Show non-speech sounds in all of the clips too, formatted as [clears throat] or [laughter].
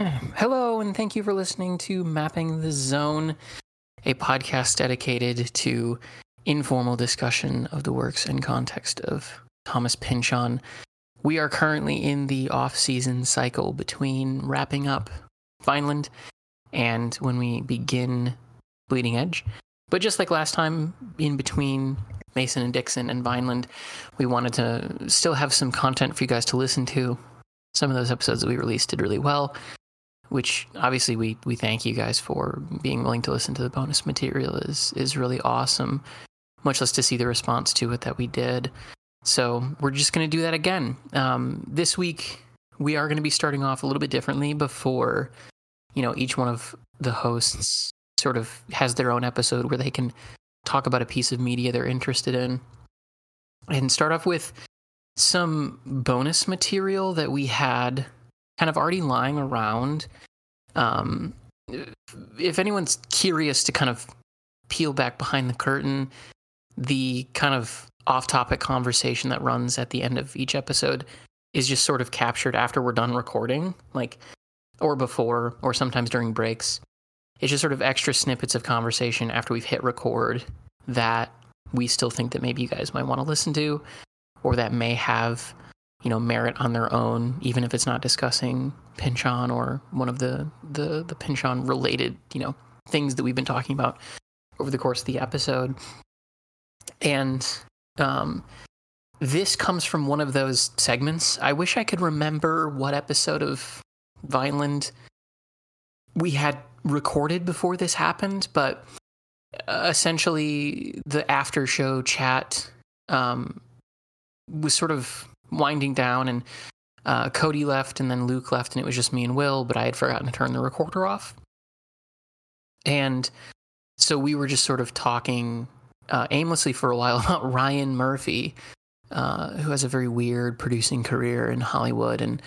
[clears throat] Hello, and thank you for listening to Mapping the Zone, a podcast dedicated to informal discussion of the works and context of Thomas Pynchon. We are currently in the off season cycle between wrapping up Vineland and when we begin Bleeding Edge. But just like last time, in between Mason and Dixon and Vineland, we wanted to still have some content for you guys to listen to. Some of those episodes that we released did really well, which obviously we we thank you guys for being willing to listen to the bonus material is is really awesome. Much less to see the response to it that we did. So we're just going to do that again. Um, this week we are going to be starting off a little bit differently before, you know, each one of the hosts sort of has their own episode where they can talk about a piece of media they're interested in, and start off with some bonus material that we had kind of already lying around. Um, if anyone's curious to kind of peel back behind the curtain, the kind of off topic conversation that runs at the end of each episode is just sort of captured after we're done recording, like, or before, or sometimes during breaks. It's just sort of extra snippets of conversation after we've hit record that we still think that maybe you guys might want to listen to, or that may have, you know, merit on their own, even if it's not discussing Pynchon or one of the the the Pynchon related, you know, things that we've been talking about over the course of the episode. And um, this comes from one of those segments. I wish I could remember what episode of Vineland we had recorded before this happened, but uh, essentially the after show chat um, was sort of winding down, and uh, Cody left, and then Luke left, and it was just me and Will. But I had forgotten to turn the recorder off, and so we were just sort of talking uh, aimlessly for a while [laughs] about Ryan Murphy, uh, who has a very weird producing career in Hollywood, and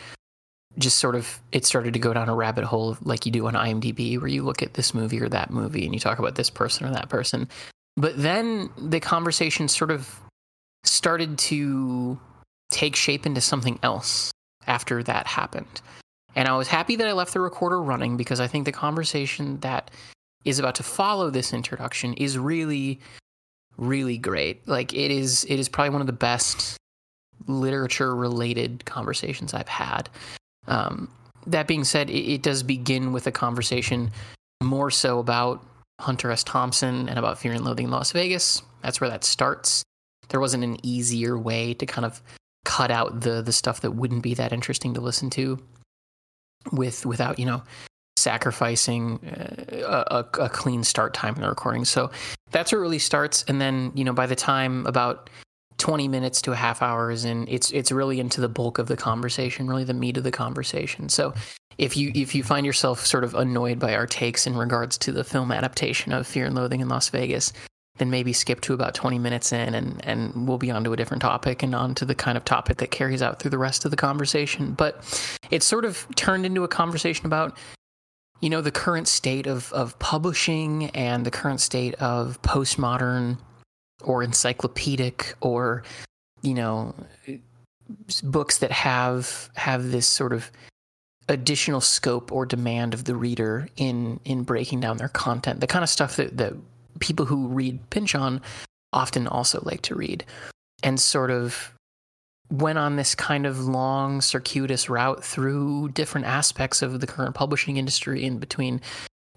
just sort of it started to go down a rabbit hole like you do on IMDb, where you look at this movie or that movie and you talk about this person or that person. But then the conversation sort of started to take shape into something else after that happened. And I was happy that I left the recorder running because I think the conversation that is about to follow this introduction is really really great. Like it is it is probably one of the best literature related conversations I've had. Um, that being said, it, it, does begin with a conversation more so about Hunter S. Thompson and about Fear and Loathing in Las Vegas. That's where that starts. There wasn't an easier way to kind of cut out the the stuff that wouldn't be that interesting to listen to with without you know sacrificing uh, a, a, clean start time in the recording. So that's where it really starts. And then, you know, by the time about 20 minutes to a half hour is in, it's, it's really into the bulk of the conversation, really the meat of the conversation. So if you, if you find yourself sort of annoyed by our takes in regards to the film adaptation of Fear and Loathing in Las Vegas, then maybe skip to about 20 minutes in and, and we'll be on to a different topic and on to the kind of topic that carries out through the rest of the conversation. But it's sort of turned into a conversation about you know the current state of of publishing and the current state of postmodern or encyclopedic or you know books that have have this sort of additional scope or demand of the reader in in breaking down their content the kind of stuff that that people who read Pynchon often also like to read and sort of went on this kind of long, circuitous route through different aspects of the current publishing industry in between,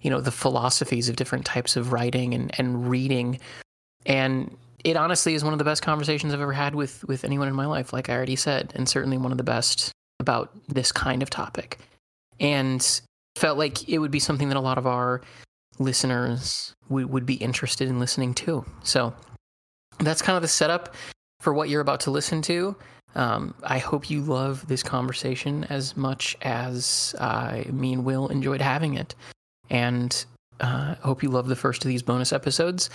you know, the philosophies of different types of writing and, and reading. And it honestly is one of the best conversations I've ever had with with anyone in my life, like I already said, and certainly one of the best about this kind of topic. And felt like it would be something that a lot of our listeners would, would be interested in listening to. So that's kind of the setup for what you're about to listen to. Um, I hope you love this conversation as much as uh, me and Will enjoyed having it. And uh, hope you love the first of these bonus episodes.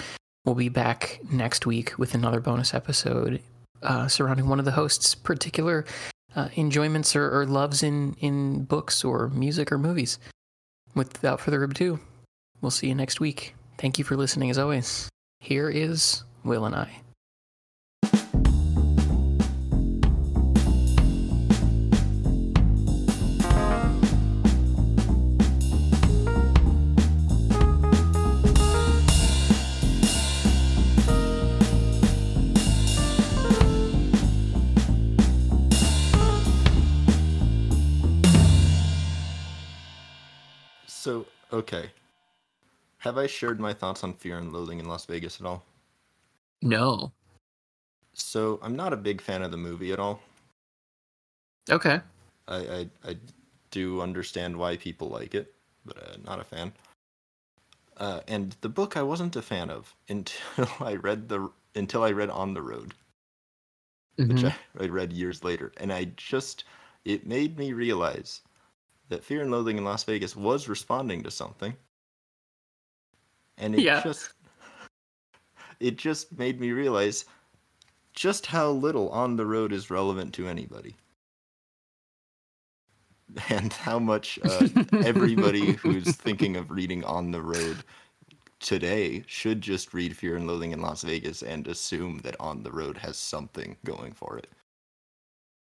We'll be back next week with another bonus episode uh, surrounding one of the hosts' particular uh, enjoyments or, or loves in, in books or music or movies. Without further ado, We'll see you next week. Thank you for listening as always. Here is Will and I. So, okay. Have I shared my thoughts on Fear and Loathing in Las Vegas at all? No. So, I'm not a big fan of the movie at all. Okay. I I, I do understand why people like it, but uh, not a fan. Uh, and the book I wasn't a fan of [laughs] until I read the until I read On the Road, which Mhm. I, I read years later, and I just it made me realize that Fear and Loathing in Las Vegas was responding to something, and it Yeah. just it just made me realize just how little On the Road is relevant to anybody, [laughs] and how much uh, [laughs] everybody who's thinking of reading On the Road today should just read Fear and Loathing in Las Vegas and assume that On the Road has something going for it.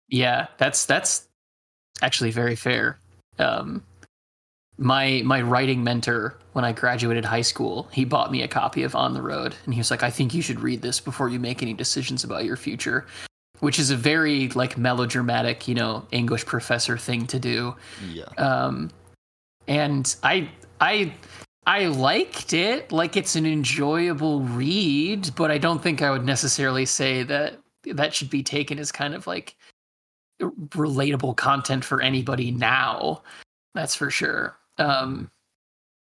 Yeah, that's that's actually very fair. Um, my my writing mentor when I graduated high school, he bought me a copy of On the Road, and he was like, "I think you should read this before you make any decisions about your future," which is a very like melodramatic, you know, English professor thing to do. Yeah. Um, and I I I liked it, like it's an enjoyable read, but I don't think I would necessarily say that that should be taken as kind of like relatable content for anybody now. That's for sure. Um,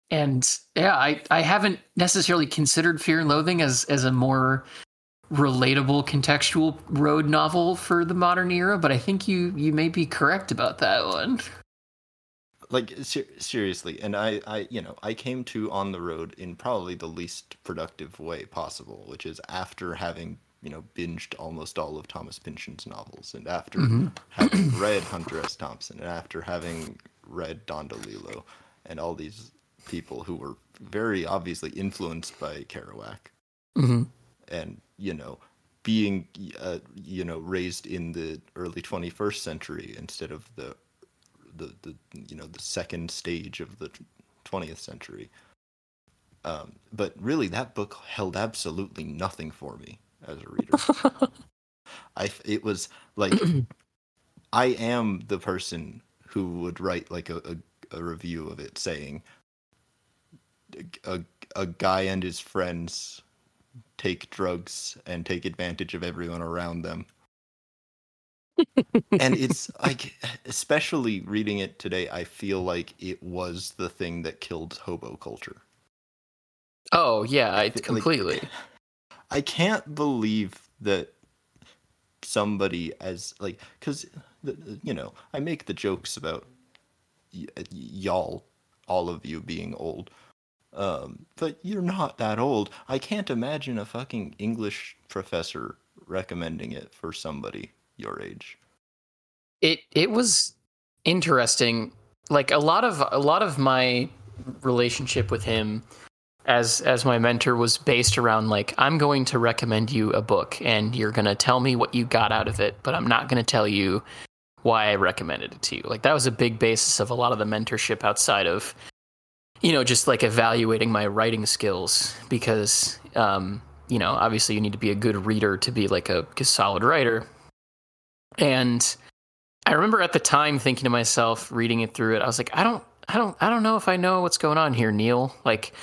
and yeah, I I haven't necessarily considered Fear and Loathing as as a more relatable contextual road novel for the modern era, but I think you you may be correct about that one. like ser- seriously and i i you know i came to on the road in probably the least productive way possible which is after having you know binged almost all of thomas pynchon's novels and after having read hunter s thompson and after having read don delillo and all these people who were very obviously influenced by kerouac. Hmm and you know being uh, you know raised in the early 21st century instead of the the, the you know the second stage of the 20th century. Um, but really that book held absolutely nothing for me as a reader. [laughs] I it was like [clears throat] i am the person who would write like a, a, a review of it saying a, a guy and his friends take drugs and take advantage of everyone around them. [laughs] and it's like, especially reading it today, I feel like it was the thing that killed hobo culture. Oh yeah, I like- completely. I can't believe that somebody as like because you know I make the jokes about y- y'all, all of you being old, um, but you're not that old. I can't imagine a fucking English professor recommending it for somebody your age. it it was interesting like a lot of a lot of my relationship with him as as my mentor was based around like I'm going to recommend you a book and you're going to tell me what you got out of it but I'm not going to tell you why I recommended it to you like that was a big basis of a lot of the mentorship outside of you know just like evaluating my writing skills because um you know obviously you need to be a good reader to be like a, a solid writer and I remember at the time thinking to myself, reading it through it, I was like, I don't, I don't, I don't know if I know what's going on here, Neil. Like,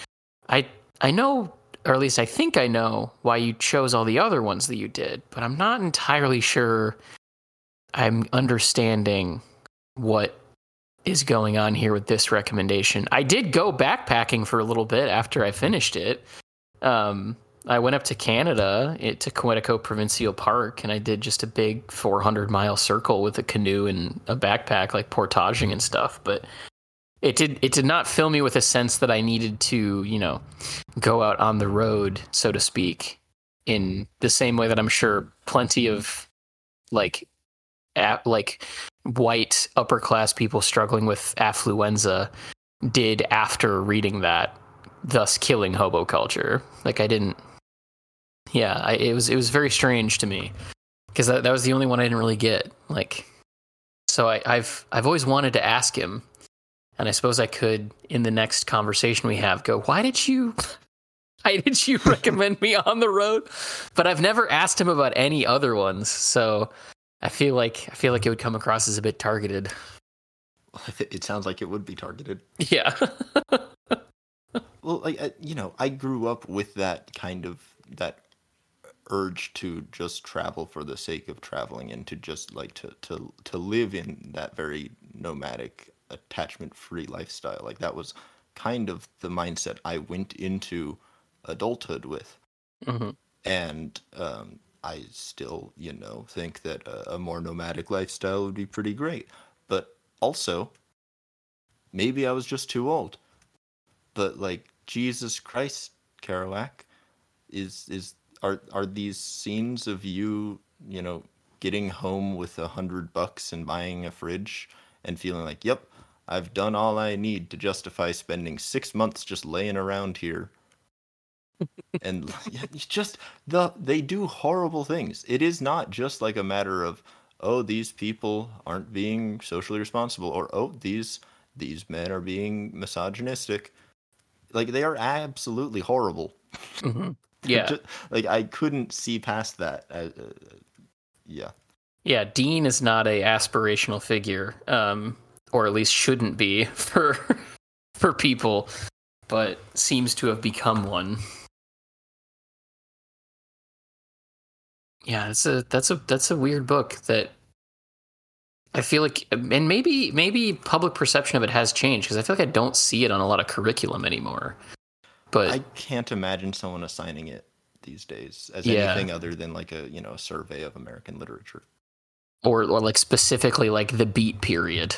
I, I know, or at least I think I know why you chose all the other ones that you did, but I'm not entirely sure. I'm understanding what is going on here with this recommendation. I did go backpacking for a little bit after I finished it. Um, I went up to Canada it, to Quetico Provincial Park, and I did just a big 400 mile circle with a canoe and a backpack, like portaging and stuff. But it did it did not fill me with a sense that I needed to, you know, go out on the road, so to speak, in the same way that I'm sure plenty of like a, like white upper class people struggling with affluenza did after reading that thus killing hobo culture. Like i didn't yeah I, it was it was very strange to me because that, that was the only one i didn't really get like so I, i've i've always wanted to ask him and i suppose i could in the next conversation we have go why did you [laughs] why did you [laughs] recommend me on the road? But i've never asked him about any other ones so i feel like i feel like it would come across as a bit targeted It sounds like it would be targeted. Yeah. [laughs] well, like I, you know, I grew up with that kind of that urge to just travel for the sake of traveling and to just like to to to live in that very nomadic attachment free lifestyle like that was kind of the mindset i went into adulthood with hmm and um, i still you know think that a, a more nomadic lifestyle would be pretty great. But also maybe i was just too old. But like jesus christ kerouac is is are are these scenes of you you know getting home with a hundred bucks and buying a fridge and feeling like yep i've done all i need to justify spending six months just laying around here and it's just the they do horrible things it is not just like a matter of oh these people aren't being socially responsible or oh these these men are being misogynistic like they are absolutely horrible [laughs] hmm Yeah. Ju- like I couldn't see past that. Uh, uh, yeah, Yeah, Dean is not a aspirational figure, um, or at least shouldn't be [laughs] for for people, but seems to have become one. Yeah, it's a that's a that's a weird book that I feel like, and maybe maybe public perception of it has changed because I feel like I don't see it on a lot of curriculum anymore. But I can't imagine someone assigning it these days as Yeah. anything other than like a you know a survey of American literature. or or like specifically like the beat period.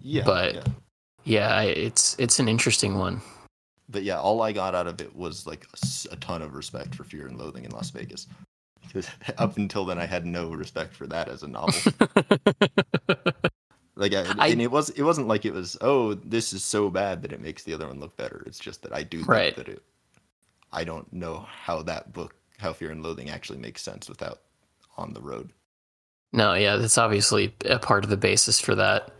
Yeah, But- yeah. Yeah, I, it's it's an interesting one. but yeah, all I got out of it was like a ton of respect for Fear and Loathing in Las Vegas. Because [laughs] up until then, I had no respect for that as a novel. [laughs] Like, I, I- and it was it wasn't like it was oh this is so bad that it makes the other one look better. It's just that I do think Right. that it. I don't know how that book, how Fear and Loathing, actually makes sense without on the road. No, yeah, that's obviously a part of the basis for that.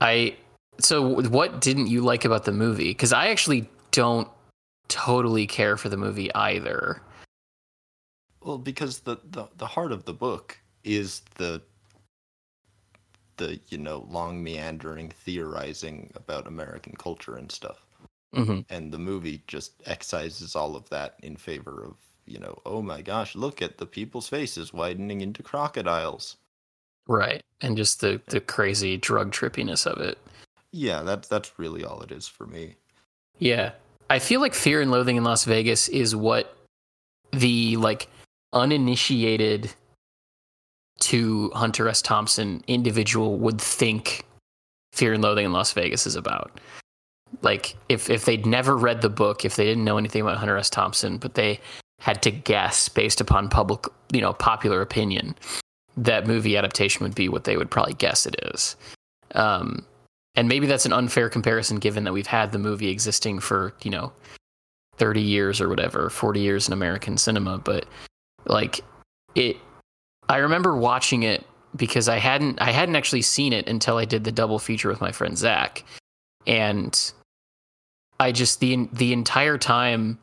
I so what didn't you like about the movie? Because I actually don't totally care for the movie either. Well, because the, the the heart of the book is the the you know long meandering theorizing about American culture and stuff, hmm and the movie just excises all of that in favor of you know oh my gosh look at the people's faces widening into crocodiles. Right, and just the the crazy drug trippiness of it. Yeah, that's that's really all it is for me. Yeah. I feel like Fear and Loathing in Las Vegas is what the like uninitiated to Hunter S. Thompson individual would think Fear and Loathing in Las Vegas is about. Like if if they'd never read the book, if they didn't know anything about Hunter S. Thompson, but they had to guess based upon public, you know, popular opinion, that movie adaptation would be what they would probably guess it is. Um, and maybe that's an unfair comparison given that we've had the movie existing for you know 30 years or whatever 40 years in american cinema but like it i remember watching it because i hadn't i hadn't actually seen it until i did the double feature with my friend zach. And i just the the entire time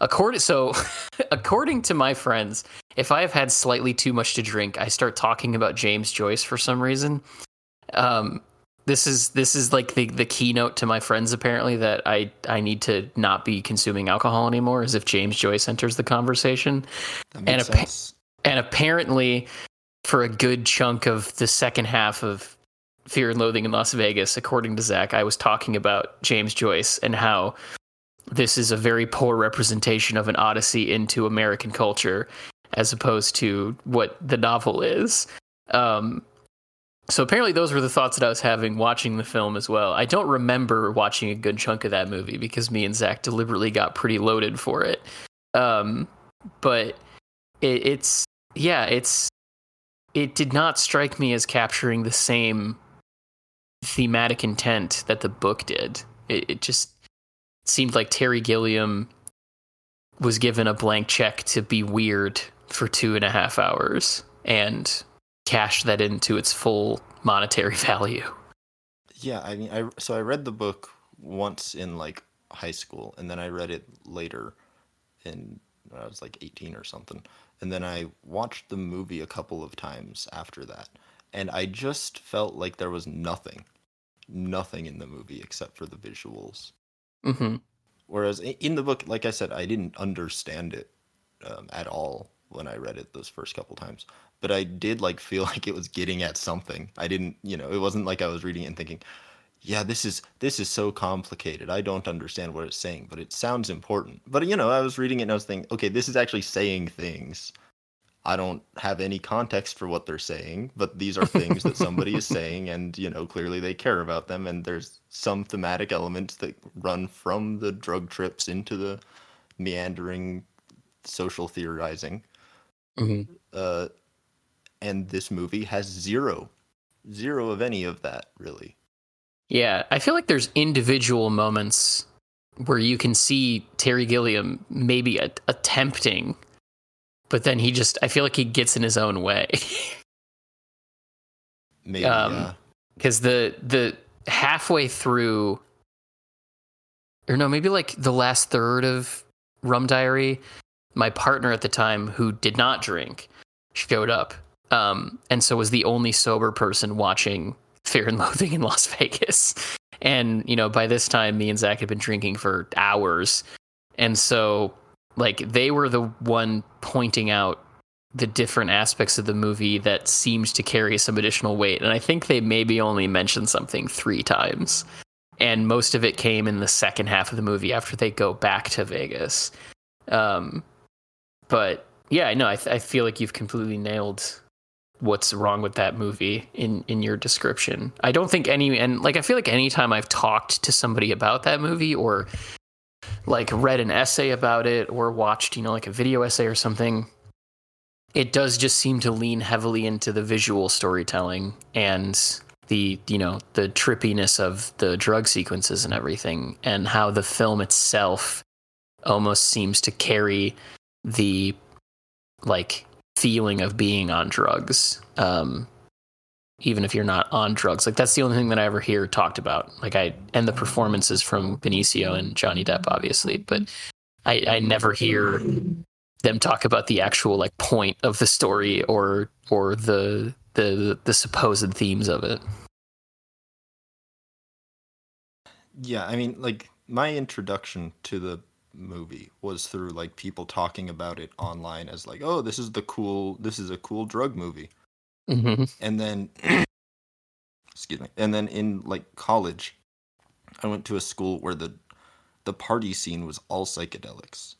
according so [laughs] according to my friends if i have had slightly too much to drink i start talking about james joyce for some reason. Um this is this is like the the keynote to my friends apparently that I I need to not be consuming alcohol anymore as if James Joyce enters the conversation And makes a pa- sense. and apparently for a good chunk of the second half of Fear and Loathing in Las Vegas according to Zach I was talking about James Joyce and how this is a very poor representation of an odyssey into American culture as opposed to what the novel is um so apparently those were the thoughts that I was having watching the film as well. I don't remember watching a good chunk of that movie because me and Zach deliberately got pretty loaded for it. Um, but it, it's yeah, it's it did not strike me as capturing the same thematic intent that the book did. It, it just seemed like Terry Gilliam was given a blank check to be weird for two and a half hours and cash that into its full monetary [laughs] value. Yeah, I mean, I so I read the book once in like high school, and then I read it later, in when I was like eighteen or something, and then I watched the movie a couple of times after that, and I just felt like there was nothing. nothing in the movie except for the visuals. Mm-hmm. Whereas in the book, like I said, I didn't understand it um, at all when I read it those first couple times. But I did like feel [laughs] like it was getting at something. I didn't, you know, it wasn't like I was reading it and thinking, "Yeah, this is this is so complicated. I don't understand what it's saying, but it sounds important." But you know, I was reading it and I was thinking, "Okay, this is actually saying things." I don't have any context for what they're saying, but these are things that somebody is [laughs] saying, and you know, clearly they care about them. And there's some thematic elements that run from the drug trips into the meandering social theorizing. Mm-hmm. Uh, and this movie has zero, zero of any of that, really. Yeah, I feel like there's individual moments where you can see Terry Gilliam maybe a- attempting, but then he just, I feel like he gets in his own way. [laughs] Maybe, Um, yeah. because the the halfway through or no maybe like the last third of rum diary my partner at the time who did not drink showed up um, and so was the only sober person watching fear and loathing in las [laughs] vegas and you know by this time me and zach had been drinking for hours and so like they were the one pointing out the different aspects of the movie that seemed to carry some additional weight. And I think they maybe only mentioned something three times. And most of it came in the second half of the movie after they go back to Vegas. Um, but yeah, I know. I, th- I feel like you've completely nailed what's wrong with that movie in in your description. I don't think any and like I feel like anytime I've talked to somebody about that movie or like read an essay about it or watched, you know, like a video essay or something, it does just seem to lean heavily into the visual storytelling and the you know the trippiness of the drug sequences and everything and how the film itself almost seems to carry the like feeling of being on drugs um even if you're not on drugs like that's the only thing that i ever hear talked about like i and the performances from benicio and johnny depp obviously but i i never hear them talk about the actual like point of the story or or the the the supposed themes of it. Yeah, I mean, like my introduction to the movie was through like people talking about it online as like, "Oh, this is the cool, this is a cool drug movie." Mm-hmm. And then [clears throat] excuse me. And then in like college, I went to a school where the the party scene was all psychedelics.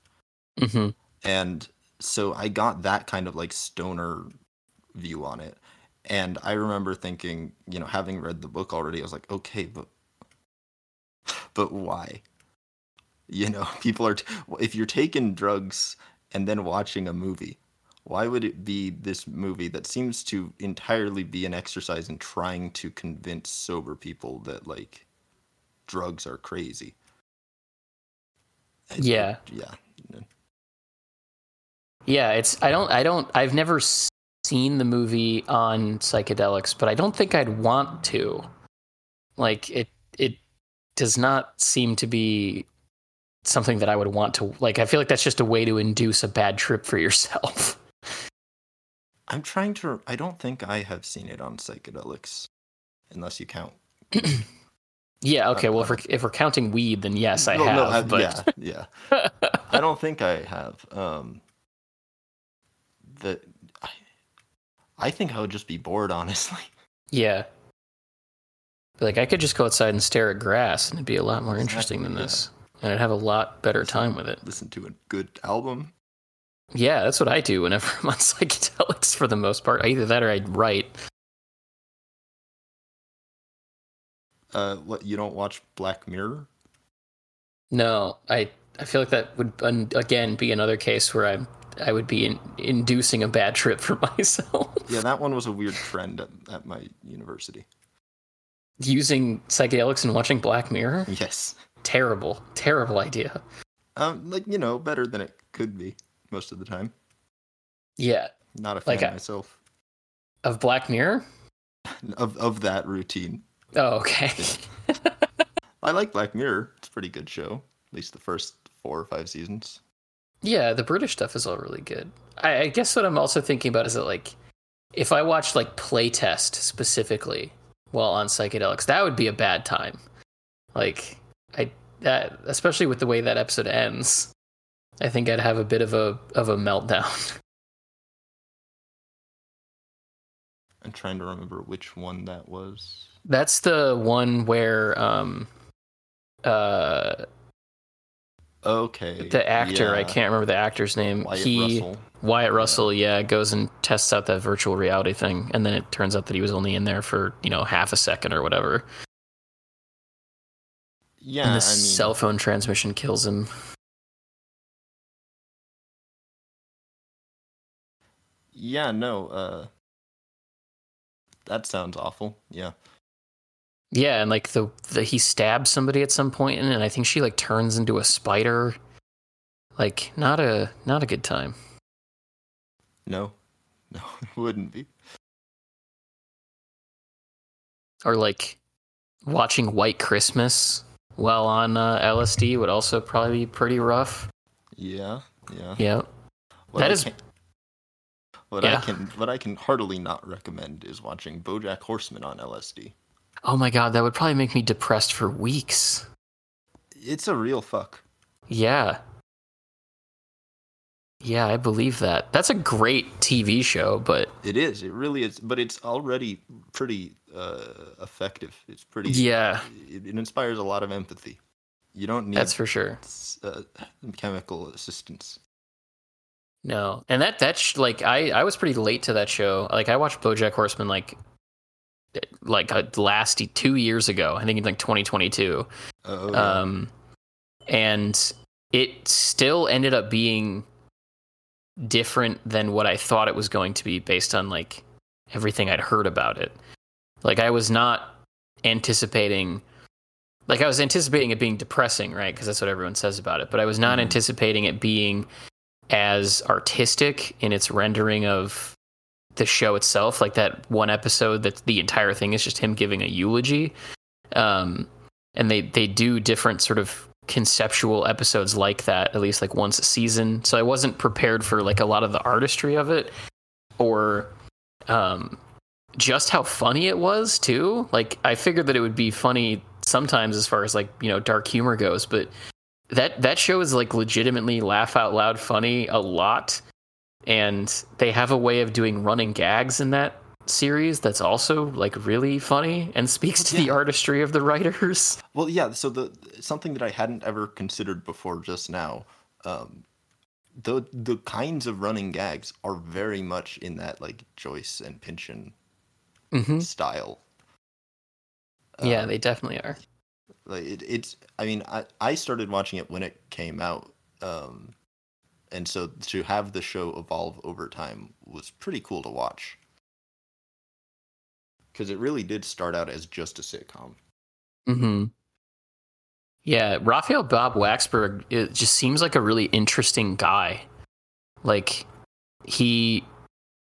Mm-hmm. And so I got that kind of like stoner view on it. And I remember thinking, you know, having read the book already, I was like, okay, but [sighs] but why? You know, [laughs] people are t- if you're taking drugs and then watching a movie, why would it be this movie that seems to entirely be an exercise in trying to convince sober people that like drugs are crazy? Yeah. yeah. Yeah, it's I don't I don't I've never seen the movie on psychedelics, but I don't think I'd want to. Like it it does not seem to be something that I would want to like I feel like that's just a way to induce a bad trip for yourself. [laughs] I'm trying to. I don't think I have seen it on psychedelics, unless you count. [clears throat] yeah, okay, well if we're if we're counting weed then yes, I No, have, no, I- but yeah, yeah. I don't think I have. Um, the I, I think I would just be bored, honestly. [laughs] Yeah. Like I could just go outside and stare at grass and it'd be a lot more interesting than this. And I'd have a lot better time with it. Listen to a good album. Yeah, that's what I do whenever [laughs] I'm on psychedelics for the most part. Either that or I'd write. Uh, what you don't watch Black Mirror? No, I I feel like that would un- again be another case where I'm I would be in, inducing a bad trip for [laughs] myself. Yeah, that one was a weird trend at, at my university. Using psychedelics and watching Black Mirror? Yes. Terrible, terrible idea. Um, like you know, better than it could be most of the time. Yeah. Not a fan Like myself Of Black Mirror? [laughs] of of that routine. Oh, okay. [laughs] I like Black Mirror. It's a pretty good show. At least the first four or five seasons. Yeah, the British stuff is all really good. I, I guess what I'm also thinking about is that like if I watched like playtest specifically, while on psychedelics. That would be a bad time. Like I that especially with the way that episode ends. I think I'd have a bit of a of a meltdown. [laughs] I'm trying to remember which one that was. That's the one where um uh Okay. the actor, I can't remember the actor's name. Wyatt he Russell. Wyatt Russell, yeah, goes and tests out that virtual reality thing, and then it turns out that he was only in there for you know half a second or whatever, Yeah, and the I mean, cell phone transmission kills him. yeah, no, uh, that sounds awful. Yeah, Yeah, and like the, the he stabs somebody at some point, and I think she like turns into a spider. Like not a not a good time. no, [laughs] no, it wouldn't be. Or like watching White Christmas while on uh, LSD would also probably be pretty rough. Yeah, yeah. Yeah, What That I is- can- what I can what I can heartily not recommend is watching BoJack Horseman on LSD. Oh my god, that would probably make me depressed for weeks. It's a real fuck. Yeah. Yeah, I believe that. That's a great TV show, but It is. It really is. But it's already pretty uh, effective. It's pretty. yeah, It, it inspires a lot of empathy. You don't need that's for sure. uh, chemical assistance. No. And that that's like I I was pretty late to that show. Like I watched BoJack Horseman like like uh, last 2 years ago. I think in like 2022. Oh. Um and it still ended up being different than what I thought it was going to be based on like everything I'd heard about it. Like I was not anticipating like I was anticipating it being depressing, right? Because that's what everyone says about it. But I was not Mhm. anticipating it being as artistic in its rendering of the show itself. Like that one episode that the entire thing is just him giving a eulogy. Um, and they they do different sort of conceptual episodes like that at least like once a season. So I wasn't prepared for like a lot of the artistry of it or um just how funny it was too. Like I figured that it would be funny sometimes as far as like, you know, dark humor goes, but that that show is like legitimately laugh out loud funny a lot and they have a way of doing running gags in that series that's also like really funny and speaks to the artistry of the writers. Well, yeah. So the something that I hadn't ever considered before just now, um, the the kinds of running gags are very much in that like Joyce and Pynchon hmm style. yeah, Um, they definitely are. like it, it's. I mean, I I started watching it when it came out, um, and so to have the show evolve over time was pretty cool to watch. Because it really did start out as just a sitcom. hmm Yeah, Raphael Bob Waksberg it just seems like a really interesting guy. Like he,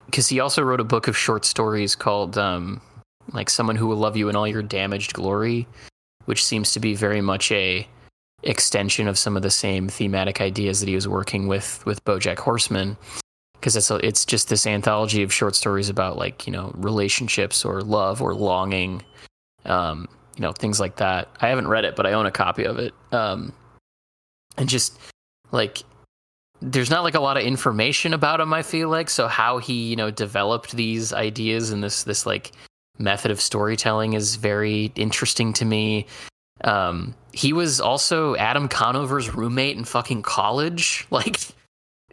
because he also wrote a book of short stories called um, like "Someone Who Will Love You in All Your Damaged Glory," which seems to be very much a extension of some of the same thematic ideas that he was working with with BoJack Horseman. Because it's it's just this anthology of short stories about like you know relationships or love or longing, um, you know things like that. I haven't read it, but I own a copy of it. Um, and just like there's not like a lot of information about him. I feel like so how he you know developed these ideas and this this like method of storytelling is very interesting to me. Um, he was also Adam Conover's roommate in fucking college. [laughs] Like,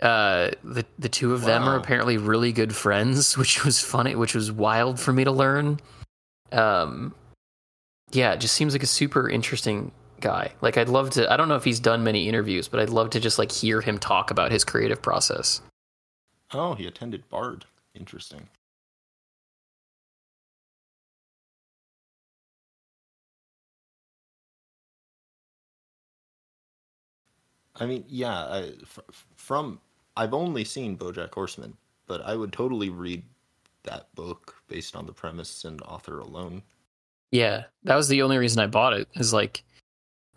uh, the the two of them are apparently really good friends, [laughs] which was funny, which was wild for me to learn. Um, yeah, it just seems like a super interesting guy. Like, I'd love to. I don't know if he's done many interviews, but I'd love to just like hear him talk about his creative process. Oh, he attended Bard. Interesting. I mean, yeah. I, from I've only seen BoJack Horseman, but I would totally read that book based on the premise and author alone. Yeah, that was the only reason I bought it. Is like,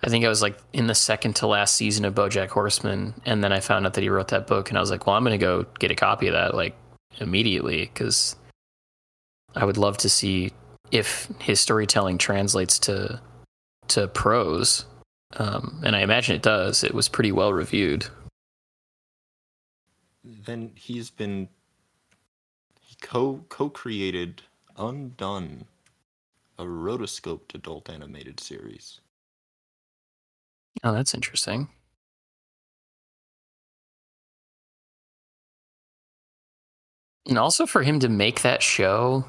I think I was like in the second to last season of BoJack Horseman, and then I found out that he wrote that book, and I was like, well, I'm gonna go get a copy of that like immediately because I would love to see if his storytelling translates to to prose, um, and I imagine it does. It was pretty well reviewed. Then he's been he co co created Undone, a rotoscoped adult animated series. Oh, that's interesting. And also for him to make that show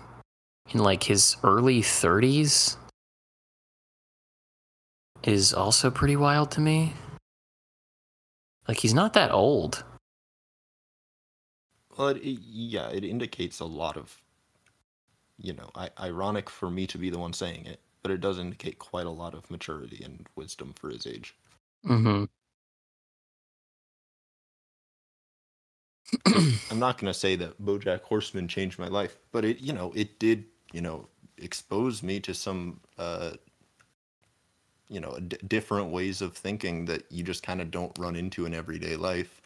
in like his early 30s is also pretty wild to me. Like he's not that old. It, it, yeah, it indicates a lot of, you know, I, ironic for me to be the one saying it, but it does indicate quite a lot of maturity and wisdom for his age. Mm-hmm. [clears throat] I'm not going to say that BoJack Horseman changed my life, but it, you know, it did, you know, expose me to some, uh, you know, d- different ways of thinking that you just kind of don't run into in everyday life.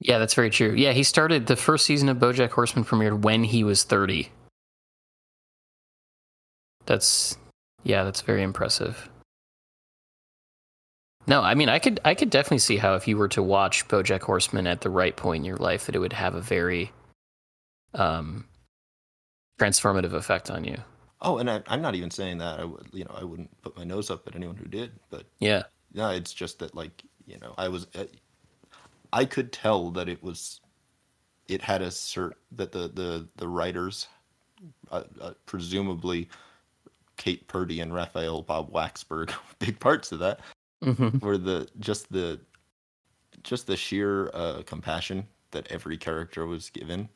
Yeah, that's very true. Yeah, he started the first season of BoJack Horseman premiered when he was 30. That's yeah, that's very impressive. No, I mean, I could I could definitely see how if you were to watch BoJack Horseman at the right point in your life, that it would have a very um, transformative effect on you. Oh, and I, am not even saying that I would, you know, I wouldn't put my nose up at anyone who did, but yeah, no, it's just that like you know, I was, uh, I could tell that it was, it had a cert that the the the writers, uh, uh, presumably Kate Purdy and Raphael Bob Waksberg, [laughs] big parts of that, mm-hmm. were the just the just the sheer uh, compassion that every character was given.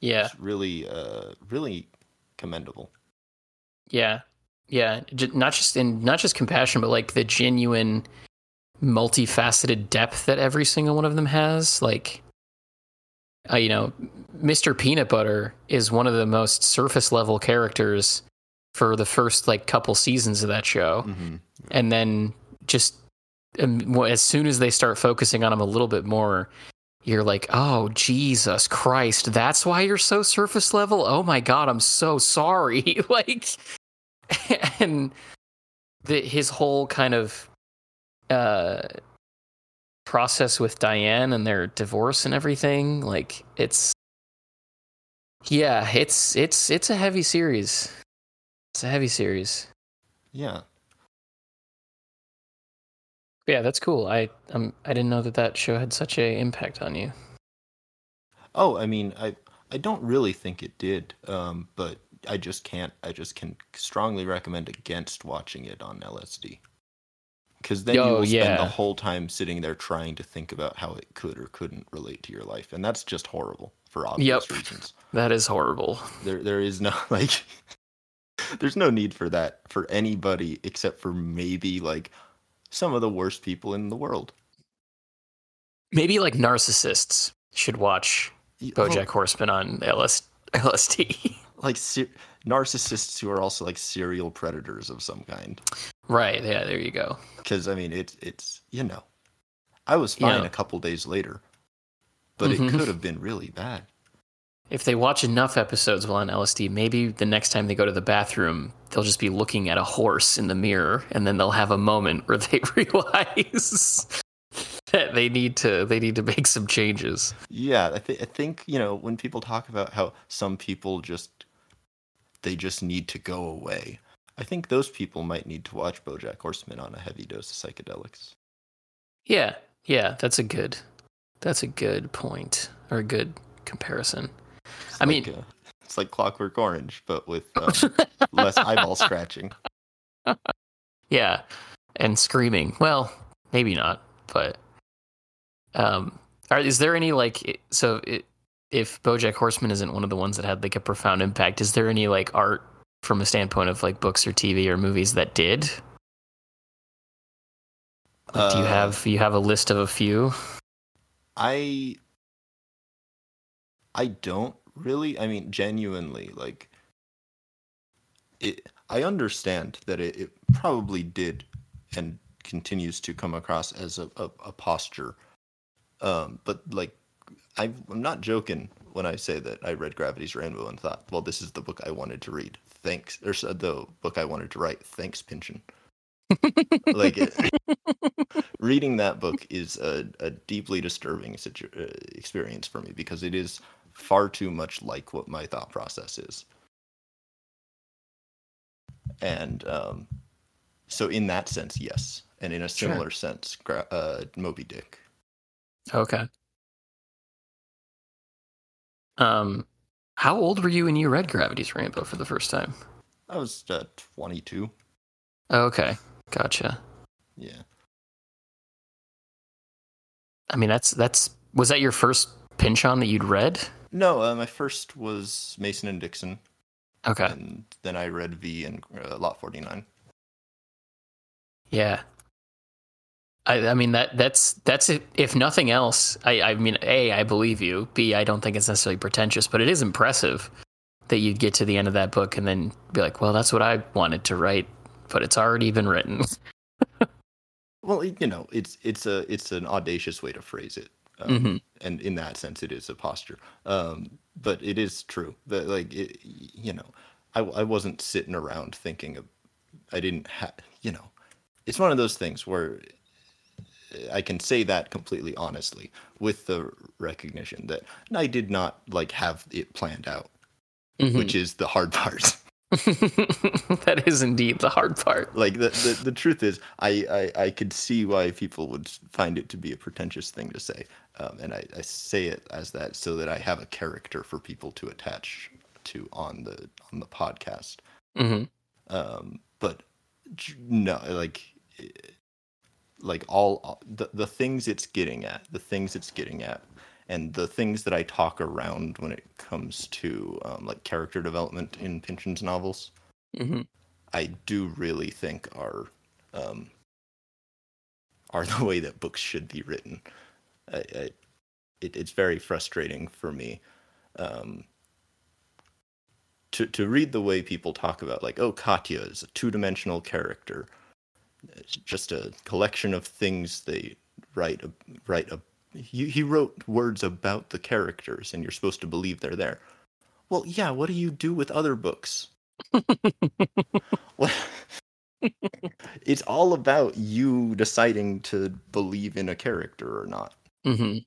Yeah, It's really, uh, really commendable. Yeah, yeah, not just in not just compassion, but like the genuine, multifaceted depth that every single one of them has. Like, uh, you know, Mr. Peanut Butter is one of the most surface level characters for the first like couple seasons of that show, mm-hmm. and then just um, as soon as they start focusing on him a little bit more, you're like, oh Jesus Christ, that's why you're so surface level. Oh my God, I'm so sorry. [laughs] like, [laughs] and the, his whole kind of uh, process with Diane and their divorce and everything, like it's yeah, it's it's it's a heavy series. It's a heavy series. Yeah. Yeah, that's cool. I um I didn't know that that show had such a impact on you. Oh, I mean, I I don't really think it did. Um, but I just can't. I just can strongly recommend against watching it on LSD. Because then oh, you will spend yeah. the whole time sitting there trying to think about how it could or couldn't relate to your life, and that's just horrible for obvious yep. reasons. That is horrible. There, there is no [laughs] like there's no need for that for anybody except for maybe like some of the worst people in the world. Maybe like narcissists should watch oh. BoJack well, Horseman on LS- LSD. [laughs] like ser- narcissists who are also like serial predators of some kind. Right. Yeah. There you go. Because I mean, it's it's you know, I was fine yeah. a couple days later, but mm-hmm. it could have been really bad if they watch enough episodes while on LSD, maybe the next time they go to the bathroom, they'll just be looking at a horse in the mirror, and then they'll have a moment where they [laughs] realize that they need to they need to make some changes. Yeah, I, th- I think you know when people talk about how some people just they just need to go away. I think those people might need to watch BoJack Horseman on a heavy dose of psychedelics. Yeah, yeah, that's a good that's a good point or a good comparison. I like, mean, uh, it's like Clockwork Orange, but with [laughs] um, less eyeball scratching. [laughs] Yeah, and screaming. Well, maybe not, but um, are, is there any like so? It, if BoJack Horseman isn't one of the ones that had like a profound impact, is there any like art from a standpoint of like books or TV or movies that did? Like, uh, do you uh, have you have a list of a few? I I don't really. I mean, genuinely, like it. I understand that it, it probably did and continues to come across as a, a, a posture. Um, but like, I, I'm not joking when I say that I read Gravity's Rainbow and thought, well, this is the book I wanted to read. Thanks, or the book I wanted to write. Thanks, Pynchon. [laughs] like it, [laughs] reading that book is a, a deeply disturbing situ- uh, experience for me because it is far too much like what my thought process is. And um, so, in that sense, yes, and in a similar sure. sense, uh, Moby Dick. Okay. Um, how old were you when you read Gravity's Rainbow for the first time? I was uh, 22. okay, gotcha. Yeah. I mean, that's that's was that your first Pynchon that you'd read? No, uh, my first was Mason and Dixon. Okay. And then I read V and uh, Lot 49. Yeah. I, I mean that that's that's if nothing else. I, I mean, a I believe you. B I don't think it's necessarily pretentious, but it is impressive that you'd get to the end of that book and then be like, well, that's what I wanted to write, but it's already been written. [laughs] well, you know, it's it's a it's an audacious way to phrase it, um, mm-hmm. and in that sense, it is a posture. Um, but it is true that like it, you know, I I wasn't sitting around thinking of, I didn't have you know, it's one of those things where I can say that completely honestly with the recognition that I did not like have it planned out, mm-hmm. which is the hard [laughs] part. [laughs] that is indeed the hard part. Like the, the, the truth is, I, I, I could see why people would find it to be a pretentious thing to say, um, and I, I say it as that so that I have a character for people to attach to on the on the podcast. Mm-hmm. Um, but no, like like all the, the things it's getting at the things it's getting at and the things that i talk around when it comes to um, like character development in pynchon's novels mm-hmm. i do really think are um, are [laughs] the way that books should be written I, I, it, it's very frustrating for me um, to to read the way people talk about like oh Katje is a two-dimensional character it's just a collection of things they write write a he, he wrote words about the characters and you're supposed to believe they're there. Well yeah what do you do with other books? Well, [laughs] [laughs] it's all about you deciding to believe in a character or not. Mm-hmm.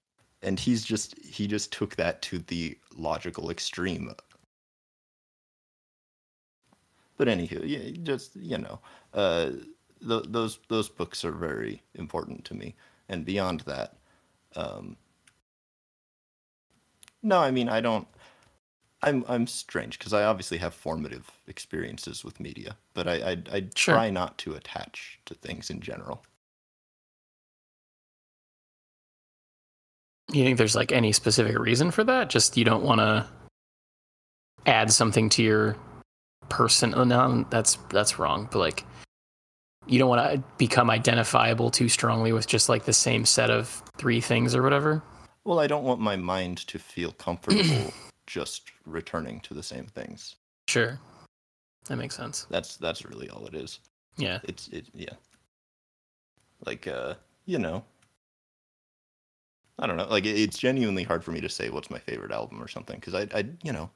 and he's just he just took that to the logical extreme. But anywho yeah, just you know uh th- those those books are very important to me. And beyond that, um, no, I mean I don't. I'm I'm strange because I obviously have formative experiences with media, but I I, I sure. try not to attach to things in general. You think there's like any specific reason for that? Just you don't want to add something to your person. Oh, no, that's that's wrong. But like, you don't want to become identifiable too strongly with just like the same set of three things or whatever. Well, I don't want my mind to feel comfortable [clears throat] just returning to the same things. Sure. That makes sense. That's that's really all it is. Yeah. It's it yeah. Like uh, you know. I don't know. Like it's genuinely hard for me to say what's my favorite album or something because I I you know,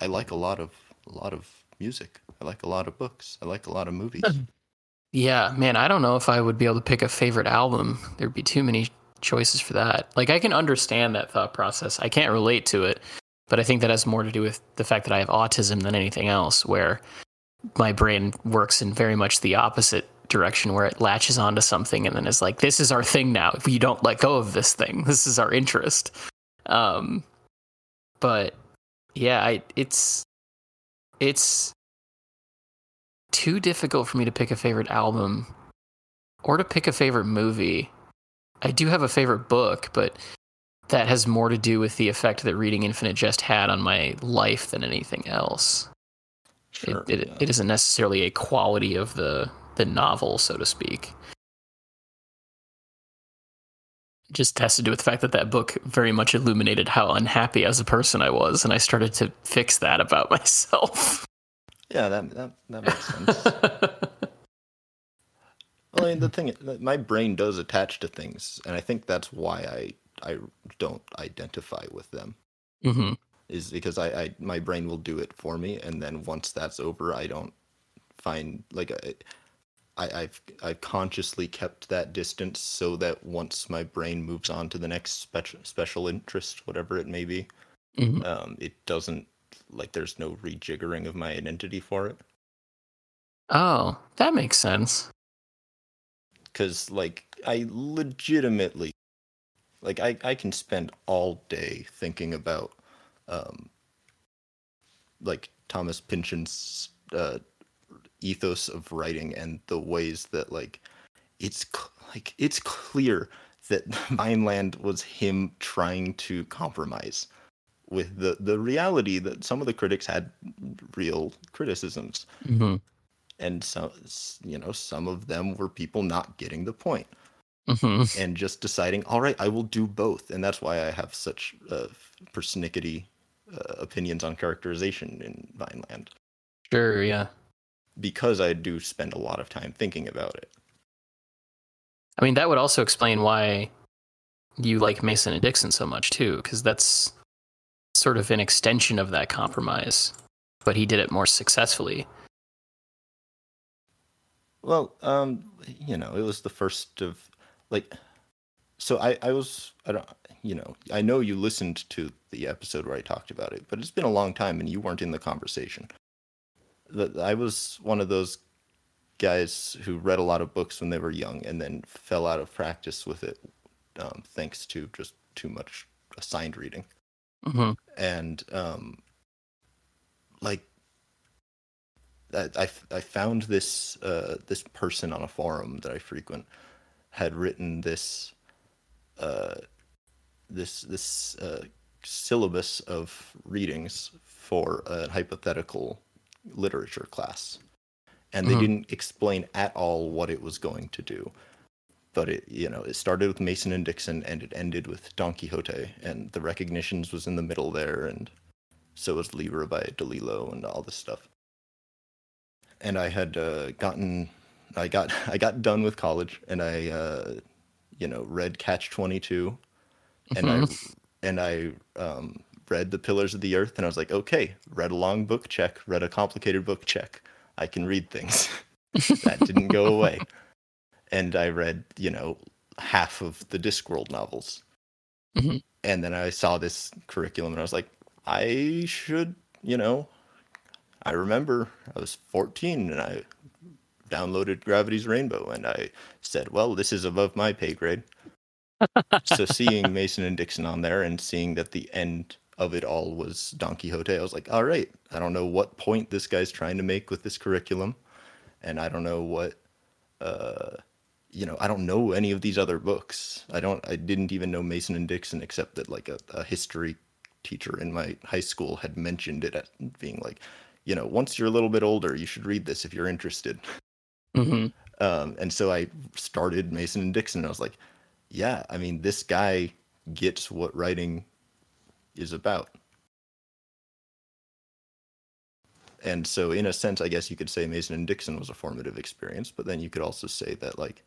I like a lot of a lot of music. I like a lot of books. I like a lot of movies. [laughs] Yeah, man, I don't know if I would be able to pick a favorite album. There'd be too many choices for that. Like I can understand that thought process. I can't relate to it, but I think that has more to do with the fact that I have autism than anything else where my brain works in very much the opposite direction where it latches onto something and then is like this is our thing now. If you don't let go of this thing, [laughs] this is our interest. Um but yeah, I it's it's too difficult for me to pick a favorite album or to pick a favorite movie. I do have a favorite book, but that has more to do with the effect that reading Infinite Jest had on my life than anything else. Sure, it, it, yeah. it isn't necessarily a quality of the the novel, so to speak. Just has to do with the fact that that book very much illuminated how unhappy as a person I was, and I started to fix that about [laughs] myself. Yeah, that that, that makes sense. [laughs] well, I mean, the thing, my brain does attach to things, and I think that's why I I don't identify with them. hmm is because I, I my brain will do it for me, and then once that's over, I don't find like I, I I've I've consciously kept that distance so that once my brain moves on to the next special special interest, whatever it may be, hmm um, it doesn't like there's no rejiggering of my identity for it. Oh, that makes sense. because like i legitimately like I, I can spend all day thinking about um like thomas pynchon's uh ethos of writing and the ways that like it's cl- like it's clear that [laughs] vineland was him trying to compromise with the the reality that some of the critics had real criticisms. Hmm and some you know some of them were people not getting the point. Hmm and just deciding all right i will do both. And that's why i have such uh, persnickety uh, opinions on characterization in vineland. Sure, yeah. because i do spend a lot of time thinking about it. I mean, that would also explain why you like Mason and Dixon so much too, because that's sort of an extension of that compromise, but he did it more successfully. well um you know it was the first of like so i i was i don't you know i know you listened to the episode where i talked about it but it's been a long time and you weren't in the conversation that i was one of those guys who read a lot of books when they were young and then fell out of practice with it um, thanks to just too much assigned reading hmm and um like I, I I found this uh this person on a forum that I frequent had written this uh this this uh syllabus of readings for a hypothetical literature class. And they Mhm. didn't explain at all what it was going to do but it you know it started with mason and dixon and it ended with don quixote and the recognitions was in the middle there and so was libra by DeLillo and all this stuff. And i had uh, gotten i got [laughs] i got done with college and i uh, you know read catch 22 and i and i um, read the pillars of the earth and i was like okay read a long book check read a complicated book check. I can read things. [laughs] That didn't go away and i read you know half of the discworld novels. Mhm. and then i saw this curriculum and i was like i should you know i remember i was 14 and i downloaded gravity's rainbow and i said well this is above my pay grade. So [laughs] seeing mason and dixon on there and seeing that the end of it all was don quixote i was like all right i don't know what point this guy's trying to make with this curriculum. And i don't know what uh you know i don't know any of these other books. I don't i didn't even know mason and dixon except that like a, a history teacher in my high school had mentioned it at being like you know once you're a little bit older you should read this if you're interested. Hmm um, and so I started Mason and Dixon, and I was like, yeah, I mean, this guy gets what writing is about. And so, in a sense, I guess you could say Mason and Dixon was a formative experience, but then you could also say that, like,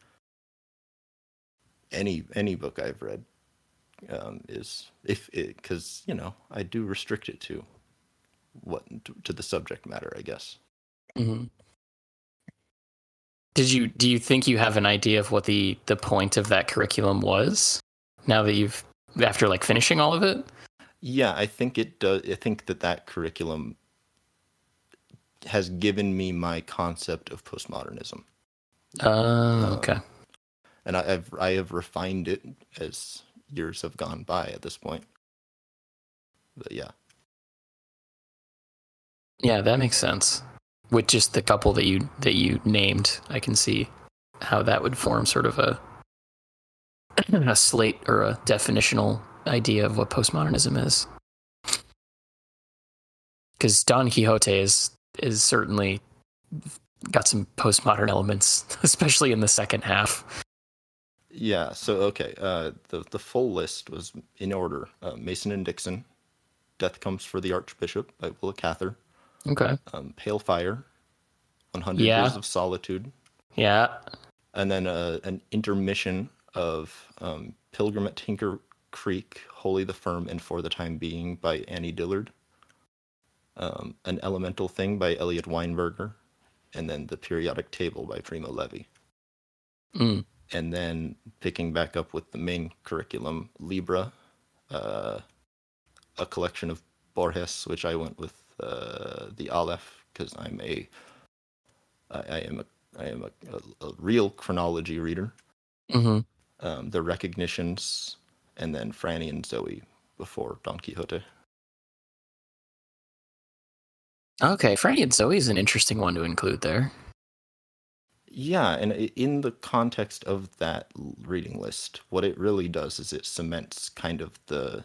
any any book I've read um, is if it because you know I do restrict it to what to the subject matter, I guess. hmm Did you do you think you have an idea of what the the point of that curriculum was? Now that you've after like finishing all of it. Yeah, I think it does. I think that that curriculum has given me my concept of postmodernism, Uh, okay. And I, I've I have refined it as years have gone by at this point. But yeah, Yeah, that makes sense. With just the couple that you that you named, I can see how that would form sort of a [clears throat] a slate or a definitional idea of what postmodernism is. Because Don Quixote is is certainly got some postmodern elements, [laughs] especially in the second half. Yeah. So okay, uh, the the full list was in order: uh, Mason and Dixon, Death Comes for the Archbishop by Willa Cather, Okay. um, Pale Fire, One Hundred Yeah. Years of Solitude, Yeah. and then uh, an intermission of um, Pilgrim at Tinker Creek, "Holy the Firm, and For the Time Being by Annie Dillard. Um, An Elemental Thing by Eliot Weinberger, and then The Periodic Table by Primo Levi. Mm. And then picking back up with the main curriculum, Libra, uh, a collection of Borges, which I went with uh, the Aleph because I'm a I, I am a I am a, a, a real chronology reader. hmm Um, the recognitions, and then Franny and Zooey before Don Quixote. Okay, Franny and Zooey is an interesting one to include there. Yeah, and in the context of that reading list, what it really does is it cements kind of the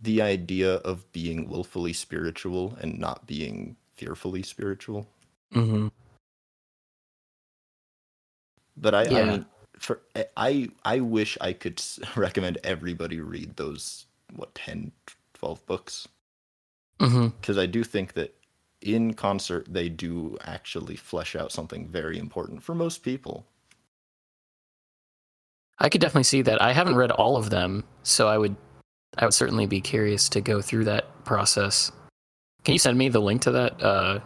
the idea of being willfully spiritual and not being fearfully spiritual. hmm But I, I mean, for I I wish I could [laughs] recommend everybody read those what 10 12 books. Hmm because I do think that in concert they do actually flesh out something very important for most people. I could definitely see that. I haven't read all of them, so I would I would certainly be curious to go through that process. Can you send me the link to that uh,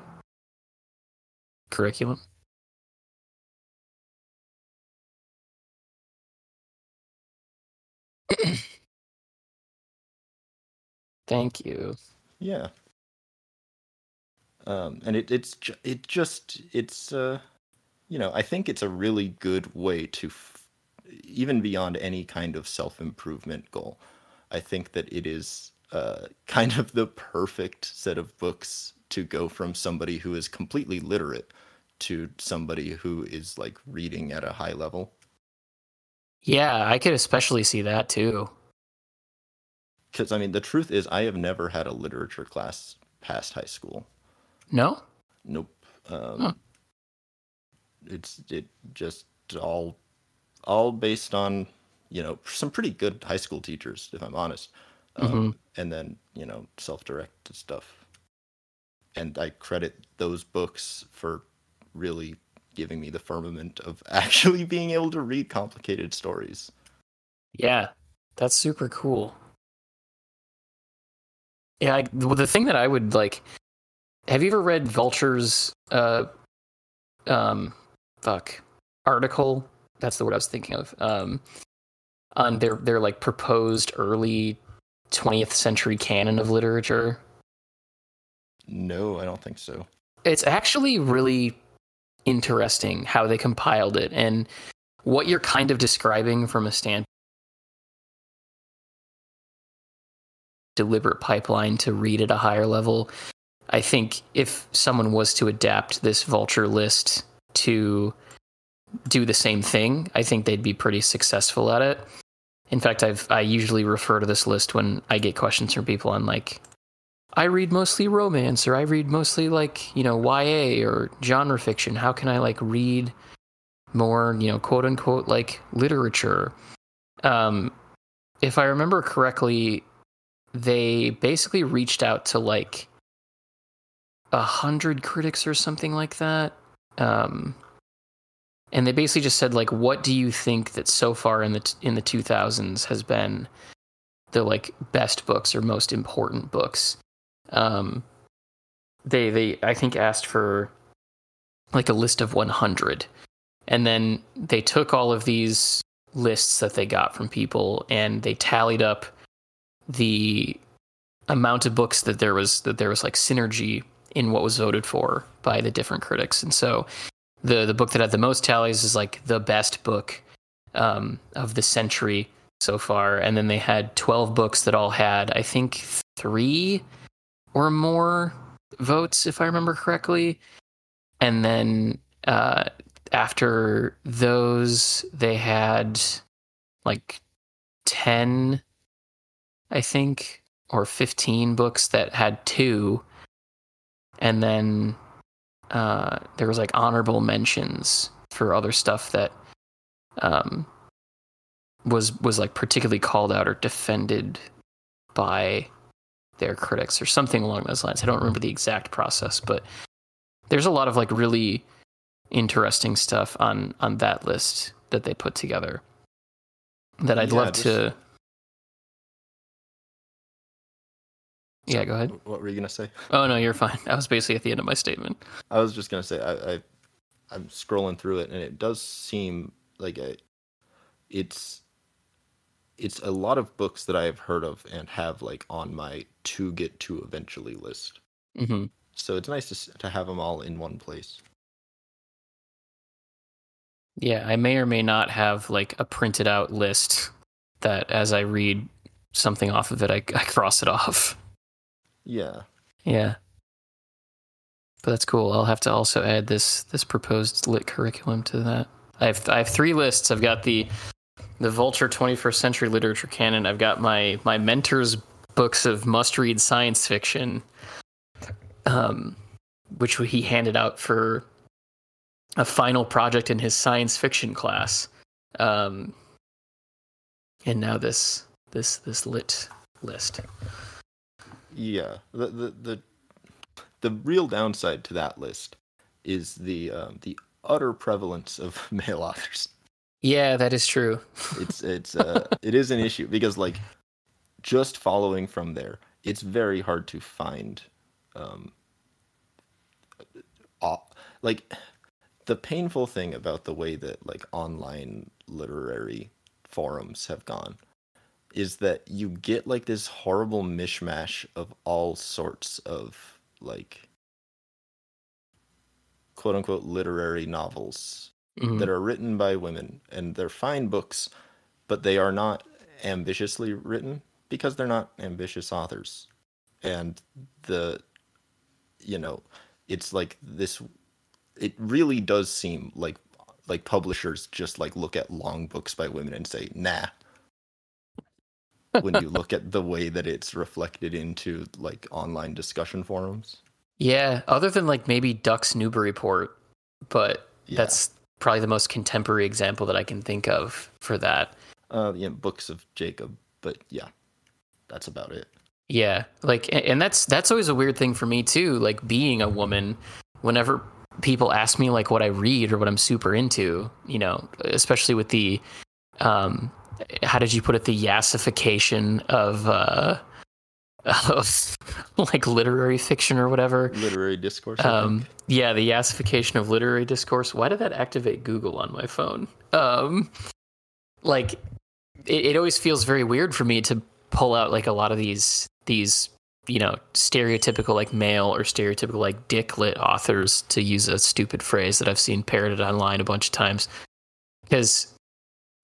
curriculum? [coughs] Thank you. Yeah. Um, and it it's it just it's uh you know I think it's a really good way to f- even beyond any kind of self improvement goal. I think that it is uh kind of the perfect set of books to go from somebody who is completely literate to somebody who is like reading at a high level. Yeah, I could especially see that too. Because I mean the truth is I have never had a literature class past high school. No? Nope. Um, Huh. It's it just all all based on you know some pretty good high school teachers, if I'm honest, um, and then you know self-directed stuff. And I credit those books for really giving me the firmament of [laughs] actually being able to read complicated stories. Yeah, that's super cool. Yeah, I, well, the thing that I would like. Have you ever read Vulture's uh, um, fuck article? That's the word I was thinking of. Um, on their their like proposed early 20th century canon of literature. No, I don't think so. It's actually really interesting how they compiled it and what you're kind of describing from a stand deliberate pipeline to read at a higher level. I think if someone was to adapt this vulture list to do the same thing, I think they'd be pretty successful at it. In fact, I've I usually refer to this list when I get questions from people on like I read mostly romance or I read mostly like, you know, YA or genre fiction. How can I like read more, you know, quote unquote like literature? Um if I remember correctly, they basically reached out to like a hundred critics or something like that. Um and they basically just said like what do you think that so far in the t- in the 2000s has been the like best books or most important books um they they i think asked for like a list of 100 and then they took all of these lists that they got from people and they tallied up the amount of books that there was that there was like synergy in what was voted for by the different critics and so the the book that had the most tallies is like the best book um, of the century so far and then they had 12 books that all had i think three or more votes, if I remember correctly. And then uh, after those, they had like 10, I think, or 15 books that had two. And then uh, there was like honorable mentions for other stuff that um, was was like particularly called out or defended by their critics or something along those lines. I don't remember the exact process, but there's a lot of like really interesting stuff on on that list that they put together. that I'd Yeah, love just- to. Yeah, go ahead. What were you gonna say? Oh no, you're fine. I was basically at the end of my statement. I was just gonna say I, I I'm scrolling through it and it does seem like a, it's it's a lot of books that I have heard of and have like on my to get to eventually list. hmm So it's nice to to have them all in one place. Yeah, I may or may not have like a printed out list that as I read something off of it, I, I cross it off. Yeah. Yeah. But that's cool. I'll have to also add this this proposed lit curriculum to that. I have I have three lists. I've got the the Vulture 21st Century Literature Canon. I've got my my mentor's books of must read science fiction, um, which he handed out for a final project in his science fiction class. Um, and now this this this lit list. Yeah. The the the the real downside to that list is the um, the utter prevalence of [laughs] male authors. Yeah, that is true. It's [laughs] it's uh, it is an issue because like just following from there, it's very hard to find um like the painful thing about the way that like online literary forums have gone is that you get like this horrible mishmash of all sorts of like quote unquote literary novels Mhm. that are written by women and they're fine books but they are not ambitiously written because they're not ambitious authors and the you know it's like this it really does seem like like publishers just like look at long books by women and say nah when you look at the way that it's reflected into like online discussion forums Yeah, other than like maybe Ducks, Newburyport, but yeah. that's probably the most contemporary example that I can think of for that. uh yeah books of jacob but yeah that's about it Yeah, like and that's that's always a weird thing for me too, like being a woman whenever people ask me like what I read or what I'm super into, you know, especially with the um how did you put it the yassification of uh [laughs] of like literary fiction or whatever. literary discourse Um, yeah, the yassification of literary discourse. Why did that activate Google on my phone? Um, like, it, it always feels very weird for me to pull out like a lot of these these you know stereotypical like male or stereotypical like dick lit authors to use a stupid phrase that I've seen parroted online a bunch of times because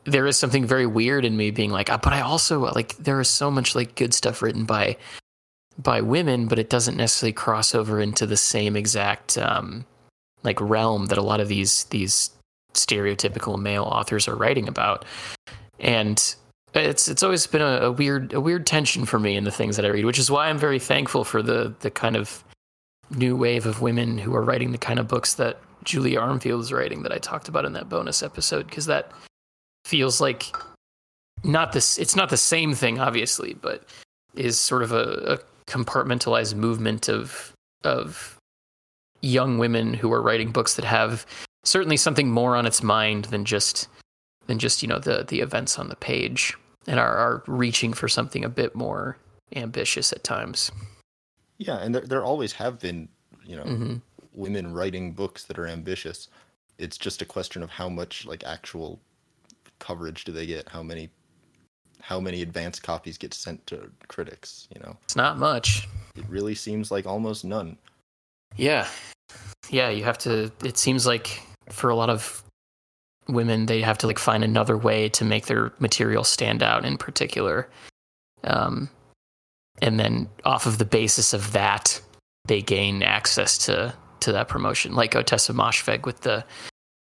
there is something very weird in me being like, "Ah, but I also like there is so much like good stuff written by by women, but it doesn't necessarily cross over into the same exact um, like realm that a lot of these these stereotypical male authors are writing about. And it's it's always been a, a weird a weird tension for me in the things that I read, which is why I'm very thankful for the the kind of new wave of women who are writing the kind of books that Julia Armfield is writing that I talked about in that bonus episode, because that feels like not this it's not the same thing obviously, but is sort of a, a compartmentalized movement of of young women who are writing books that have certainly something more on its mind than just than just you know the the events on the page and are, are reaching for something a bit more ambitious at times. Yeah, and there there always have been, you know, hmm women writing books that are ambitious. It's just a question of how much like actual coverage do they get? How many how many advanced copies get sent to critics, you know? It's not much. It really seems like almost none. Yeah. Yeah, you have to it seems like for a lot of women they have to like find another way to make their material stand out in particular. Um and then off of the basis of that they gain access to to that promotion like Ottessa Moshfegh with the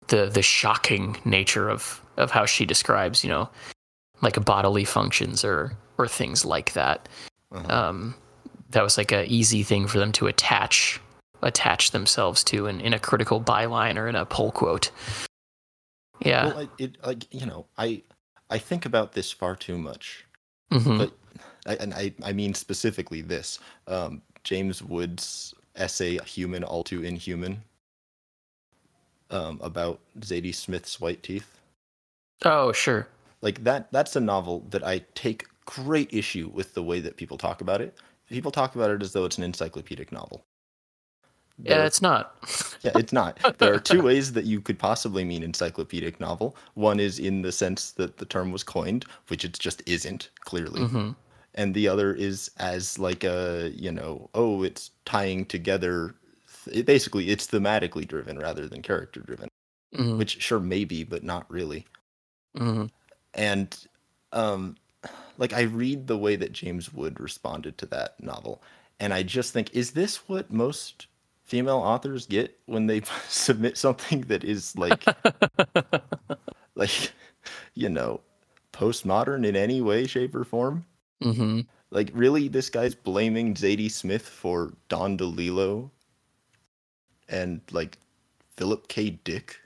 the the shocking nature of of how she describes, you know, like bodily functions or or things like that Uh-huh. um, that was like a easy thing for them to attach attach themselves to in, in a critical byline or in a pull quote. Yeah. Well, I, it like you know, I I think about this far too much. Mhm. but- I, and I I mean specifically this. Um, James Wood's essay "Human All Too Inhuman" um, about Zadie Smith's white teeth. oh, sure. like that that's a novel that I take great issue with the way that people talk about it. People talk about it as though it's an encyclopedic novel. Yeah, it's not. [laughs] yeah, it's not. There are two ways that you could possibly mean encyclopedic novel. One is in the sense that the term was coined, which it just isn't, clearly. hmm And the other is as like a, you know, oh, it's tying together. It, basically, it's thematically driven rather than character driven, hmm which sure maybe, but not really. hmm And um, like I read the way that James Wood responded to that novel, and I just think, is this what most female authors get when they [laughs] submit something that is like [laughs] like you know postmodern in any way shape or form? Hmm like really this guy's blaming zadie smith for don delillo and like philip k. Dick.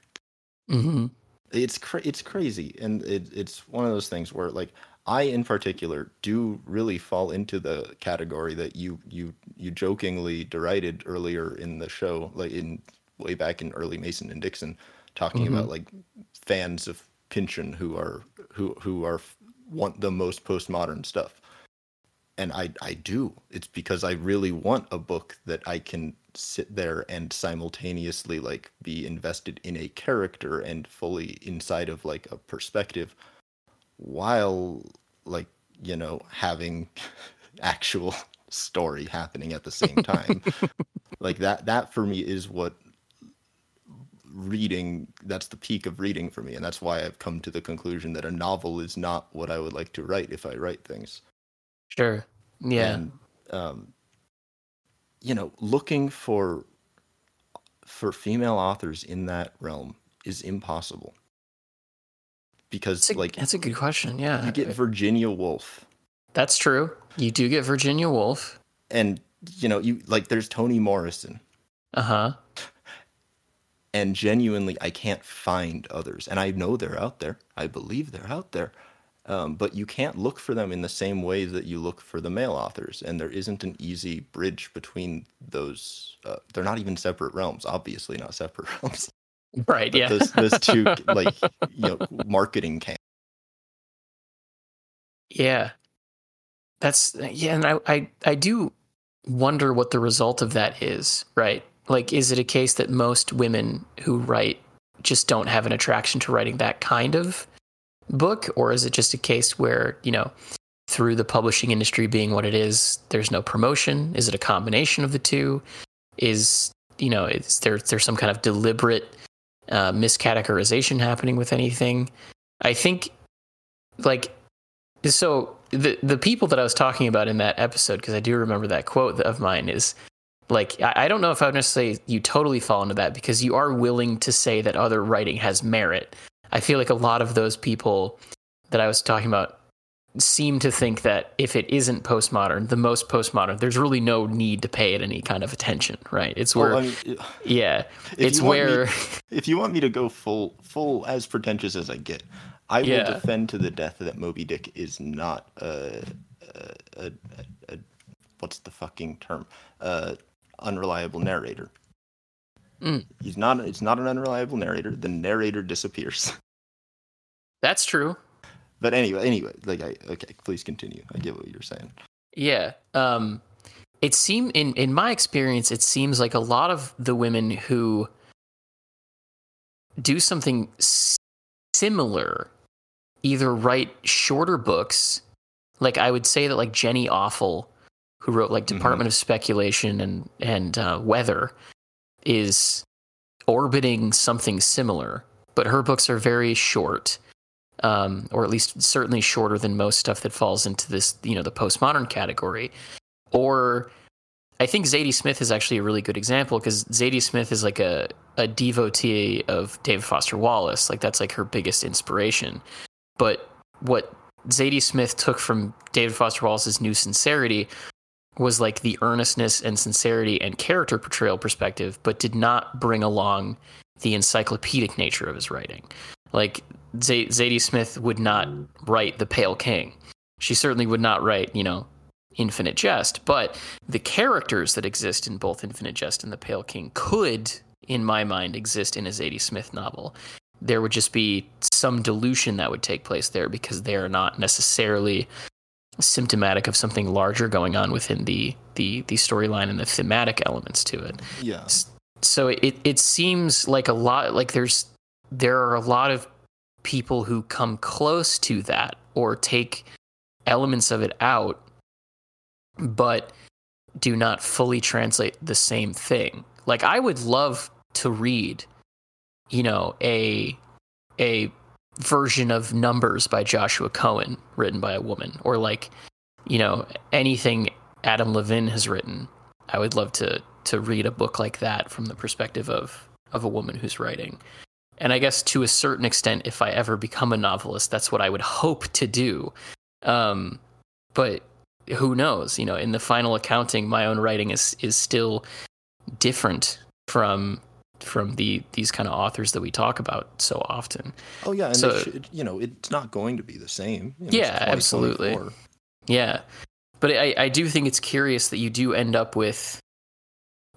Hmm it's cra- it's crazy and it, it's one of those things where like i in particular do really fall into the category that you you you jokingly derided earlier in the show like in way back in early mason and dixon talking Mhm. about like fans of pynchon who are who who are want the most postmodern stuff and i i do. It's because i really want a book that i can sit there and simultaneously like be invested in a character and fully inside of like a perspective while like you know having [laughs] actual story happening at the same time. [laughs] Like that that for me is what reading that's the peak of reading for me and that's why i've come to the conclusion that a novel is not what i would like to write if i write things Sure. Yeah. and um, you know looking for for female authors in that realm is impossible because That's a, like that's a good question. Yeah. you get virginia woolf That's true. You do get Virginia Woolf. and you know you like there's toni morrison Uh huh. and genuinely i can't find others and i know they're out there i believe they're out there um, but you can't look for them in the same way that you look for the male authors and there isn't an easy bridge between those uh, they're not even separate realms obviously not separate [laughs] realms Right. but yeah. those, those two [laughs] like you know marketing camp Yeah. That's yeah, and I, I I do wonder what the result of that is, right? Like is it a case that most women who write just don't have an attraction to writing that kind of book or is it just a case where, you know, through the publishing industry being what it is, there's no promotion? Is it a combination of the two? Is, you know, is there there's some kind of deliberate uh, miscategorization happening with anything? I think like so the the people that I was talking about in that episode, because I do remember that quote of mine is like I, I don't know if I would necessarily you totally fall into that because you are willing to say that other writing has merit. I feel like a lot of those people that I was talking about seem to think that if it isn't postmodern, the most postmodern, there's really no need to pay it any kind of attention, right? It's where Well, I mean, yeah, it's want me- where [laughs] if you want me to go full full as pretentious as I get, I will defend to the death that Moby Dick is not a, a, a, a, a what's the fucking term? Uh, unreliable narrator. Mm. He's not. It's not an unreliable narrator. The narrator disappears. [laughs] that's true. But anyway, anyway, like I okay, please continue. I get what you're saying. Yeah. Um it seem in in my experience it seems like a lot of the women who do something similar either write shorter books like I would say that like Jenny Offill who wrote like Mhm. Department of Speculation and and uh, Weather is orbiting something similar but her books are very short um, or at least certainly shorter than most stuff that falls into this, you know, the postmodern category. Or I think Zadie Smith is actually a really good example because Zadie Smith is like a, a devotee of David Foster Wallace. Like that's like her biggest inspiration. But what Zadie Smith took from David Foster Wallace's New Sincerity was like the earnestness and sincerity and character portrayal perspective, but did not bring along the encyclopedic nature of his writing. Like Z- Zadie Smith would not write The Pale King. She certainly would not write, you know, Infinite Jest. But the characters that exist in both Infinite Jest and The Pale King could, in my mind, exist in a Zadie Smith novel. there would just be some dilution that would take place there because they are not necessarily symptomatic of something larger going on within the the the storyline and the thematic elements to it. Yeah. So it it seems like a lot like there's there are a lot of people who come close to that or take elements of it out but do not fully translate the same thing. Like I would love to read you know a a version of Numbers by Joshua Cohen written by a woman or like you know anything Adam Levin has written. I would love to to read a book like that from the perspective of of a woman who's writing. And I guess to a certain extent, if I ever become a novelist, that's what I would hope to do. Um, but who knows? You know, in the final accounting, my own writing is is still different from from the these kind of authors that we talk about so often. Oh yeah, and so, should, you know, it's not going to be the same. Yeah, absolutely. Yeah, but I, I do think it's curious that you do end up with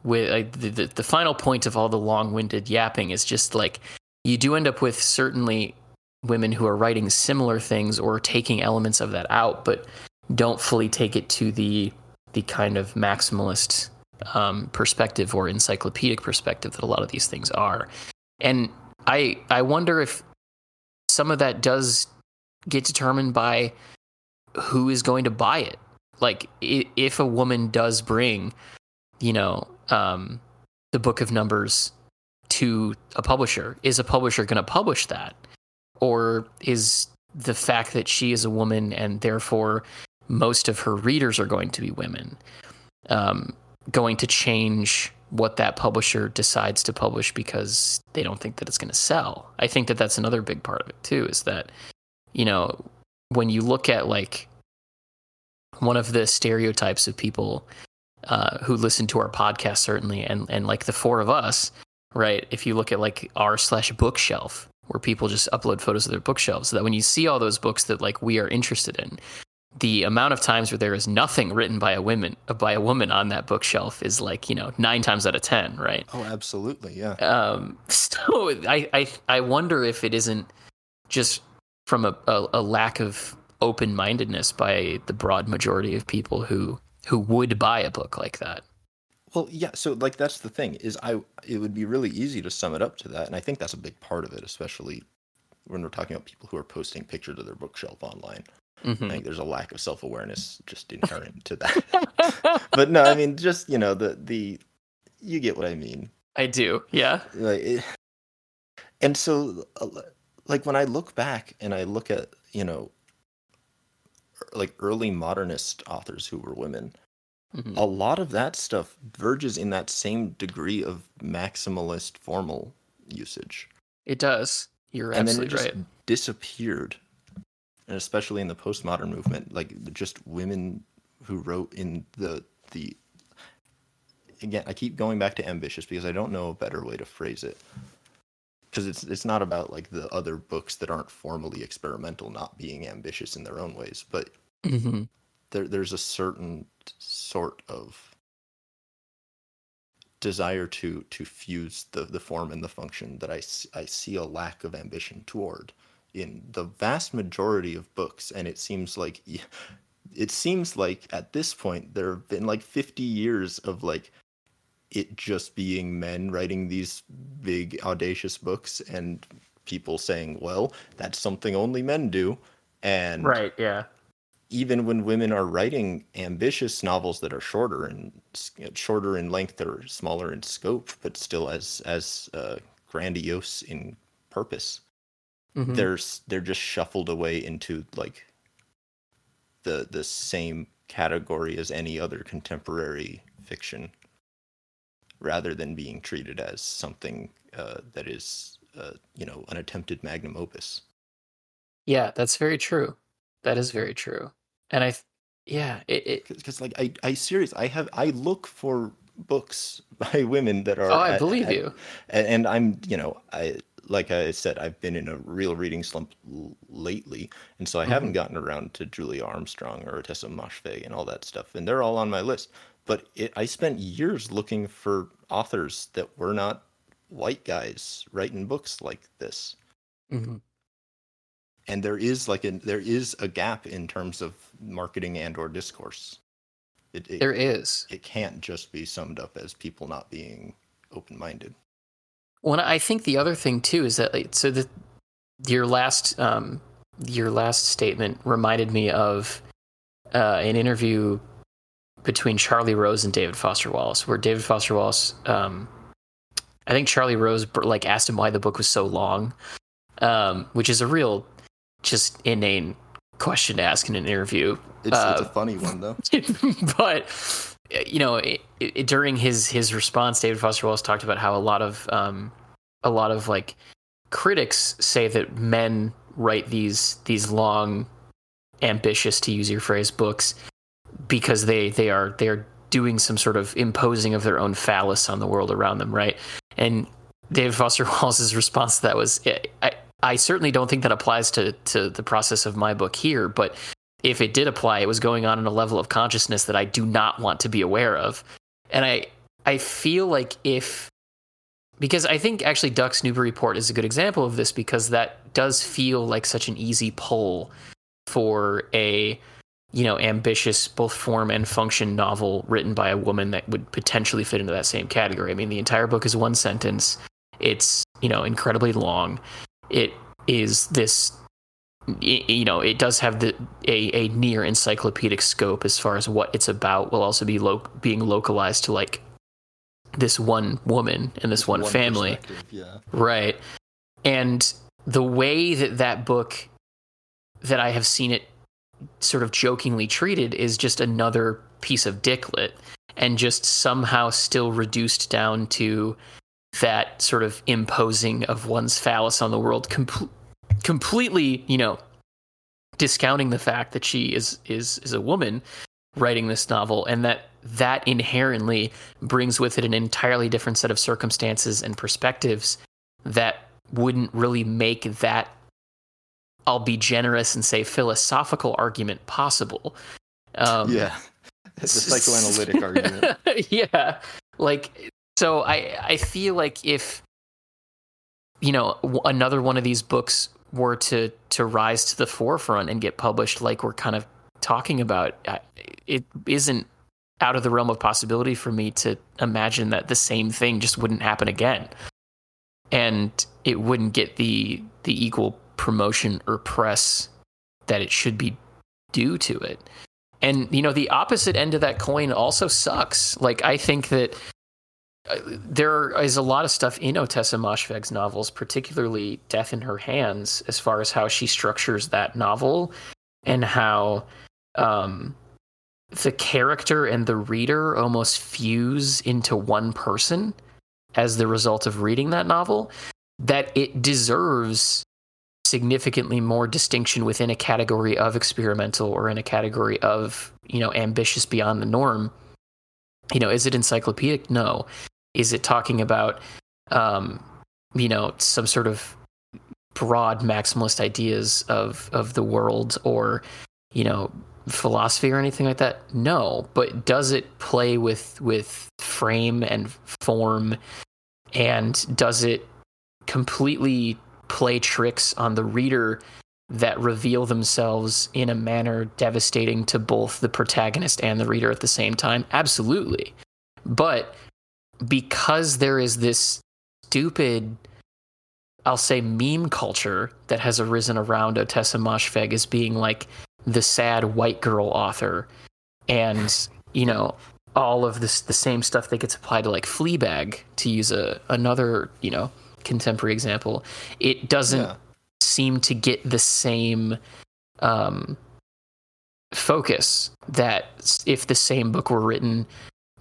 with like, the, the the final point of all the long-winded yapping is just like you do end up with certainly women who are writing similar things or taking elements of that out, but don't fully take it to the the kind of maximalist um, perspective or encyclopedic perspective that a lot of these things are. And I I wonder if some of that does get determined by who is going to buy it. Like if a woman does bring, you know, um, the book of numbers to a publisher, is a publisher going to publish that, or is the fact that she is a woman and therefore most of her readers are going to be women um, going to change what that publisher decides to publish because they don't think that it's going to sell. I think that that's another big part of it too is that you know when you look at like one of the stereotypes of people uh, who listen to our podcast certainly and and like the four of us right if you look at like r slash bookshelf where people just upload photos of their bookshelves so that when you see all those books that like we are interested in the amount of times where there is nothing written by a woman by a woman on that bookshelf is like you know nine times out of ten right? Oh absolutely yeah. Um [laughs] so i i, I wonder if it isn't just from a, a, a lack of open-mindedness by the broad majority of people who who would buy a book like that. Well yeah so like that's the thing is i it would be really easy to sum it up to that and i think that's a big part of it especially when we're talking about people who are posting pictures of their bookshelf online Mm-hmm. I think there's a lack of self awareness just inherent to that. [laughs] but no, I mean, just you know, the the you get what I mean. I do, yeah. Like, it, and so, uh, like when I look back and I look at you know, like early modernist authors who were women, mm-hmm. a lot of that stuff verges in that same degree of maximalist formal usage. It does. You're and absolutely then it just right. disappeared and especially in the postmodern movement, like just women who wrote in the the again, I keep going back to ambitious because I don't know a better way to phrase it. Because it's it's not about like the other books that aren't formally experimental not being ambitious in their own ways, but mm-hmm. there there's a certain sort of desire to to fuse the the form and the function that I I see a lack of ambition toward in the vast majority of books and it seems like [laughs] it seems like at this point there have been like 50 years of like it just being men writing these big audacious books and people saying well that's something only men do. And right yeah. even when women are writing ambitious novels that are shorter and shorter in length or smaller in scope but still as as uh, grandiose in purpose mm-hmm. they're they're just shuffled away into like the the same category as any other contemporary fiction rather than being treated as something uh, that is uh, you know an attempted magnum opus. Yeah that's very true. That is very true. And i yeah it because like i i serious i have i look for books [laughs] by women that are oh i believe at, you. and i'm you know i like I said, I've been in a real reading slump l- lately, and so I mm-hmm. haven't gotten around to Julia Armstrong or Tessa Moshfegh and all that stuff, and they're all on my list. But it, I spent years looking for authors that were not white guys writing books like this. Mm-hmm. And there is like a there is a gap in terms of marketing and or discourse. It, it, There is. it can't just be summed up as people not being open minded. Well, I think the other thing too is that like, so the your last um, your last statement reminded me of uh, an interview between Charlie Rose and David Foster Wallace, where David Foster Wallace, um, I think Charlie Rose like asked him why the book was so long, um, which is a real just inane question to ask in an interview. It's, it's Uh, a funny one though. [laughs] but you know, it, it, during his his response, David Foster Wallace talked about how a lot of um, a lot of like critics say that men write these these long, ambitious, to use your phrase, books because they they are they are doing some sort of imposing of their own phallus on the world around them, right? And David Foster [laughs] Wallace's response to that was, I, I certainly don't think that applies to to the process of my book here, but if it did apply, it was going on in a level of consciousness that I do not want to be aware of. And I I feel like if because I think actually Ducks, Newburyport is a good example of this because that does feel like such an easy pull for a you know ambitious both form and function novel written by a woman that would potentially fit into that same category. I mean the entire book is one sentence. It's you know incredibly long. It is this you know it does have the a, a near encyclopedic scope as far as what it's about will also be lo- being localized to like this one woman and this one, family Yeah. right and the way that that book that i have seen it sort of jokingly treated is just another piece of dicklet and just somehow still reduced down to that sort of imposing of one's phallus on the world com- completely you know discounting the fact that she is is is a woman writing this novel and that that inherently brings with it an entirely different set of circumstances and perspectives that wouldn't really make that I'll be generous and say philosophical argument possible. Um, yeah. [laughs] The psychoanalytic argument. [laughs] yeah, like so. I I feel like if you know another one of these books were to to rise to the forefront and get published, like we're kind of talking about, it isn't out of the realm of possibility for me to imagine that the same thing just wouldn't happen again, and it wouldn't get the the equal promotion or press that it should be due to it. And you know, the opposite end of that coin also sucks. Like I think that there is a lot of stuff in Ottessa Moshfegh's novels, particularly Death in Her Hands, as far as how she structures that novel and how um, the character and the reader almost fuse into one person as the result of reading that novel, that it deserves significantly more distinction within a category of experimental or in a category of you know ambitious beyond the norm. You know is it encyclopedic? No is it talking about um you know some sort of broad maximalist ideas of of the world or you know philosophy or anything like that? No but does it play with with frame and form? And does it completely play tricks on the reader that reveal themselves in a manner devastating to both the protagonist and the reader at the same time? Absolutely. But because there is this stupid I'll say meme culture that has arisen around Ottessa Moshfegh as being like the sad white girl author and you know all of this the same stuff that gets applied to like Fleabag to use a another you know contemporary example it doesn't Yeah. seem to get the same um, focus that if the same book were written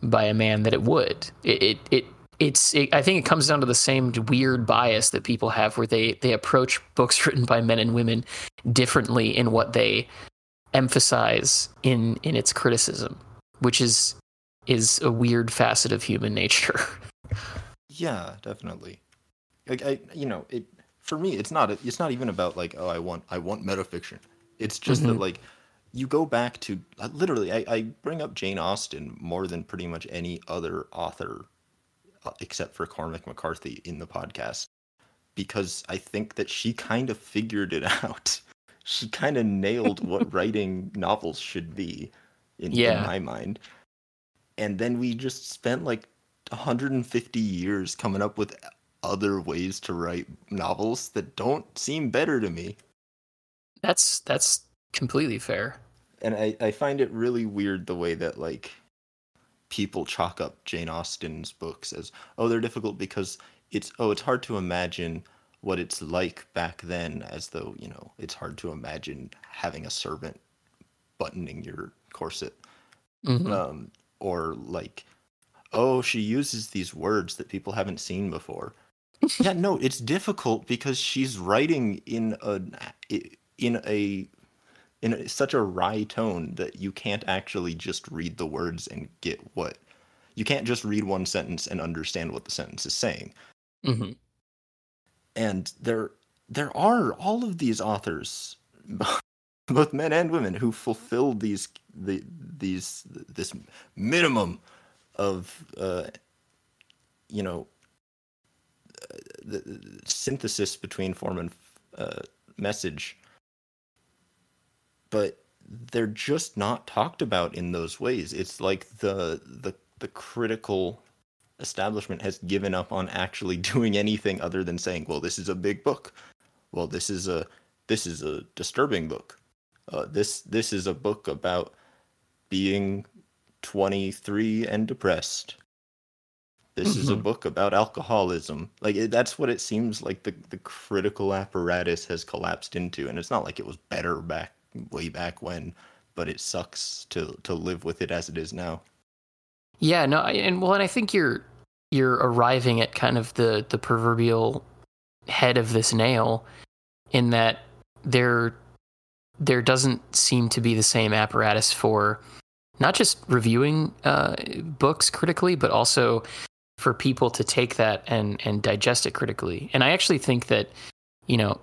by a man that it would it it, it it's it, i think it comes down to the same weird bias that people have where they they approach books [laughs] written by men and women differently in what they emphasize in in its criticism which is is a weird facet of human nature [laughs] Yeah, definitely. Like I, you know, it for me, it's not. It's not even about like, oh, I want, I want metafiction. It's just that Mhm. like, you go back to uh, literally. I, I bring up Jane Austen more than pretty much any other author, uh, except for Cormac McCarthy in the podcast, because I think that she kind of figured it [laughs] out. She kind of nailed what [laughs] writing novels should be in, Yeah. in my mind. And then we just spent like 150 years coming up with other ways to write novels that don't seem better to me. That's that's completely fair. And I, I find it really weird the way that like people chalk up Jane Austen's books as oh they're difficult because it's oh it's hard to imagine what it's like back then as though you know it's hard to imagine having a servant buttoning your corset Mhm. um, or like oh she uses these words that people haven't seen before [laughs] yeah no it's difficult because she's writing in a in a in such a wry tone that you can't actually just read the words and get what you can't just read one sentence and understand what the sentence is saying Mhm. and there there are all of these authors [laughs] both men and women who fulfill these the these this minimum of uh you know uh, the, the synthesis between form and uh, message but they're just not talked about in those ways. It's like the the the critical establishment has given up on actually [laughs] doing anything other than saying well this is a big book. Well this is a this is a disturbing book. Uh, this this is a book about being 23 and depressed. This is a Mhm. book about alcoholism. Like it, that's what it seems like the, the critical apparatus has collapsed into and it's not like it was better back way back when but it sucks to to live with it as it is now Yeah, no, and well, and I think you're you're arriving at kind of the the proverbial head of this nail, in that there there doesn't seem to be the same apparatus for not just reviewing uh, books critically, but also for people to take that and and digest it critically. And I actually think that you know,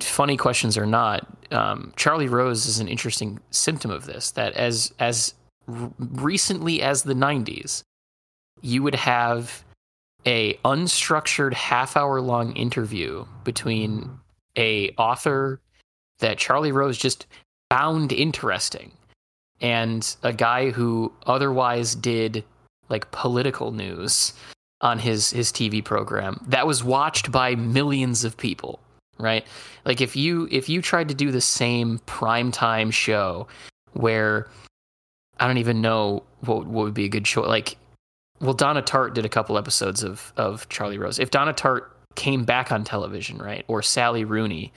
funny questions or not, um, Charlie Rose is an interesting symptom of this. That as as recently as the 90s, you would have a unstructured half hour long interview between a author that Charlie Rose just found interesting and a guy who otherwise did like political news on his his TV program that was watched by millions of people right like if you if you tried to do the same primetime show where I don't even know what what would be a good show. Like, well, Donna Tartt did a couple episodes of of Charlie Rose. If Donna Tartt came back on television, right, or Sally Rooney,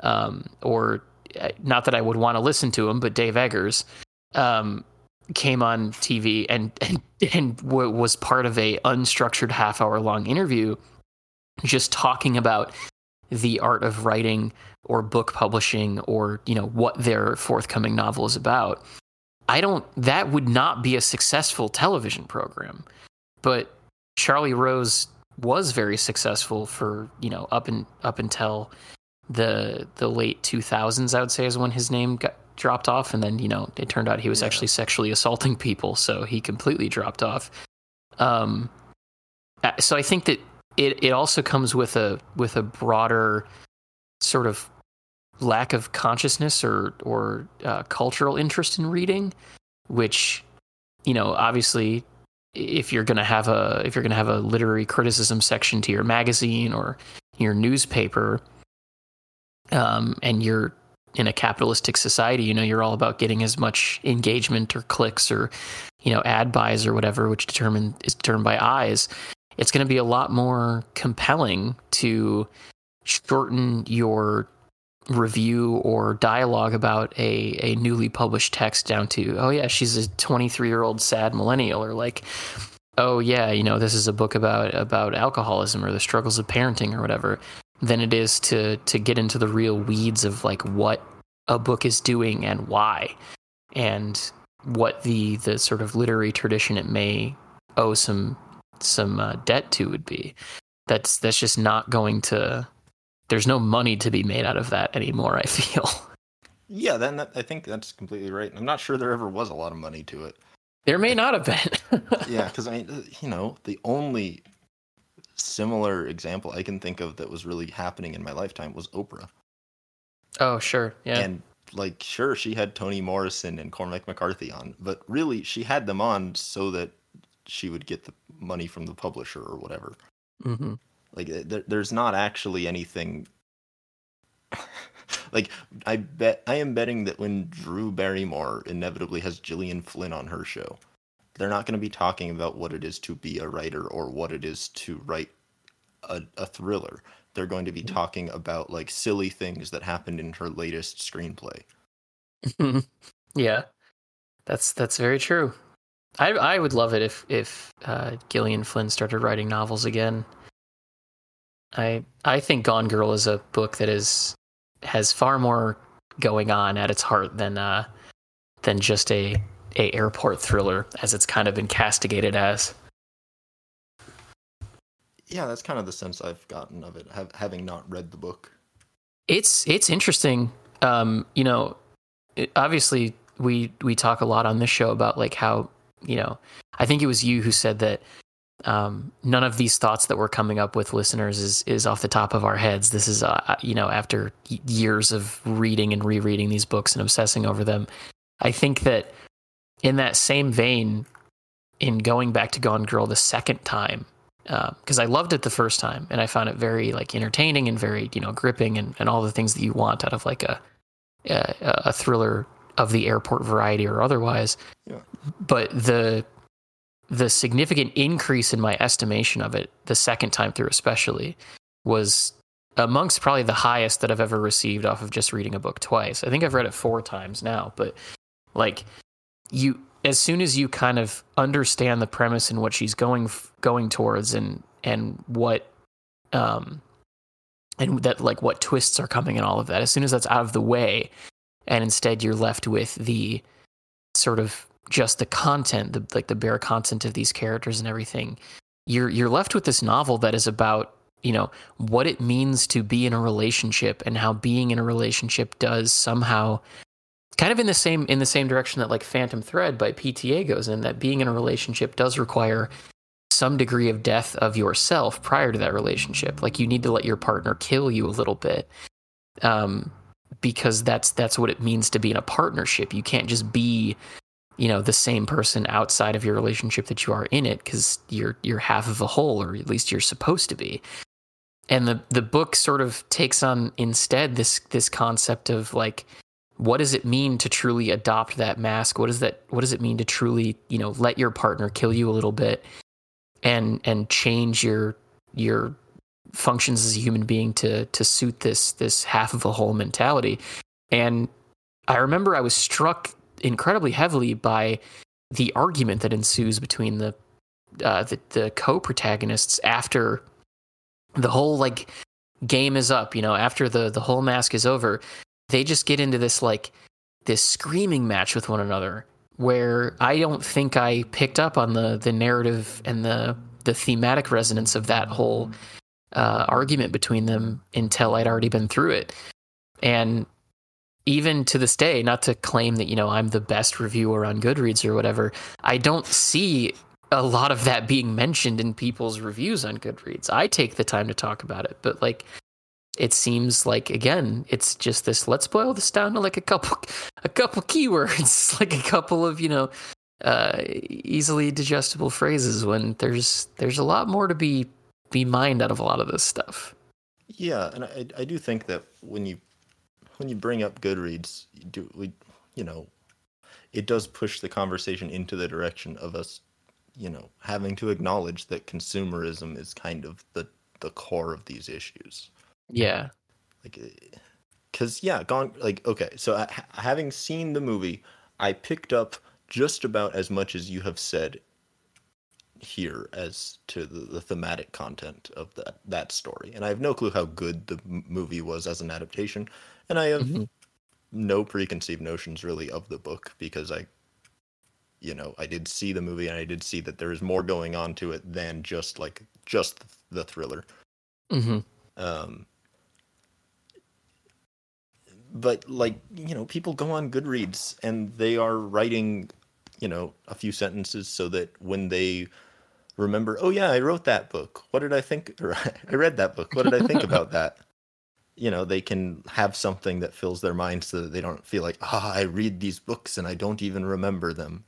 um, or uh, not that I would want to listen to him, but Dave Eggers um, came on TV and and and w- was part of a unstructured half hour long interview, just talking about the art of writing or book publishing or you know what their forthcoming novel is about I don't that would not be a successful television program. But Charlie Rose was very successful for, you know, up and up until the the late 2000s I would say is when his name got dropped off and then, you know, it turned out he was Yeah. actually sexually assaulting people, so he completely dropped off. Um so I think that it it also comes with a with a broader sort of lack of consciousness or or uh, cultural interest in reading, which you know obviously if you're to have a if you're to have a literary criticism section to your magazine or your newspaper, um, and you're in a capitalistic society, you know you're all about getting as much engagement or clicks or you know ad buys or whatever, which determine is determined by eyes. It's going to be a lot more compelling to shorten your review or dialogue about a, a newly published text down to oh yeah she's a 23 year old sad millennial or like oh yeah you know this is a book about about alcoholism or the struggles of parenting or whatever than it is to to get into the real weeds of like what a book is doing and why and what the the sort of literary tradition it may owe some some uh, debt to would be that's that's just not going to there's no money to be made out of that anymore i [laughs] feel Yeah, then that, I think that's completely right. I'm not sure there ever was a lot of money to it. there may not have been [laughs] Yeah, because I mean, uh, you know, the only similar example I can think of that was really happening in my lifetime was Oprah. Oh, sure. Yeah. And like sure she had Toni Morrison and Cormac McCarthy on, but really she had them on so that she would get the money from the publisher or whatever. hmm Like there, there's not actually anything [laughs] like I bet I am betting that when Drew Barrymore inevitably has Gillian Flynn on her show, they're not going to be talking about what it is to be a writer or what it is to write a, a thriller. They're going to be talking about like silly things that happened in her latest screenplay. [laughs] yeah. That's that's very true. I I would love it if if uh, Gillian Flynn started writing novels again. I I think Gone Girl is a book that is has far more going on at its heart than uh than just a a airport thriller as it's kind of been castigated as. Yeah, that's kind of the sense I've gotten of it, have, having not read the book. It's it's interesting. Um, you know, it, obviously we we talk a lot on this show about like how you know I think it was you who said that um, none of these thoughts that we're coming up with, listeners, is is off the top of our heads. This is uh, you know after years of reading and rereading these books and obsessing over them. I think that in that same vein, in going back to Gone Girl the second time, because uh, I loved it the first time and I found it very like entertaining and very you know gripping and, and all the things that you want out of like a a, a thriller of the airport variety or otherwise. Yeah. But the the significant increase in my estimation of it the second time through especially was amongst probably the highest that I've ever received off of just reading a book twice. I think I've read it four times now, but like you as soon as you kind of understand the premise and what she's going going towards and and what um and that like what twists are coming and all of that as soon as that's out of the way and instead you're left with the sort of just the content the like the bare content of these characters and everything you're you're left with this novel that is about you know what it means to be in a relationship and how being in a relationship does somehow kind of in the same in the same direction that like Phantom Thread by PTA goes in that being in a relationship does require some degree of death of yourself prior to that relationship. Like you need to let your partner kill you a little bit. Um, because that's that's what it means to be in a partnership. You can't just be, you know, the same person outside of your relationship that you are in it because you're you're half of a whole, or at least you're supposed to be. And the the book sort of takes on instead this this concept of like what does it mean to truly adopt that mask? What does that what does it mean to truly, you know, let your partner kill you a little bit and and change your your functions as a human being to to suit this this half of a whole mentality. And I remember I was struck incredibly heavily by the argument that ensues between the uh, the, the co-protagonists after the whole like game is up, you know, after the the whole mask is over they just get into this like this screaming match with one another where I don't think I picked up on the the narrative and the the thematic resonance of that whole uh, argument between them until I'd already been through it. And even to this day, not to claim that you know I'm the best reviewer on Goodreads or whatever, I don't see a lot of that being mentioned in people's reviews on Goodreads. I take the time to talk about it, but like it seems like again it's just this let's boil this down to like a couple [laughs] a couple keywords [laughs] like a couple of you know uh, easily digestible phrases when there's there's a lot more to be be mined out of a lot of this stuff yeah and i i do think that when you when you bring up goodreads you do we you know it does push the conversation into the direction of us you know having to acknowledge that consumerism is kind of the the core of these issues yeah. Like, eh, because yeah, gone. Like, okay, so uh, I, having seen the movie, I picked up just about as much as you have said here as to the, the thematic content of that that story, and I have no clue how good the movie was as an adaptation, and I have mm-hmm. no preconceived notions really of the book because I you know i did see the movie and i did see that there is more going on to it than just like just the thriller mm-hmm. um but like you know people go on goodreads and they are writing you know a few sentences so that when they remember, oh yeah, I wrote that book. What did I think? [laughs] Or I read that book. What did I think about that? [laughs] You know, they can have something that fills their mind so that they don't feel like, ah, I read these books and I don't even remember them.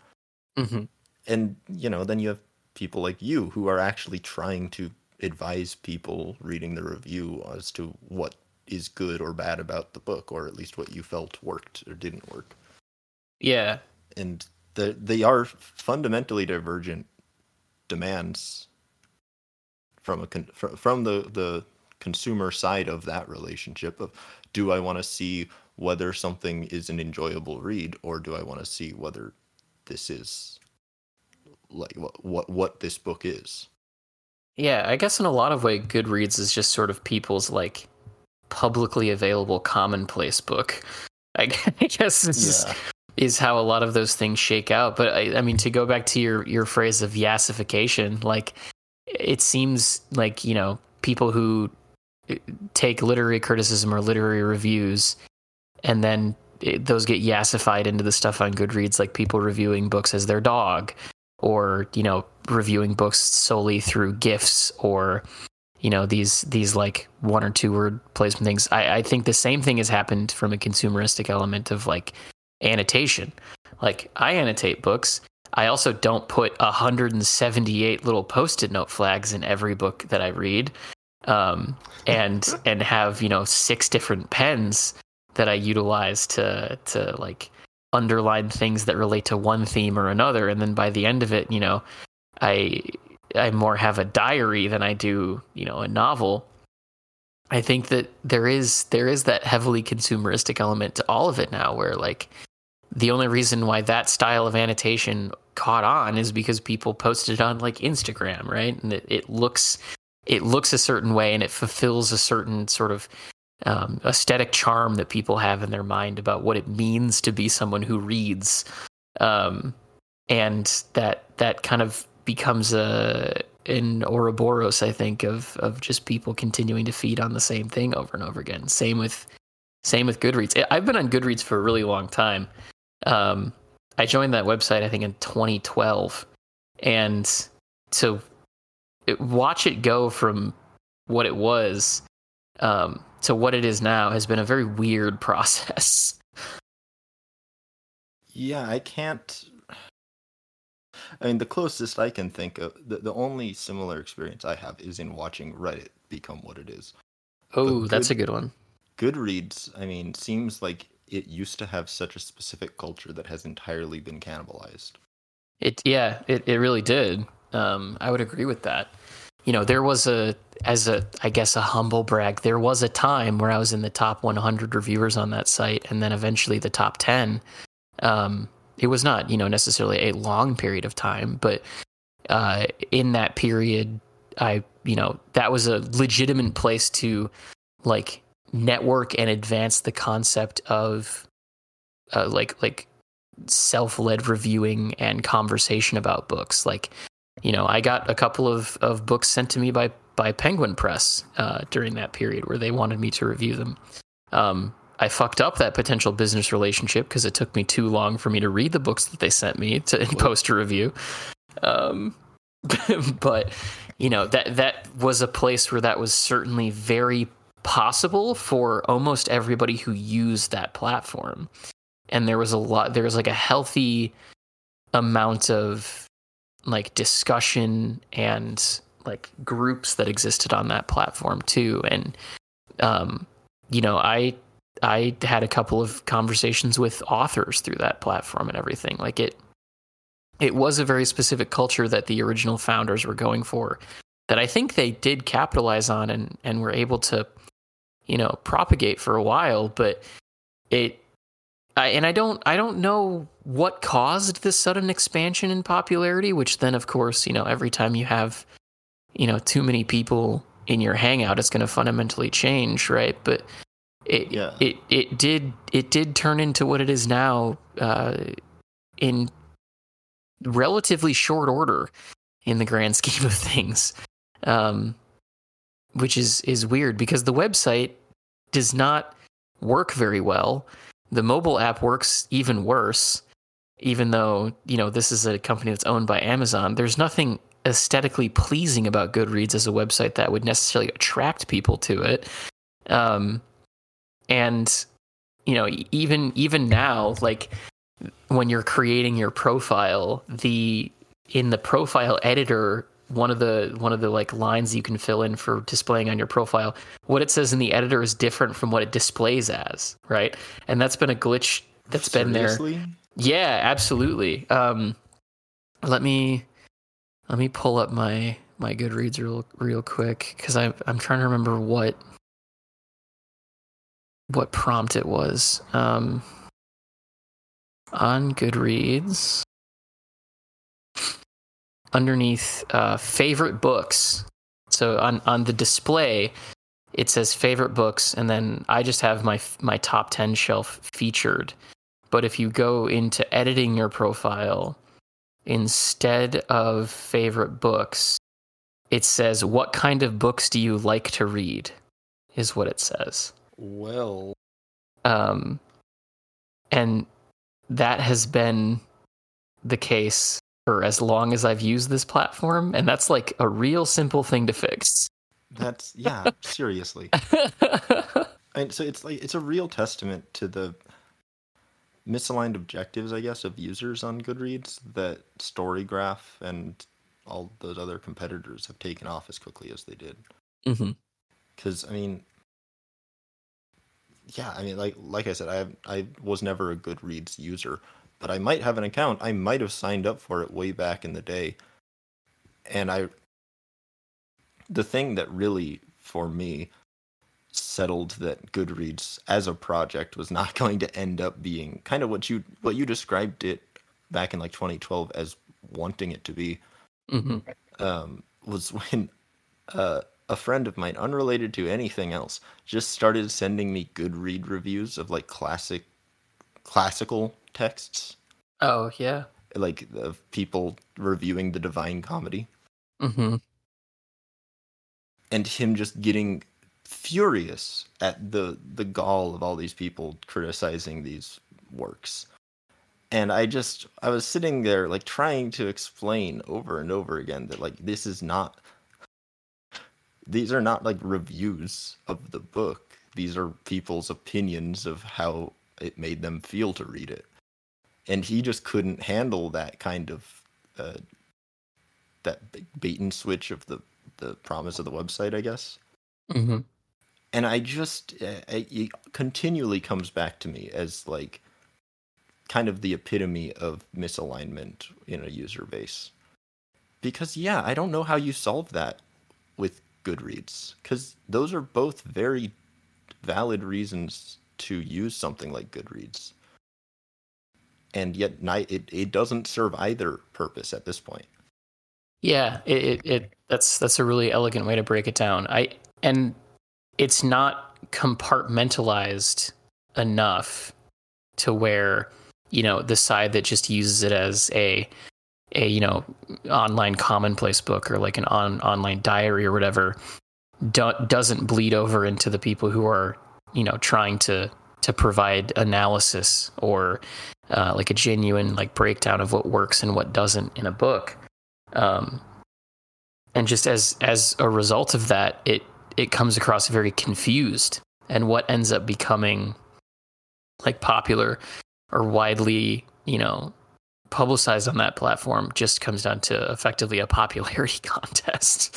Mm-hmm. And, you know, then you have people like you who are actually trying to advise people reading the review as to what is good or bad about the book, or at least what you felt worked or didn't work. Yeah. And the, they are fundamentally divergent demands from a con- from the the consumer side of that relationship of do I want to see whether something is an enjoyable read or do I want to see whether this is like what what, what this book is. Yeah, I guess in a lot of way Goodreads is just sort of people's like publicly available commonplace book. [laughs] I, guess this yeah. is is how a lot of those things shake out. But I, I mean, to go back to your your phrase of yassification, like it seems like you know people who uh, take literary criticism or literary reviews, and then it, those get yassified into the stuff on Goodreads, like people reviewing books as their dog, or you know reviewing books solely through gifs or you know these these like one or two word placement things. I, I think the same thing has happened from a consumeristic element of like annotation. Like I annotate books. I also don't put 178 little post-it note flags in every book that I read, um, and [laughs] and have you know six different pens that I utilize to to like underline things that relate to one theme or another. And then by the end of it, you know, I I more have a diary than I do you know a novel. I think that there is there is that heavily consumeristic element to all of it now, where like the only reason why that style of annotation caught on is because people posted it on like Instagram, right? And it, it looks it looks a certain way and it fulfills a certain sort of um, aesthetic charm that people have in their mind about what it means to be someone who reads, um, and that that kind of becomes a an Ouroboros, I think, of of just people continuing to feed on the same thing over and over again. Same with same with Goodreads. I've been on Goodreads for a really long time. Um, I joined that website I think in 2012, and to watch it go from what it was um, to what it is now has been a very weird [laughs] process. Yeah, I can't. I mean, the closest I can think of, the, the only similar experience I have is in watching Reddit become what it is. Oh, that's a good one. Goodreads, I mean, seems like it used to have such a specific culture that has entirely been cannibalized. It yeah, it, it really did. Um, I would agree with that. You know, there was a as a I guess a humble brag, there was a time where I was in the top 100 reviewers on that site, and then eventually the top 10. Um, it was not you know necessarily a long period of time, but uh, in that period, I you know that was a legitimate place to like network and advance the concept of uh, like like self-led reviewing and conversation about books. Like you know i got a couple of, of books sent to me by by penguin press uh, during that period where they wanted me to review them. Um, i fucked up that potential business relationship because it took me too long for me to read the books that they sent me to [laughs] post a review. Um, [laughs] but you know that that was a place where that was certainly very possible for almost everybody who used that platform. And there was a lot, there was like a healthy amount of like discussion and like groups that existed on that platform too. And, um, you know, I, I had a couple of conversations with authors through that platform and everything. Like it, it was a very specific culture that the original founders were going for that I think they did capitalize on and, and were able to you know propagate for a while but it I, and I don't I don't know what caused this sudden expansion in popularity which then of course you know every time you have you know too many people in your hangout it's going to fundamentally change right but it yeah. it it did it did turn into what it is now uh, in relatively short order in the grand [laughs] scheme of things um, which is is weird because the website does not work very well. The mobile app works even worse, even though, you know, this is a company that's owned by Amazon. There's nothing aesthetically pleasing about Goodreads as a website that would necessarily attract people to it. Um, and you know, even even now, like when you're creating your profile, the in the profile editor, one of the one of the like lines you can fill in for displaying on your profile, what it says in the editor is different from what it displays as, right? And that's been a glitch that's been there. Yeah, absolutely. Um, let me let me pull up my my Goodreads real real quick because I'm I'm trying to remember what what prompt it was. Um, on Goodreads, underneath uh, favorite books. So on on the display, it says favorite books, and then I just have my my top ten shelf featured. But if you go into editing your profile, instead of favorite books, it says what kind of books do you like to read? Is what it says. Well, Um, and that has been the case for as long as I've used this platform, and that's like a real simple thing to fix. that's yeah, seriously. [laughs] And so it's like it's a real testament to the misaligned objectives, I guess, of users on Goodreads that Storygraph and all those other competitors have taken off as quickly as they did. Mm-hmm. Because I mean, yeah, I mean, like like I said, I I was never a Goodreads user, but I might have an account. I might have signed up for it way back in the day, and I. The thing that really, for me, settled that Goodreads as a project was not [laughs] going to end up being kind of what you what you described it back in like 2012 as wanting it to be hmm um, was [laughs] when uh, a friend of mine, unrelated to anything else, just started sending me good read reviews of like classic, classical texts, Oh yeah. like of people reviewing the Divine Comedy, Mm-hmm. and him just getting furious at the the gall of all these people criticizing these works. And I just I was sitting there like trying to explain over and over again that like this is not these are not like reviews of the book. These are people's opinions of how it made them feel to read it. And he just couldn't handle that kind of uh, that bait and switch of the the promise of the website, I guess. hmm And I just uh, it continually comes back to me as like kind of the epitome of misalignment in a user base. Because yeah, I don't know how you solve that with Goodreads cuz those are both very valid reasons to use something like Goodreads. And yet it it doesn't serve either purpose at this point. Yeah, it, it, it that's that's a really elegant way to break it down. I and it's not compartmentalized enough to where you know the side that just uses it as a a you know online commonplace book or like an on online diary or whatever do, doesn't bleed over into the people who are you know trying to to provide analysis or uh, like a genuine like breakdown of what works and what doesn't in a book. Um, and just as as a result of that it it comes across very confused and what ends up becoming like popular or widely you know publicized on that platform just comes down to effectively a popularity [laughs] contest.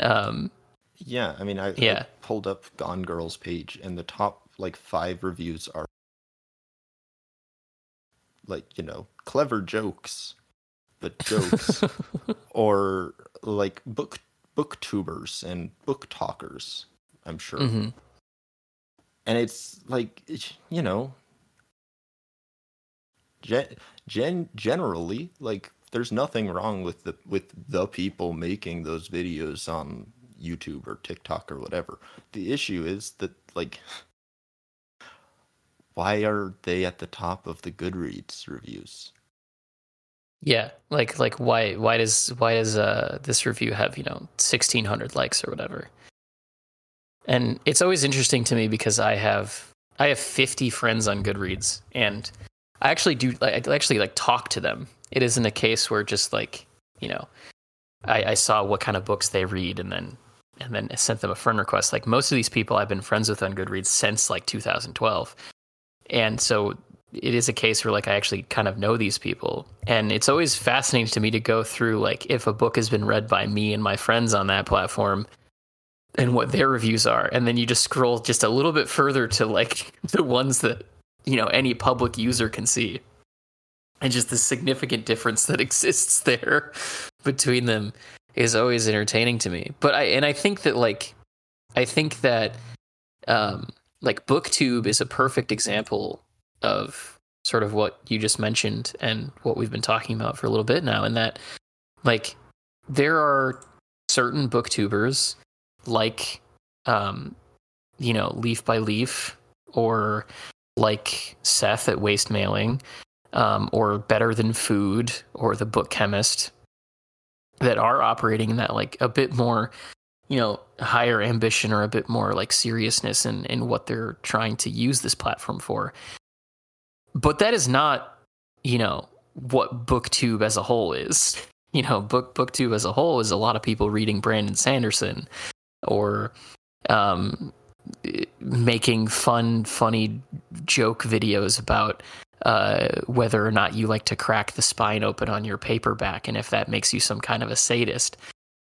Um Yeah, I mean, I, I pulled up Gone Girl's page, and the top like five reviews are like you know clever jokes, but jokes, [laughs] or like book booktubers and book talkers. I'm sure, mhm. and it's like you know, gen, gen generally like there's nothing wrong with the with the people making those videos on YouTube or TikTok or whatever. The issue is that like [laughs] why are they at the top of the Goodreads reviews? yeah like like why why does why does uh this review have you know 1600 likes or whatever and it's always interesting to me because i have i have 50 friends on goodreads and i actually do I actually like talk to them it isn't a case where just like you know I, I saw what kind of books they read, and then and then sent them a friend request. Like most of these people I've been friends with on Goodreads since like 2012. And so it is a case where like I actually kind of know these people. And it's always fascinating to me to go through like if a book has been read by me and my friends on that platform and what their reviews are. And then you just scroll just a little bit further to like [laughs] the ones that, you know, any public user can see. And just the significant difference that [laughs] exists there between them is always entertaining to me. But I and I think that like I think that um like booktube is a perfect example of sort of what you just mentioned and what we've been talking about for a little bit now and that like there are certain booktubers like um you know leaf by leaf or like seth at waste mailing um, or better than food or the book chemist that are operating in that like a bit more you know higher ambition or a bit more like seriousness in in what they're trying to use this platform for. But that is not you know what booktube as a whole is. You know book booktube as a whole is a lot of people reading brandon sanderson or um, making fun funny joke videos about uh, whether or not you like to crack the spine open on your paperback and if that makes you some kind of a sadist.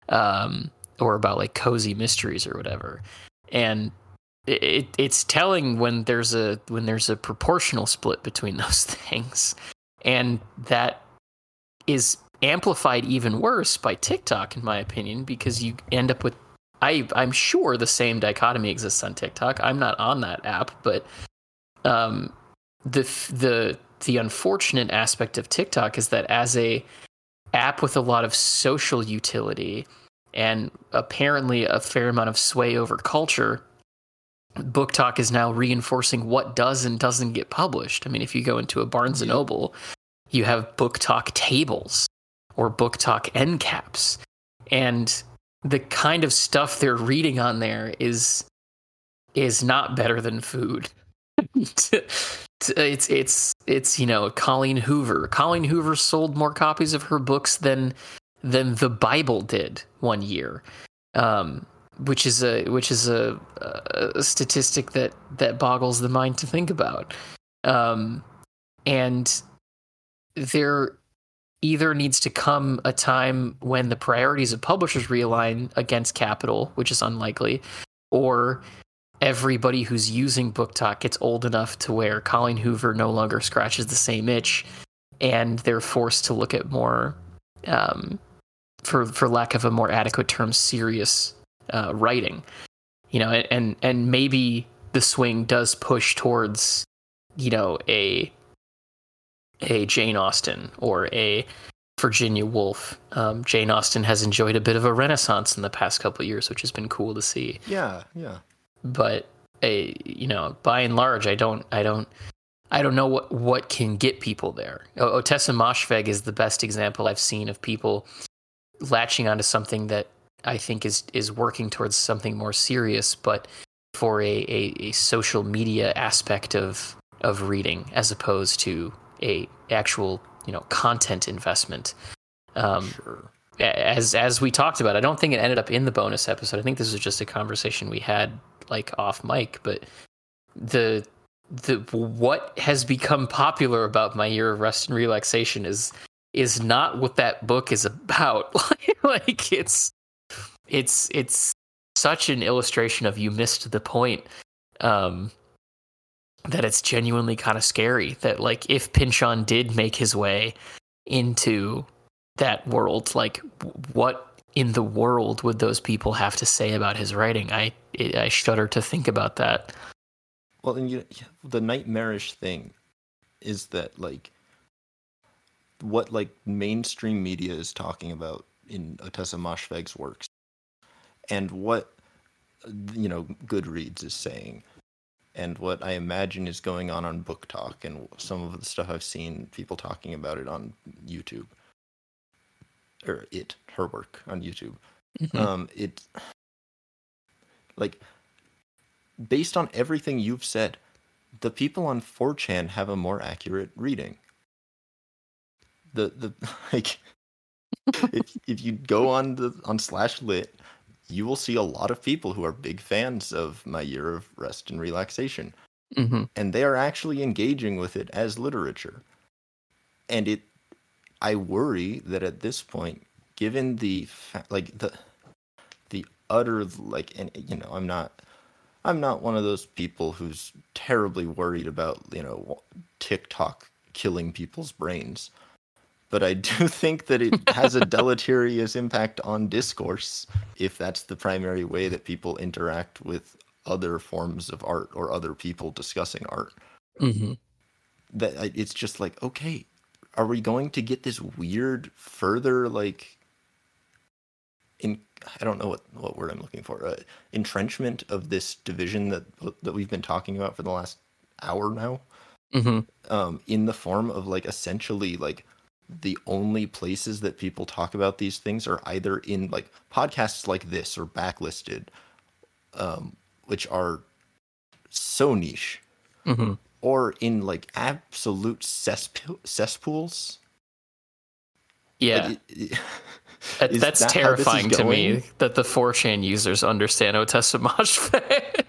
Um, or about like cozy mysteries or whatever and it, it's telling when there's a when there's a proportional split between [laughs] those things and that is amplified even worse by TikTok in my opinion because you end up with I I'm sure the same dichotomy exists on TikTok. I'm not on that app, but um the the the unfortunate aspect of TikTok is that as a app with a lot of social utility and apparently a fair amount of sway over culture, BookTok is now reinforcing what does and doesn't get published. I mean, if you go into a Barnes and Noble, you have BookTok tables or BookTok end caps, and the kind of stuff they're reading on there is is not better than food. [laughs] it's it's it's you know Colleen Hoover. Colleen Hoover sold more copies of her books than than the Bible did one year, um, which is a which is a, a, statistic that that boggles the mind to think about. Um, and there either needs to come a time when the priorities of publishers realign against capital, which is unlikely, or everybody who's using BookTok gets old enough to where Colleen Hoover no longer scratches the same itch, and they're forced to look at more, um, for for lack of a more adequate term, serious uh, writing. You know, and and maybe the swing does push towards, you know, a a Jane Austen or a Virginia Woolf. Um, Jane Austen has enjoyed a bit of a renaissance in the past couple years, which has been cool to see. Yeah, yeah but a you know by and large i don't i don't i don't know what what can get people there Ottessa Moshfegh is the best example i've seen of people latching onto something that i think is is working towards something more serious but for a, a, a social media aspect of of reading as opposed to a actual you know content investment um, sure as as we talked about, I don't think it ended up in the bonus episode. I think this was just a conversation we had like off mic, but the the what has become popular about my year of rest and relaxation is is not what that book is about. [laughs] like it's it's it's such an illustration of you missed the point. Um that it's genuinely kind of scary that like if Pynchon did make his way into that world, like what in the world would those people have to say about his writing? I I shudder to think about that. Well, and you, the nightmarish thing is that like what like mainstream media is talking about in Ottessa Moshfegh's works, and what you know Goodreads is saying, and what I imagine is going on on BookTok and some of the stuff I've seen people talking about it on YouTube or it her work on YouTube. Mm-hmm. Um, it like based on everything you've said, the people on 4chan have a more accurate reading. The the [laughs] like if if you go on the on slash lit, you will see a lot of people who are big fans of my year of rest and relaxation, hmm and they are actually engaging with it as literature. And it, I worry that at this point, given the fa- like the the utter like, and you know, I'm not. I'm not one of those people who's terribly worried about, you know, TikTok killing people's brains. But I do [laughs] think that it has a deleterious impact on discourse if that's the primary way that people interact with other forms of art or other people discussing art. hmm That it's just like, okay, are we going to get this weird further like in I don't know what what word I'm looking for. Uh, entrenchment of this division that that we've been talking about for the last hour now hmm um, in the form of like essentially like the only places that people talk about these things are either in like podcasts like this or backlisted, um, which are so niche, hmm or in like absolute cesspool- cesspools. Yeah. Like, it- it- [laughs] That- that's that how this is terrifying to me that the 4chan users understand Ottessa Moshfegh. [laughs]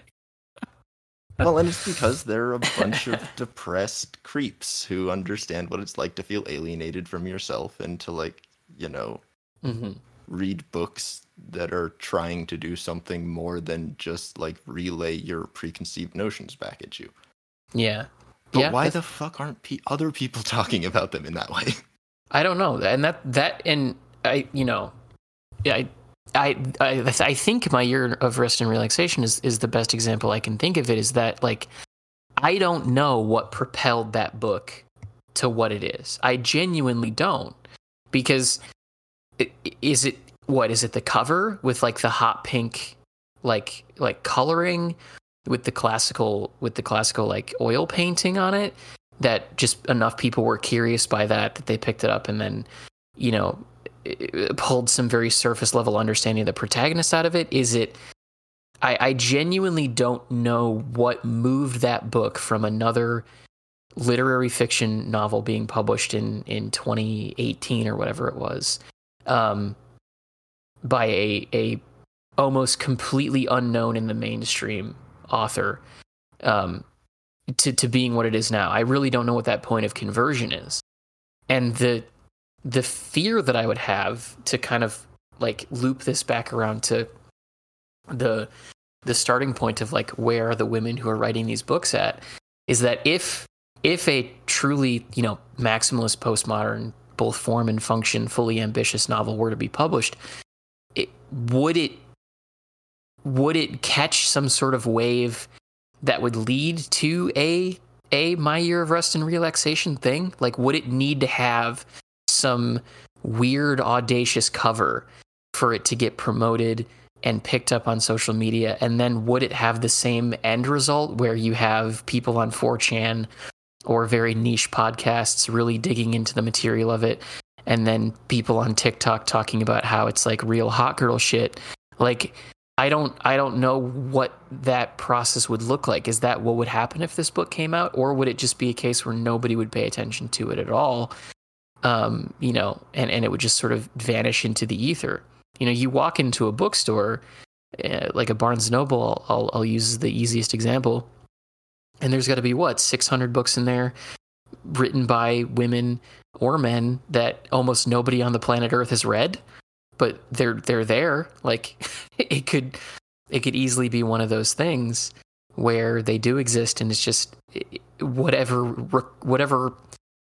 well, and it's because they're a bunch of [laughs] depressed creeps who understand what it's like to feel alienated from yourself and to like, you know, hmm read books that are trying to do something more than just like relay your preconceived notions back at you. Yeah. But yeah. why that's- the fuck aren't pe- other people [laughs] talking about them in that way? I don't know. And that, that, and I, you know, yeah, I, I, I, I think my year of rest and relaxation is, is the best example I can think of it is that like, I don't know what propelled that book to what it is. I genuinely don't because is it, what is it the cover with like the hot pink, like, like coloring with the classical, with the classical like oil painting on it that just enough people were curious by that that they picked it up and then, you know, pulled some very surface level understanding of the protagonist out of it? Is it? I, I genuinely don't know what moved that book from another literary fiction novel being published in in 2018 or whatever it was, um, by a a almost completely unknown in the mainstream author, um, to to being what it is now. I really don't know what that point of conversion is, and the the fear that I would have to kind of like loop this back around to the the starting point of like where are the women who are writing these books at is that if if a truly you know maximalist postmodern both form and function fully ambitious novel were to be published it, would it would it catch some sort of wave that would lead to a a my year of rest and relaxation thing? Like would it need to have some weird audacious cover for it to get promoted and picked up on social media? And then would it have the same end result where you have people on 4chan or very niche podcasts really digging into the material of it and then people on TikTok talking about how it's like real hot girl shit? Like I don't I don't know what that process would look like. Is that what would happen if this book came out or would it just be a case where nobody would pay attention to it at all um, you know, and, and it would just sort of vanish into the ether. You know, you walk into a bookstore, uh, like a Barnes Noble, I'll, I'll, use the easiest example, and there's got to be what 600 books in there, written by women or men that almost nobody on the planet Earth has read, but they're they're there. Like [laughs] it could it could easily be one of those things where they do exist, and it's just whatever whatever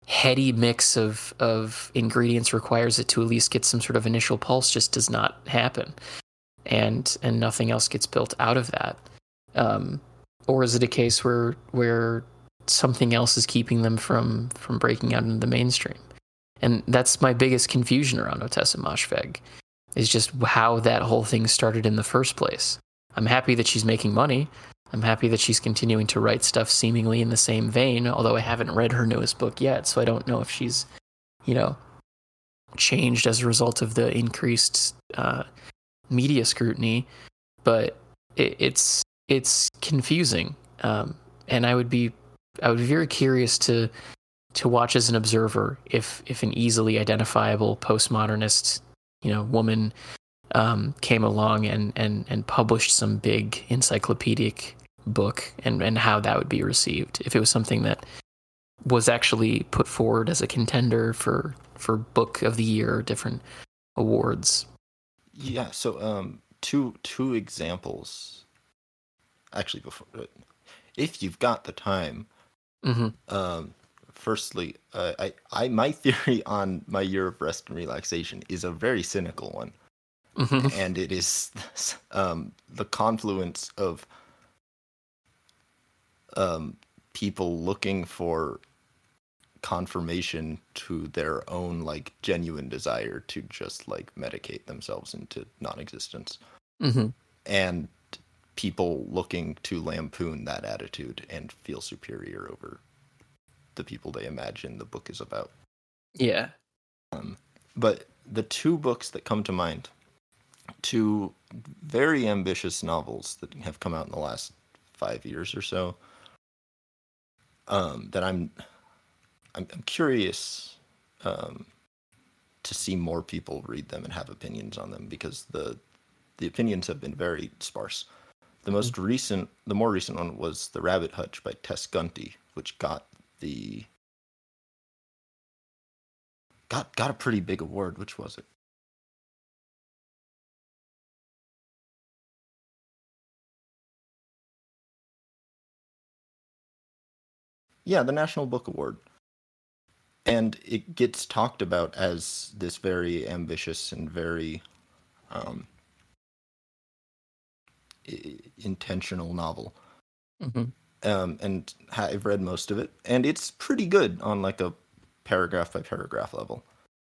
heady mix of of ingredients requires it to at least get some sort of initial pulse just does not happen. And and nothing else gets built out of that. Um or is it a case where where something else is keeping them from from breaking out into the mainstream? And that's my biggest confusion around Ottessa Moshfegh is just how that whole thing started in the first place. I'm happy that she's making money I'm happy that she's continuing to write stuff seemingly in the same vein, although I haven't read her newest book yet, so I don't know if she's, you know, changed as a result of the increased uh, media scrutiny. But it, it's it's confusing, um, and I would be I would be very curious to to watch as an observer if if an easily identifiable postmodernist you know woman um, came along and and and published some big encyclopedic book and and how that would be received if it was something that was actually put forward as a contender for for book of the year or different awards Yeah. So um, two two examples. Actually, before uh, if you've got the time, hmm um, firstly, uh, I I my [laughs] theory on my year of rest and relaxation is a very cynical one. hmm and it is [laughs] um, the confluence of um, people looking for confirmation to their own like genuine desire to just like medicate themselves into non-existence. Hmm and people looking to lampoon that attitude and feel superior over the people they imagine the book is about. Yeah. Um, but the two books that come to mind, two very ambitious novels that have come out in the last five years or so, um, that I'm, I'm, I'm curious um, to see more people read them and have opinions on them because the, the opinions have been very sparse. The most recent, the more recent one was The Rabbit Hutch by Tess Gunty, which got the got got a pretty big award. Which was it? Yeah, the National Book Award. And it gets talked about as this very ambitious and very um, i- intentional novel. hmm Um, and I've read most of it, and it's pretty good on like a paragraph by paragraph level.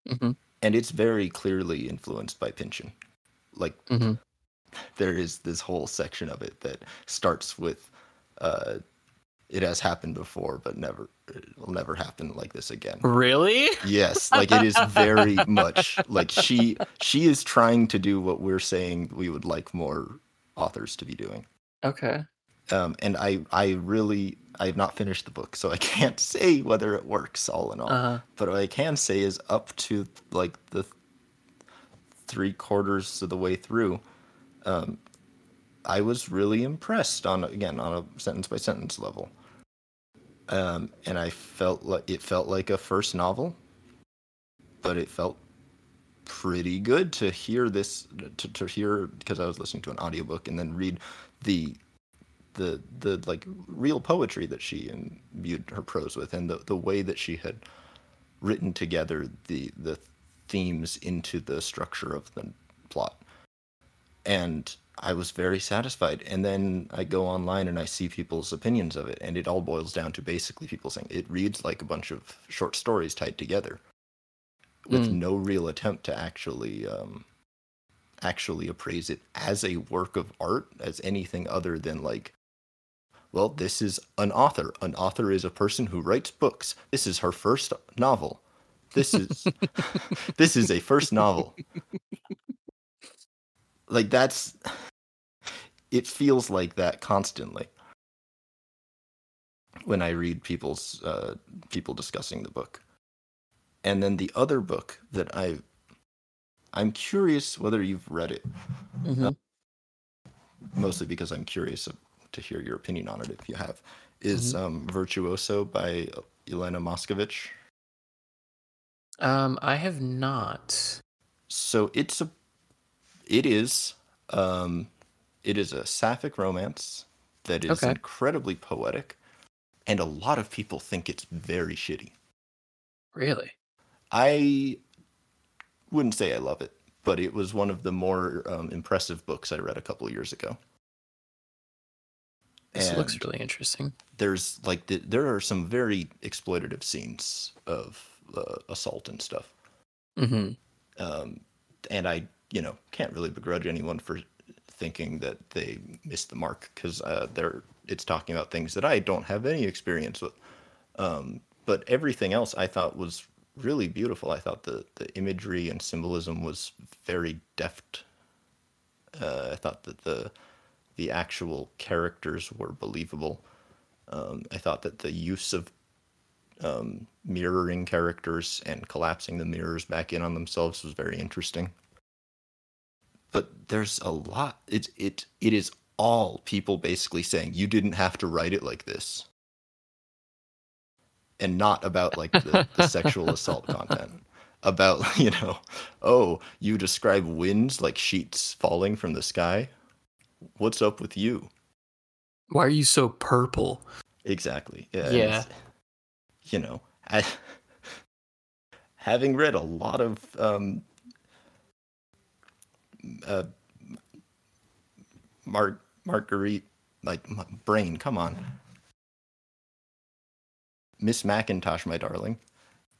hmm and it's very clearly influenced by Pynchon. Like hmm there is this whole section of it that starts with uh it has happened before but never it will never happen like this again. really Yes, like it is very much like she she is trying to do what we're saying we would like more authors to be doing. okay Um and I I really I have not finished the book, so I can't say whether it works all in all. uh But what I can say is up to like the three quarters of the way through, um, I was really impressed on again on a sentence by sentence level. Um, and I felt like it felt like a first novel, but it felt pretty good to hear this to, to hear because I was listening to an audiobook and then read the the the like real poetry that she imbued her prose with and the, the way that she had written together the the themes into the structure of the plot. And i was very satisfied. And then i go online and i see people's opinions of it and it all boils down to basically people saying it reads like a bunch of short stories tied together with Mm. no real attempt to actually um actually appraise it as a work of art as anything other than like well this is an author. An author is a person who writes books. This is her first novel. This is [laughs] [laughs] this is a first novel like that's it feels like that constantly. When i read people's uh people discussing the book. And then the other book that i i'm curious whether you've read it. Hmm mostly because i'm curious to hear your opinion on it if you have is um virtuoso by elena moskovich um i have not. So it's a it is um it is a sapphic romance that is Okay. incredibly poetic and a lot of people think it's very shitty. Really? I wouldn't say i love it but it was one of the more um, impressive books i read a couple of years ago. This looks really interesting. there's like the, there are some very exploitative scenes of uh, assault and stuff. Hmm um, and I, you know, can't really begrudge anyone for thinking that they missed the mark because uh, they're it's talking about things that I don't have any experience with. Um, but everything else I thought was really beautiful. I thought the the imagery and symbolism was very deft. Uh, I thought that the the actual characters were believable. Um, I thought that the use of um, mirroring characters and collapsing the mirrors back in on themselves was very interesting. But there's a lot. It it it is all people basically saying you didn't have to write it like this, and not about like the, the sexual [laughs] assault content. About you know, oh, you describe winds like sheets falling from the sky. What's up with you? Why are you so purple? Exactly. Yeah. Yeah. You know, I, [laughs] having read a lot of um, uh, Mar- Marguerite, like my brain, come on, Miss Macintosh, my darling.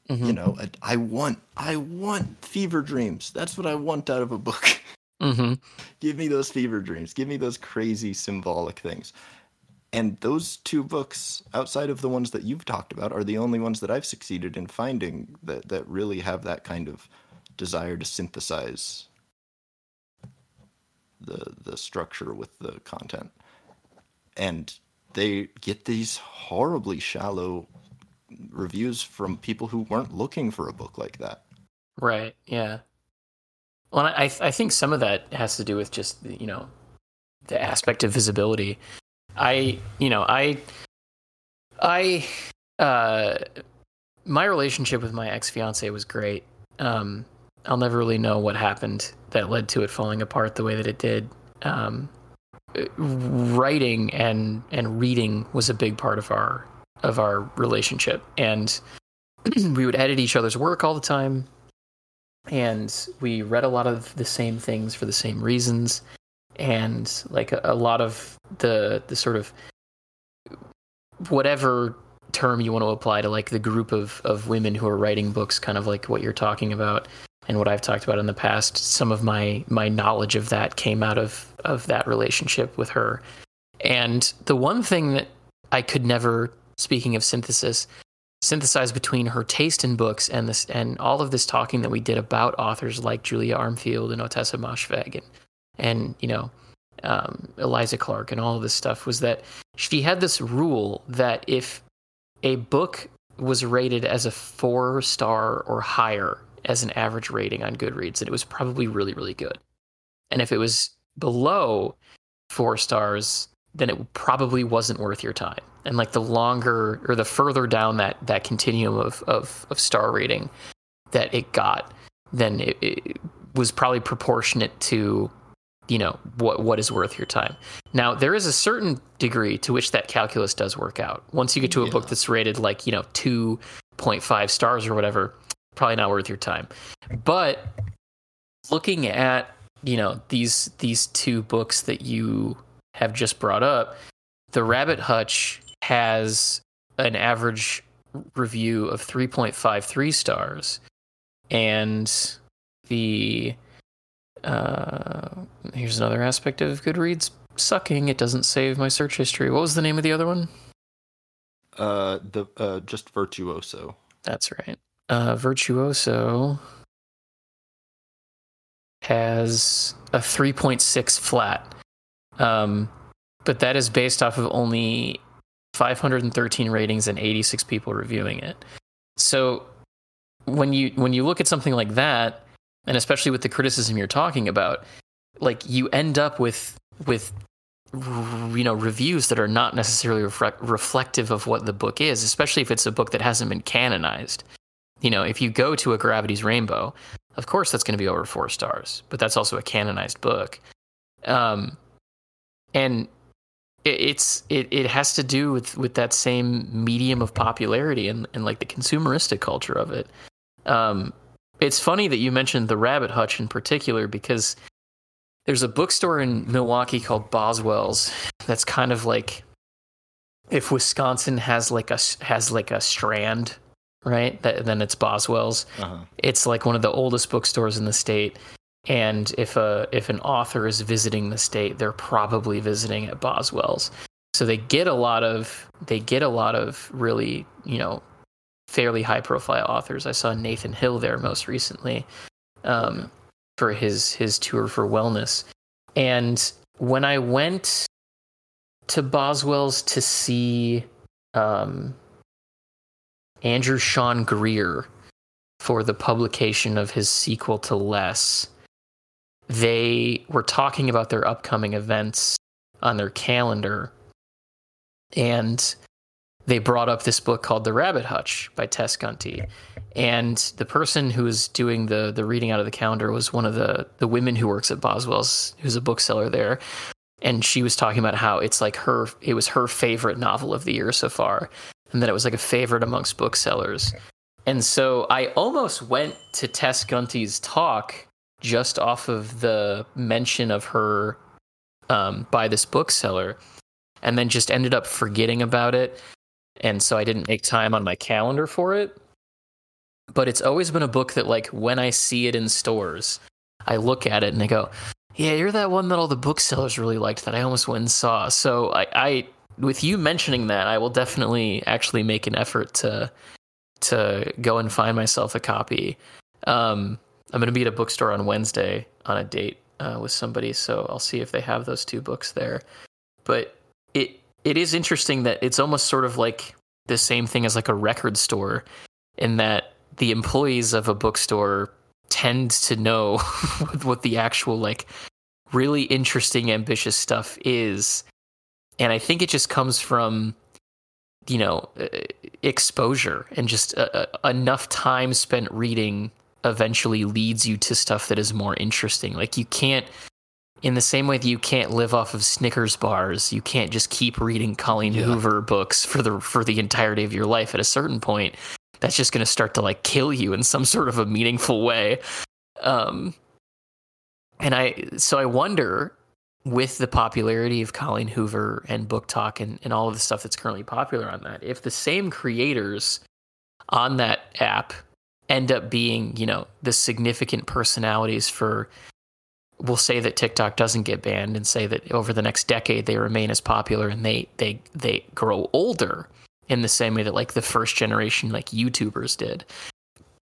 Mhm. You know, I, I want, I want fever dreams. That's what I want out of a book. [laughs] Mhm. Give me those fever dreams. Give me those crazy symbolic things. And those two books, outside of the ones that you've talked about, are the only ones that I've succeeded in finding that, that really have that kind of desire to synthesize the the structure with the content. And they get these horribly shallow reviews from people who weren't looking for a book like that. Right. Yeah. Well, I I think some of that has to do with just you know the aspect of visibility. I you know I I uh my relationship with my ex fiance was great. Um, I'll never really know what happened that led to it falling apart the way that it did. Um, writing and and reading was a big part of our of our relationship, and [clears throat] we would edit each other's work all the time. And we read a lot of the same things for the same reasons. And like a, a lot of the the sort of whatever term you want to apply to like the group of of women who are writing books kind of like what you're talking about and what I've talked about in the past some of my my knowledge of that came out of of that relationship with her. And the one thing that I could never speaking of synthesis synthesize between her taste in books and this and all of this talking that we did about authors like Julia Armfield and Ottessa Moshfegh and and you know um, Eliza Clark and all of this stuff was that she had this rule that if a book was rated as a four star or higher as an average rating on Goodreads, that it was probably really really good, and if it was below four stars, then it probably wasn't worth your time. And like the longer or the further down that that continuum of of, of star rating that it got, then it, it was probably proportionate to you know what what is worth your time. Now there is a certain degree to which that calculus does work out. Once you get to a book that's rated like you know two point five stars or whatever, probably not worth your time. But looking at you know these these two books that you have just brought up, the Rabbit Hutch has an average review of 3.53 stars, and the uh, here's another aspect of Goodreads sucking. It doesn't save my search history. What was the name of the other one? Uh, the uh, just virtuoso. That's right. Uh, Virtuoso has a 3.6 flat. Um, but that is based off of only 513 ratings and 86 people reviewing it. So when you when you look at something like that, and especially with the criticism you're talking about, like you end up with with you know reviews that are not necessarily reflect, reflective of what the book is, especially if it's a book that hasn't been canonized. You know, if you go to a Gravity's Rainbow, of course that's going to be over four stars, but that's also a canonized book. Um, and it, it's it, it has to do with with that same medium of popularity and, and like the consumeristic culture of it. Um, it's funny that you mentioned the Rabbit Hutch in particular because there's a bookstore in Milwaukee called Boswell's that's kind of like if Wisconsin has like a has like a strand, right? That, then it's Boswell's. Uh-huh. It's like one of the oldest bookstores in the state. And if a if an author is visiting the state, they're probably visiting at Boswell's. So they get a lot of they get a lot of really you know fairly high profile authors. I saw Nathan Hill there most recently um, for his his tour for wellness. And when I went to Boswell's to see um, Andrew Sean Greer for the publication of his sequel to Less. They were talking about their upcoming events on their calendar, and they brought up this book called The Rabbit Hutch by Tess Gunty. And the person who was doing the the reading out of the calendar was one of the the women who works at Boswell's, who's a bookseller there. And she was talking about how it's like her it was her favorite novel of the year so far. And that it was like a favorite amongst booksellers. And so I almost went to Tess Gunty's talk just off of the mention of her um, by this bookseller and then just ended up forgetting about it and so I didn't make time on my calendar for it. But it's always been a book that, like, when I see it in stores, I look at it and I go, "Yeah, you're that one that all the booksellers really liked that I almost went and saw." So I, I with you mentioning that, I will definitely actually make an effort to to go and find myself a copy. Um, I'm going to be at a bookstore on Wednesday on a date uh, with somebody, so I'll see if they have those two books there. But it it is interesting that it's almost sort of like the same thing as like a record store in that the employees of a bookstore tend to know [laughs] what the actual like really interesting ambitious stuff is and i think it just comes from you know uh, exposure and just uh, uh, enough time spent reading eventually leads you to stuff that is more interesting like you can't in the same way that you can't live off of Snickers bars, you can't just keep reading Colleen yeah. Hoover books for the for the entirety of your life. At a certain point, that's just going to start to like kill you in some sort of a meaningful way. Um, and I so I wonder with the popularity of Colleen Hoover and BookTok and, and all of the stuff that's currently popular on that, if the same creators on that app end up being, you know, the significant personalities for we'll say that TikTok doesn't get banned and say that over the next decade they remain as popular and they they they grow older in the same way that like the first generation like YouTubers did.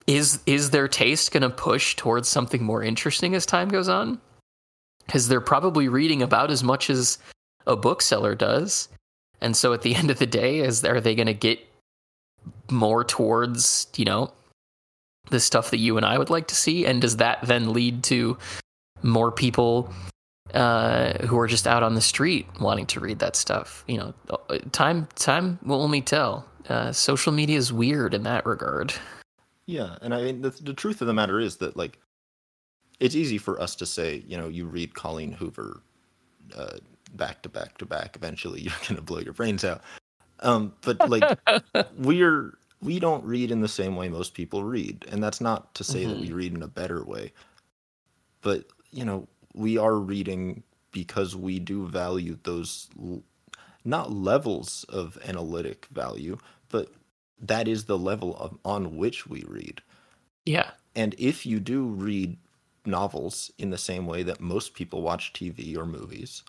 Is is their taste going to push towards something more interesting as time goes on? Cuz they're probably reading about as much as a bookseller does. And so at the [laughs] end of the day is are they going to get more towards, you know, the stuff that you and I would like to see and does that then lead to more people uh, who are just out on the street wanting to read that stuff. You know, time time will only tell. Uh, social media is weird in that regard. Yeah, and I mean the, the truth of the matter is that like it's easy for us to say, you know, you read Colleen Hoover uh, back to back to back. Eventually, [laughs] you're gonna blow your brains out. Um, but like [laughs] we're we don't read in the same way most people read, and that's not to say mm-hmm. that we read in a better way. But you know, we are reading because we do value those not levels of analytic value, but that is the level of, on which we read. Yeah. And if you do read novels in the same way that most people watch TV or movies,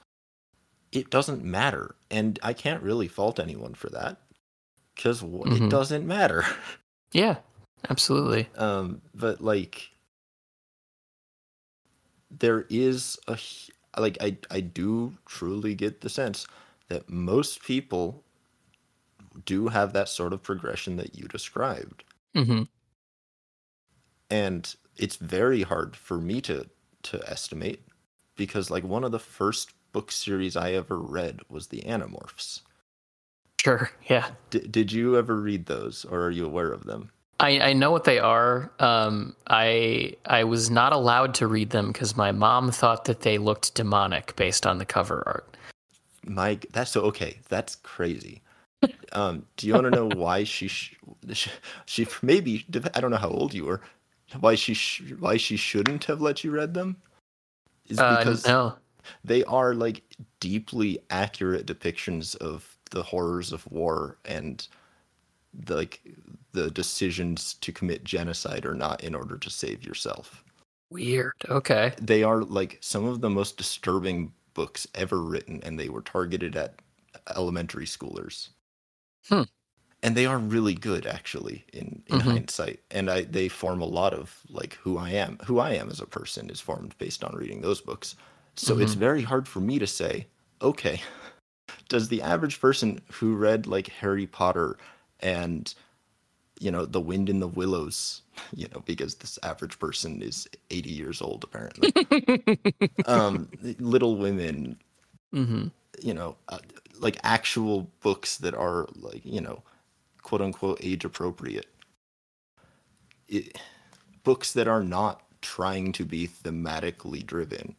it doesn't matter. And I can't really fault anyone for that because mm-hmm. it doesn't matter. [laughs] Yeah, absolutely. Um, but like, there is a like I I do truly get the sense that most people do have that sort of progression that you described. Mm-hmm. And it's very hard for me to to estimate because like one of the first book series I ever read was the Animorphs. Sure, yeah. D- did you ever read those or are you aware of them? I, I know what they are. Um, I I was not allowed to read them because my mom thought that they looked demonic based on the cover art. Mike, that's so okay. That's crazy. Um, do you want to know [laughs] why she, sh- she maybe I don't know how old you were. Why she sh- why she shouldn't have let you read them? Is because uh, no. they are like deeply accurate depictions of the horrors of war and the, like the decisions to commit genocide or not in order to save yourself. Weird. Okay. They are like some of the most disturbing books ever written, and they were targeted at elementary schoolers. Hmm. And they are really good, actually, in, in mm-hmm. hindsight. And I they form a lot of like who I am. Who I am as a person is formed based on reading those books. So mm-hmm. it's very hard for me to say, okay, does the average person who read like Harry Potter and you know, The Wind in the Willows, [laughs] you know, because this average person is 80 years old apparently. [laughs] um, Little Women, mm-hmm. you know, uh, like actual books that are like, you know, quote unquote age appropriate. It, books that are not trying to be thematically driven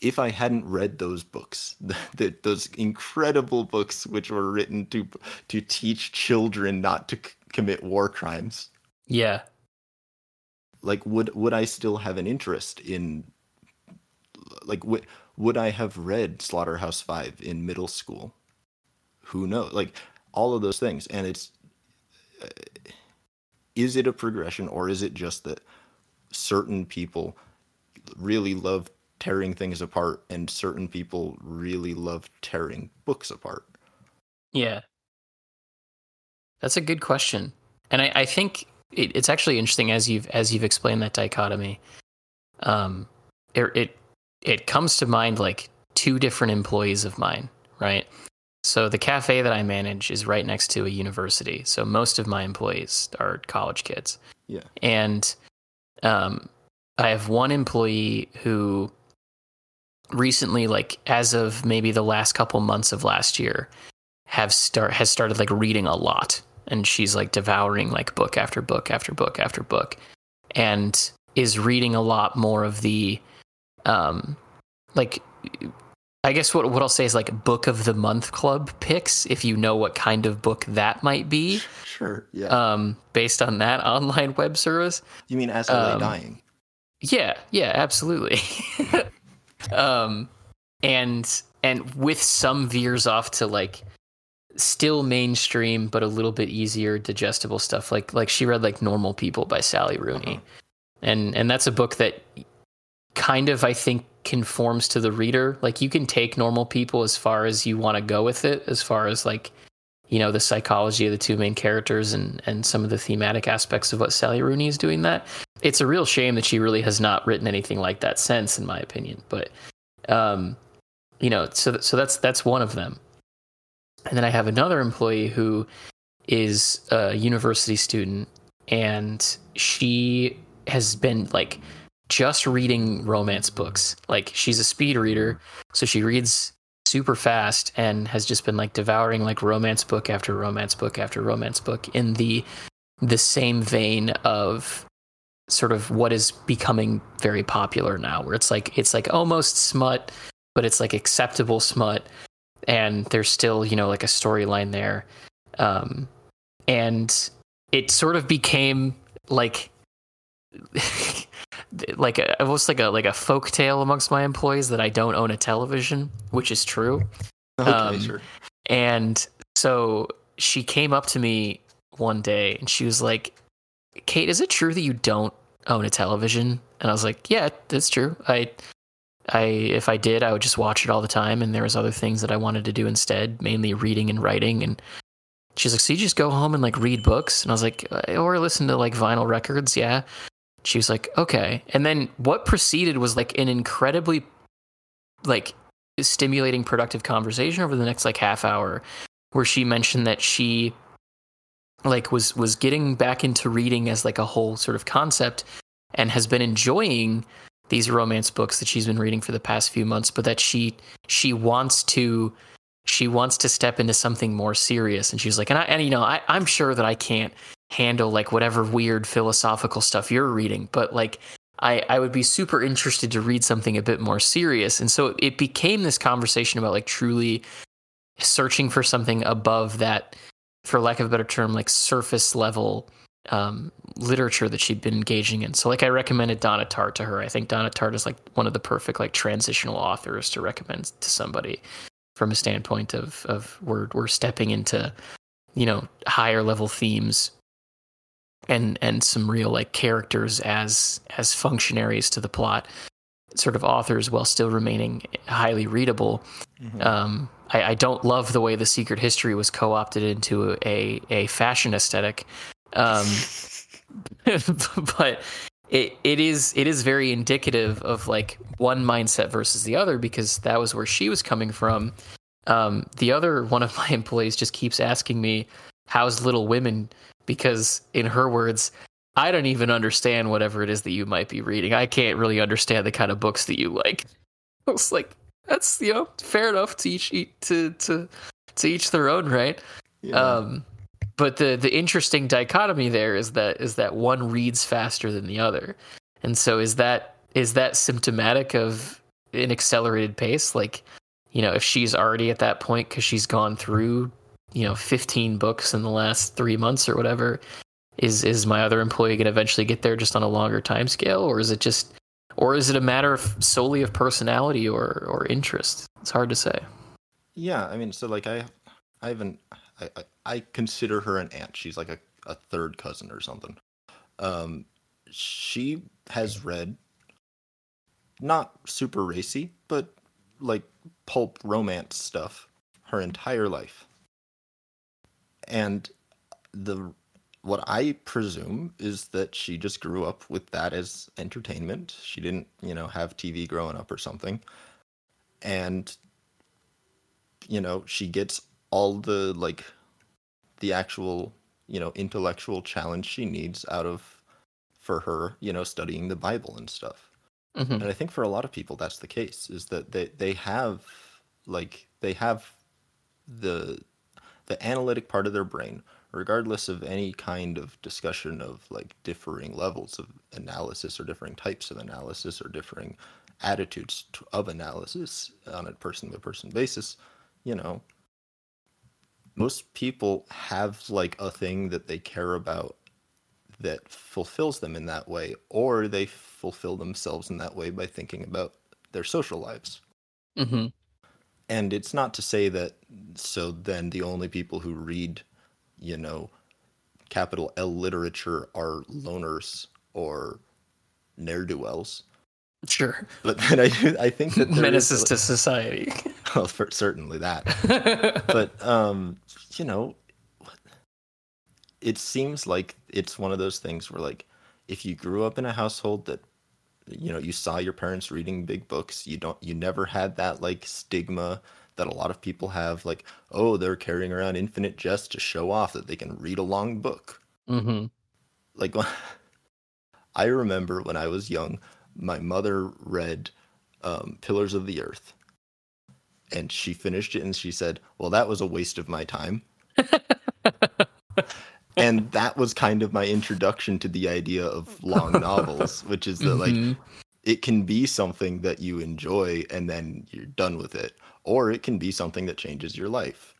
if I hadn't read those books, the, [laughs] the, those incredible books which were written to to teach children not to c- commit war crimes, yeah, like would would I still have an interest in like would would I have read Slaughterhouse Five in middle school? Who knows? Like all of those things, and it's uh, is it a progression or is it just that certain people really love tearing things apart and certain people really love tearing books apart? Yeah. That's a good question. And i, I think it, it's actually interesting as you've as you've explained that dichotomy. Um it, it it comes to mind like two different employees of mine right so the cafe that i manage is right next to a university. So most of my employees are college kids. Yeah. And um i have one employee who recently like as of maybe the last couple months of last year have start has started like reading a lot. And she's like devouring like book after book after book after book. And is reading a lot more of the um like I guess what what I'll say is like book of the month club picks if you know what kind of book that might be. Sure. Yeah. Um based on that [laughs] online web service. You mean as um, dying? Yeah, yeah, absolutely. [laughs] um and and with some veers off to like still mainstream but a little bit easier digestible stuff like like she read like normal people by sally rooney Uh-huh. and and that's a book that kind of i think conforms to the reader. Like you can take normal people as far as you want to go with it as far as like you know the psychology of the two main characters and and some of the thematic aspects of what sally rooney is doing that. It's a real shame that she really has not written anything like that since in my opinion but um you know so so that's that's one of them. And then i have another employee who is a university student and she has been like just reading romance books. Like she's a speed reader so she reads super fast and has just been like devouring like romance book after romance book after romance book in the the same vein of sort of what is becoming very popular now where it's like it's like almost smut but it's like acceptable smut and there's still you know like a storyline there. Um and it sort of became like [laughs] like a, almost like a like a folk tale amongst my employees that I don't own a television, which is true. Okay, um, sure. And so she came up to me one day and she was like, "Kate, is it true that you don't own a television?" And I was like, "Yeah, that's true. I I if I did, I would just watch it all the time and there was other things that I wanted to do instead, mainly reading and writing and She's like, "So you just go home and like read books?" And I was like, "Or listen to like vinyl records, yeah." She was like, "Okay." And then what proceeded was like an incredibly like stimulating productive conversation over the next like half hour where she mentioned that she like was was getting back into reading as like a whole sort of concept and has been enjoying these romance books that she's been reading for the past few months but that she she wants to she wants to step into something more serious and she's like and I and you know I, I'm sure that I can't handle like whatever weird philosophical stuff you're reading but like I, I would be super interested to read something a bit more serious. And so it became this conversation about like truly searching for something above that, for lack of a better term, like surface level um, literature that she'd been engaging in. So like I recommended Donna Tartt to her. I think Donna Tartt is like one of the perfect like transitional authors to recommend to somebody from a standpoint of of we're we're stepping into, you know, higher level themes and and some real like characters as as functionaries to the plot sort of authors while still remaining highly readable Mhm. um I, I don't love the way the secret history was co-opted into a a fashion aesthetic um [laughs] but it it is it is very indicative of like one mindset versus the other because that was where she was coming from um the other one of my [laughs] employees just keeps asking me how's little women because in her words, I don't even understand whatever it is that you might be reading. I can't really understand the kind of books that you like. [laughs] I was like, that's you know fair enough to each to to to each their own, right? Yeah. Um, but the the interesting dichotomy there is that is that one reads faster than the other, and so is that is that symptomatic of an accelerated pace? Like, you know, if she's already at that point because she's gone through you know 15 books in the last three months or whatever, is is my other employee going to eventually get there just on a longer time scale, or is it just or is it a matter of solely of personality or or interest? It's hard to say. Yeah, I mean, so like I, I haven't, I, I, I consider her an aunt. She's like a, a third cousin or something. Um, she has read not super racy, but like pulp romance stuff her entire life. And the what I presume is that she just grew up with that as entertainment. She didn't, you know, have TV growing up or something. And you know, she gets all the like the actual, you know, intellectual challenge she needs out of for her, you know, studying the Bible and stuff. Mm-hmm. And I think for a lot of people that's the case is that they they have like they have the the analytic part of their brain regardless of any kind of discussion of like differing levels of analysis or differing types of analysis or differing attitudes of analysis on a person by person basis, you know, most people have like a thing that they care about that fulfills them in that way, or they fulfill themselves in that way by thinking about their social lives. Mm-hmm. And it's not to say that so then the only people who read you know, capital L literature are loners or ne'er do wells. Sure. But then I, I think that [laughs] menaces is, to society. [laughs] Well, for, certainly that. [laughs] but um, you know, it seems like it's one of those things where, like, if you grew up in a household that, you know, you saw your parents reading big books, you don't, you never had that like stigma that a lot of people have like oh they're carrying around infinite jest to show off that they can read a long book. Mm-hmm. like [laughs] i remember when i was young my mother read um, pillars of the earth. And she finished it and she said well that was a waste of my time [laughs] and that was kind of my introduction to the idea of long [laughs] novels which is that mm-hmm. like it can be something that you enjoy and then you're done with it or it can be something that changes your life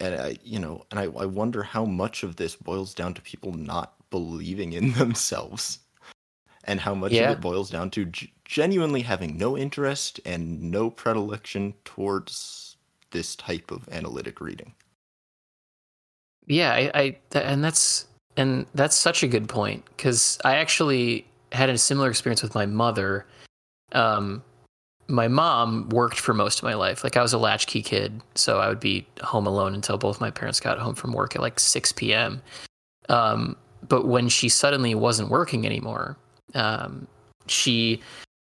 and i you know and i, I wonder how much of this boils down to people not believing in [laughs] themselves and how much yeah. of it boils down to g- genuinely having no interest and no predilection towards this type of analytic reading yeah i, I and that's and that's such a good point because i actually had a similar experience with my mother um my mom worked for most of my life. Like I was a latchkey kid, so I would be home alone until both my parents got home from work at like 6 p.m. Um, but when she suddenly wasn't working anymore, um, she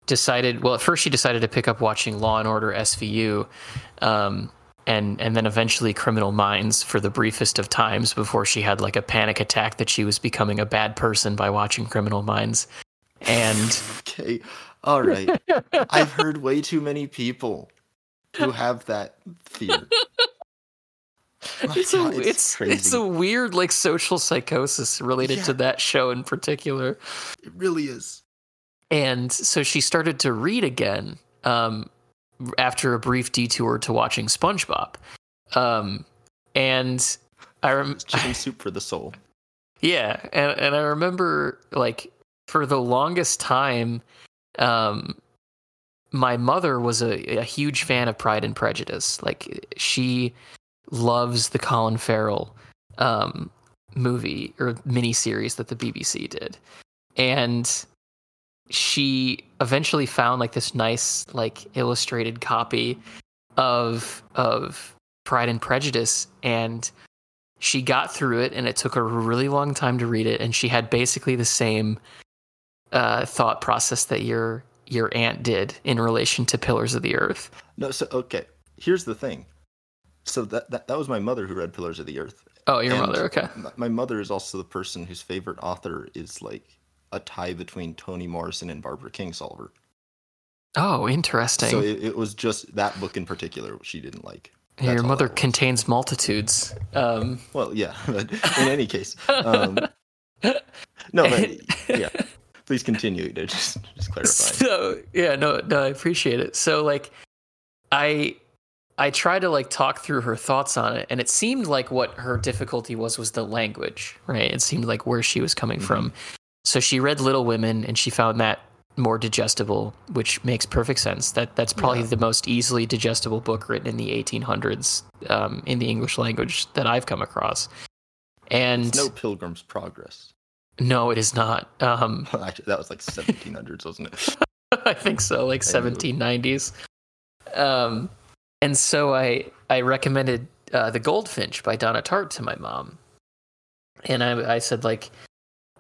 decided. Well, at first she decided to pick up watching Law and Order SVU, um, and and then eventually Criminal Minds for the briefest of times before she had like a panic attack that she was becoming a bad person by watching Criminal Minds. And okay, all right. I've heard way too many people who have that fear. It's God, a it's it's, it's, a weird like social psychosis related yeah. to that show in particular. It really is. And so she started to read again um, after a brief detour to watching SpongeBob. Um, and I remember chicken soup for the soul. [laughs] Yeah, and and I remember like for the longest time um, my mother was a, a huge fan of Pride and Prejudice. Like she loves the Colin Farrell um, movie or miniseries that the BBC did, and she eventually found like this nice like illustrated copy of of Pride and Prejudice and she got through it and it took her a really long time to read it and she had basically the same uh, thought process that your your aunt did in relation to Pillars of the Earth. No, so okay. Here's the thing. So that, that that was my mother who read Pillars of the Earth, Oh, your And mother. Okay. My mother is also the person whose favorite author is like a tie between Toni Morrison and Barbara Kingsolver. Oh, interesting. So it, it was just that book in particular she didn't like. That's your mother contains multitudes. Um, Well, yeah, [laughs] but in any case, um, [laughs] no, but yeah. Please continue to just just clarify. so yeah, no, no, I appreciate it. So like, I I tried to like talk through her thoughts on it, and it seemed like what her difficulty was was the language, right? It seemed like where she was coming from. So she read Little Women, and she found that more digestible, which makes perfect sense. That that's probably Yeah. the most easily digestible book written in the 1800s um, in the English language that I've come across. And It's no Pilgrim's Progress. no, it is not. Um, [laughs] Actually, that was like 1700s, wasn't it? [laughs] I think so, like 1790s. Um, and so I I recommended uh, the Goldfinch by Donna Tartt to my mom, and I I said like,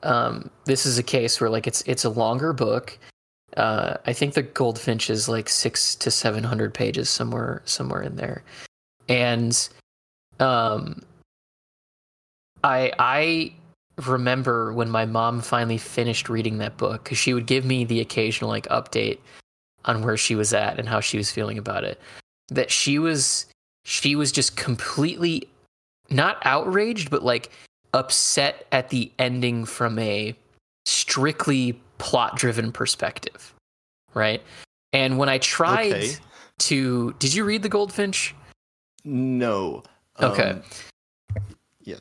um, this is a case where like it's it's a longer book. Uh, I think the Goldfinch is like six to seven hundred pages somewhere somewhere in there, and um, I I remember when my mom finally finished reading that book because she would give me the occasional like update on where she was at and how she was feeling about it that she was she was just completely not outraged but like upset at the ending from a strictly plot driven perspective right and when i tried Okay. to did you read the goldfinch No. Okay. Um, yeah.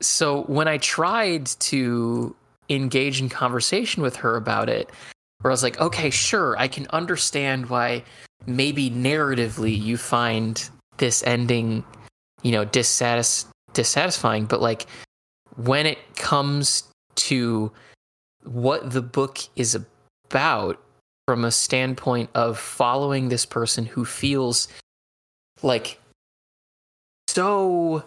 so when I tried to engage in conversation with her about it, where I was like, okay, sure, I can understand why maybe narratively you find this ending, you know, dissatis- dissatisfying, but like when it comes to what the book is about from a standpoint of following this person who feels like so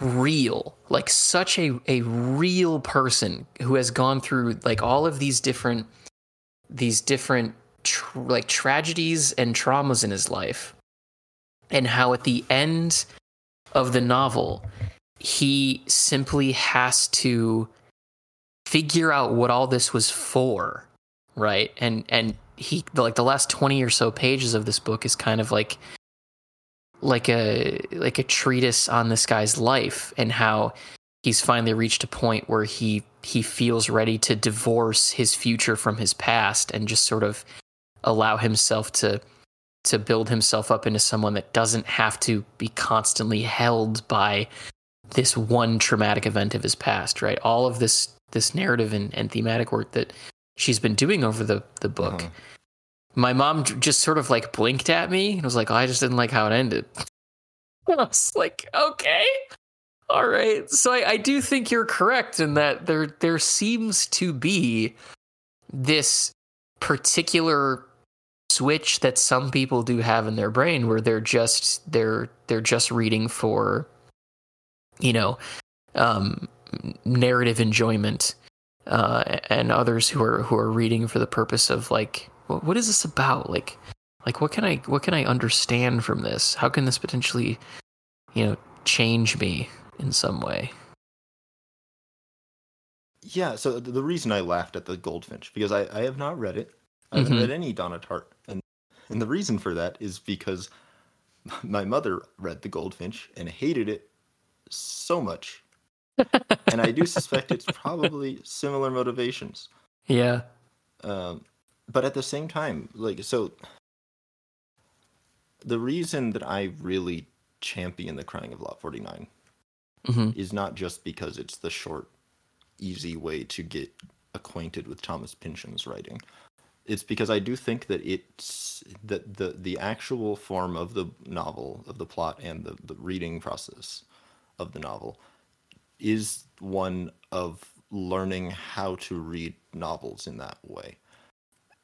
real like such a a real person who has gone through like all of these different these different like tragedies and traumas in his life and how at the end of the novel he simply has to figure out what all this was for right? And and he like the last 20 or so pages of this book is kind of like like a like a treatise on this guy's life and how he's finally reached a point where he he feels ready to divorce his future from his past and just sort of allow himself to to build himself up into someone that doesn't have to be constantly held by this one traumatic event of his past right all of this this narrative and, and thematic work that she's been doing over the the book Uh-huh. my mom just sort of like blinked at me and was like, oh, I just didn't like how it ended. [laughs] And I was like, okay, all right. So I, I do think you're correct in that there there seems to be this particular switch that some people do have in their brain where they're just they're they're just reading for you know um narrative enjoyment uh and others who are who are reading for the purpose of like what, what is this about like like what can i what can i understand from this how can this potentially you know change me in some way Yeah, so the reason I laughed at the Goldfinch because I, I have not read it. I haven't Mhm. read any Donna Tartt, and and the reason for that is because [laughs] my mother read the Goldfinch and hated it so much, [laughs] and I do suspect it's probably similar motivations. yeah Um, but at the same time, like so, the reason that I really champion the Crying of Lot Forty Nine hmm is not just because it's the short, easy way to get acquainted with Thomas Pynchon's writing. It's because I do think that it's that the the actual form of the novel, of the plot, and the, the reading process of the novel is one of learning how to read novels in that way.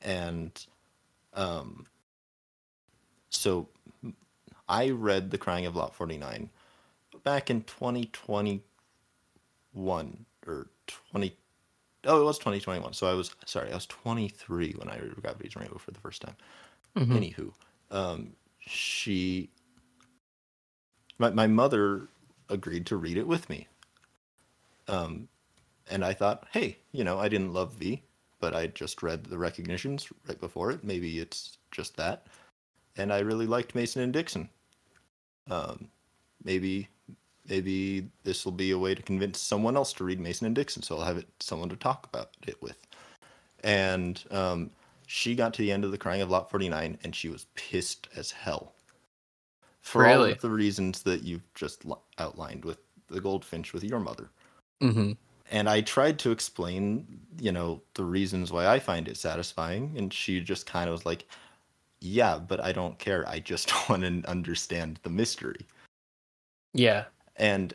And um, so I read The Crying of Lot 49 back in 2021 or 20 oh it was 2021 so i was sorry i was 23 when i read gravity's rainbow for the first time Mhm. anywho um she my, my mother agreed to read it with me. Um, and I thought, hey, you know, I didn't love V, but I just read the recognitions right before it. Maybe it's just that. And I really liked Mason and Dixon. Um, maybe maybe this will be a way to convince someone else to read Mason and Dixon, so I'll have it someone to talk about it with. And um, she got to the end of the Crying of Lot 49, and she was pissed as hell for all Really? of the reasons that you've just li- outlined with the Goldfinch with your mother. Mm-hmm. And I tried to explain, you know, the reasons why I find it satisfying, and she just kind of was like, "Yeah, but I don't care. I just [laughs] want to understand the mystery." Yeah. And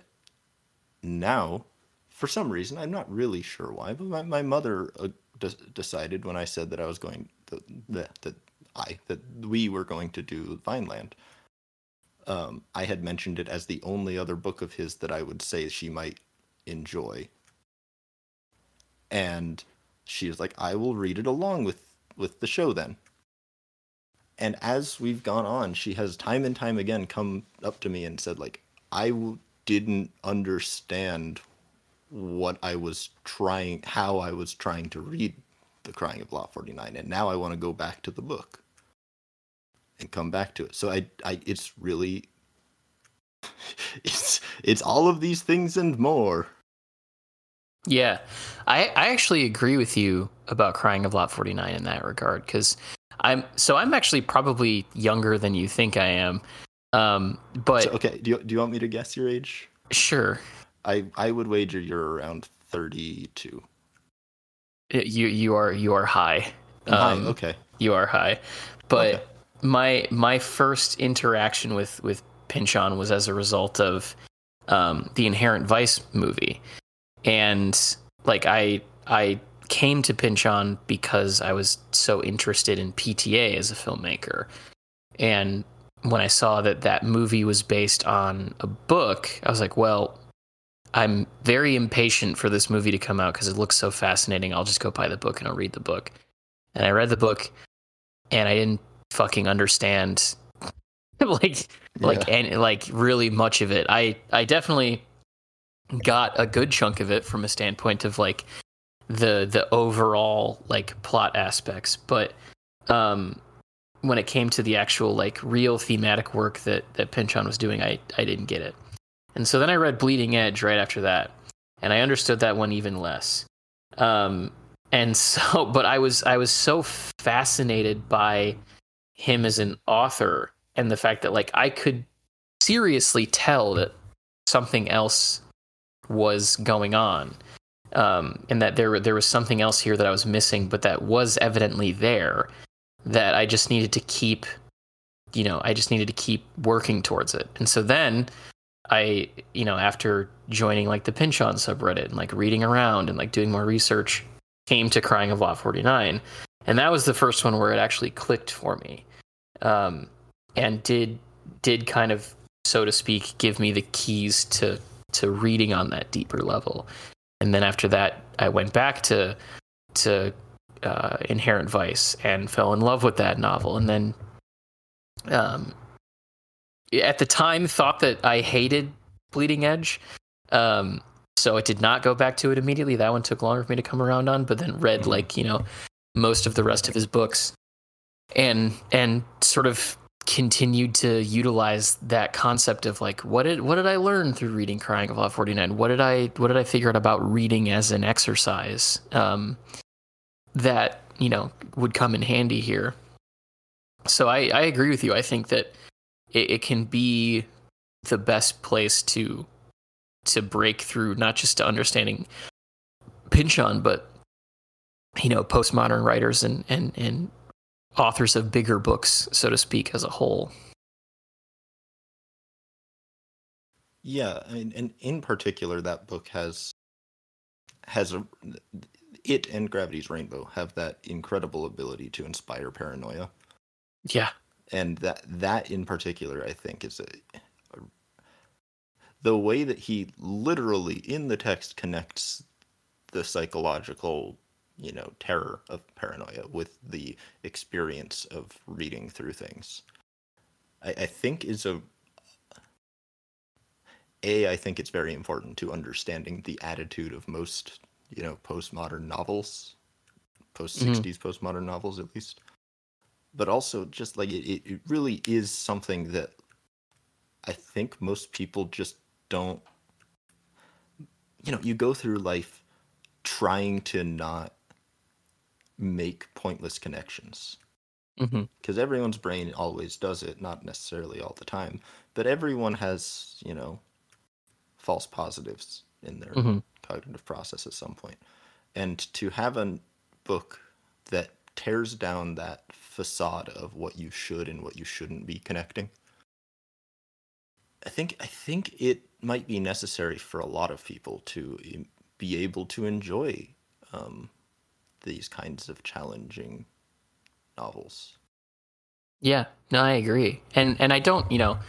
now, for some reason, I'm not really sure why, but my, my mother uh, de- decided when I said that I was going that that, that I that we were going to do Vineland. Um, I had mentioned it as the only other book of his that I would say she might enjoy. And she was like, "I will read it along with with the show then." And as we've gone on, she has time and time again come up to me and said, like, I w- didn't understand what I was trying, how I was trying to read The Crying of Lot 49, and now I want to go back to the book and come back to it. So I, I, it's really, [laughs] it's, it's all of these things and more. Yeah, I I actually agree with you about Crying of Lot 49 in that regard because I'm so I'm actually probably younger than you think I am. Um, but So, okay, do you, do you want me to guess your age? sure, I, I would wager you're around 32. you you are you are high. I'm high, Um, okay. You are high, but Okay. My my first interaction with with Pynchon was as a result of um, the Inherent Vice movie, and like I I came to Pynchon because I was so interested in PTA as a filmmaker, and when I saw that that movie was based on a book, I was like, well. I'm very impatient for this movie to come out because it looks so fascinating. I'll just go buy the book and I'll read the book. And I read the book and I didn't fucking understand [laughs] like like Yeah. and like really much of it. I I definitely got a good chunk of it from a standpoint of like the the overall like plot aspects, but um when it came to the actual like real thematic work that that Pynchon was doing, I I didn't get it. And so then I read Bleeding Edge right after that, and I understood that one even less. Um, and [laughs] so, but I was I was so fascinated by him as an author and the fact that like I could seriously tell that something else was going on, um, and that there there was something else here that I was missing, but that was evidently there. That I just needed to keep, you know, I just needed to keep working towards it. And so then I, you know, after joining like the Pynchon subreddit and like reading around and like doing more research, came to Crying of Lot 49. And that was the first one where it actually clicked for me. Um, and did did kind of, so to speak, give me the keys to to reading on that deeper level. And then after that, I went back to to uh, Inherent Vice and fell in love with that novel. And then um, at the time thought that I hated Bleeding Edge. Um, so I did not go back to it immediately. That one took longer for me to come around on, but then read like, you know, most of the rest of his books and and sort of continued to utilize that concept of like what did what did I learn through reading Crying of Lot 49? What did I what did I figure out about reading as an exercise? Um, that, you know, would come in handy here. So I, I agree with you. I think that it, it can be the best place to to break through not just to understanding Pynchon, but you know, postmodern writers and, and, and authors of bigger books, so to speak, as a whole. Yeah, I mean, and in particular, that book has has a it and Gravity's Rainbow have that incredible ability to inspire paranoia, Yeah. and that that in particular, I think, is a the way that he literally in the text connects the psychological, you know, terror of paranoia with the experience of reading through things. I, I think is a a I think it's very important to understanding the attitude of most you know postmodern novels, post 60s mm-hmm. postmodern novels at least, but also just like it, it really is something that I think most people just don't. You know, you go through life trying to not make pointless connections because mm-hmm. everyone's brain always does it not necessarily all the time but everyone has you know false positives in their mm-hmm. cognitive process at some point. point and to have a book that tears down that facade of what you should and what you shouldn't be connecting i think i think it might be necessary for a lot of people to be able to enjoy um, these kinds of challenging novels. Yeah, no, I agree, and and I don't, you know,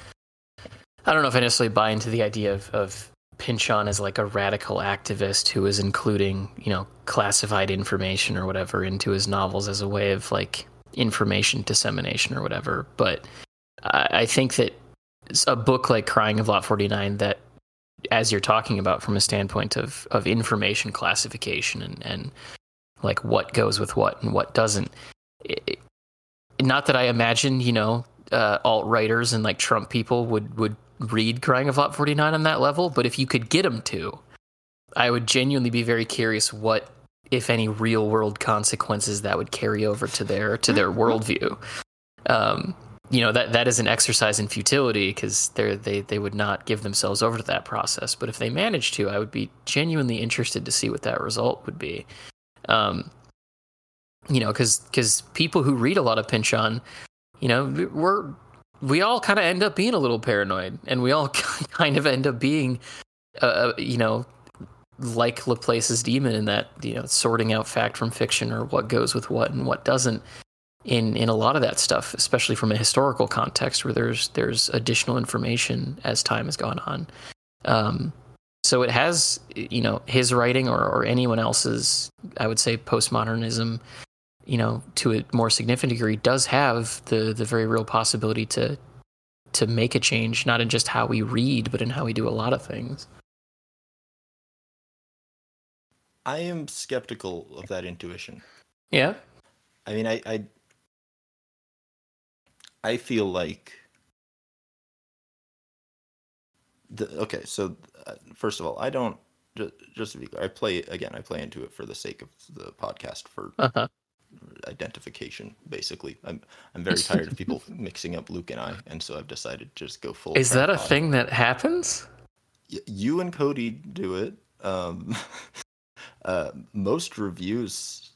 I don't know if I necessarily buy into the idea of of Pynchon as like a radical activist who is including, you know, classified information or whatever into his novels as a way of like information dissemination or whatever. But I, I think that a book like Crying of Lot 49 that as you're talking about from a standpoint of of information classification and and like what goes with what and what doesn't. It, not that I imagine, you know, uh, alt writers and like Trump people would would read Crying of Lot 49 on that level, but if you could get them to, I would genuinely be very curious what, if any, real world consequences that would carry over to their to their worldview. Um, you know that that is an exercise in futility because they they they would not give themselves over to that process. But if they managed to, I would be genuinely interested to see what that result would be. Um, you know, because because people who read a lot of Pynchon, you know, we're we all kind of end up being a little paranoid, and we all [laughs] kind of end up being, uh, uh, you know, like Laplace's demon in that you know sorting out fact from fiction or what goes with what and what doesn't in in a lot of that stuff, especially from a historical context where there's there's additional information as time has gone on. Um, so it has you know his writing or, or anyone else's i would say postmodernism you know to a more significant degree does have the the very real possibility to to make a change not in just how we read but in how we do a lot of things. I am skeptical of that intuition. Yeah? I mean i i, I feel like the, okay so uh, first of all, I don't just, just to be clear, I play again. I play into it for the sake of the podcast for uh-huh. identification. Basically, I'm I'm very tired of people [laughs] mixing up Luke and I, and so I've decided to just go full. Is that a thing that happens? Y- you and Cody do it. Um, [laughs] uh, most reviews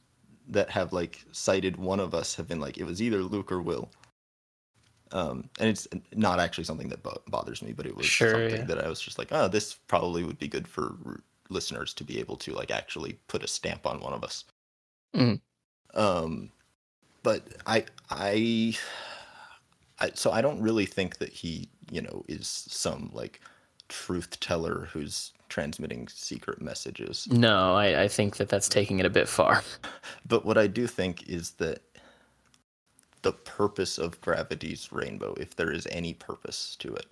that have like cited one of us have been like it was either Luke or Will. Um, and it's not actually something that bo- bothers me, but it was sure, something yeah. that I was just like, oh, this probably would be good for r- listeners to be able to like actually put a stamp on one of us. Mm. Um, but I, I, I, so I don't really think that he, you know, is some like truth teller who's transmitting secret messages. No, I, I think that that's taking it a bit far. [laughs] But what I do think is that the purpose of gravity's rainbow, if there is any purpose to it.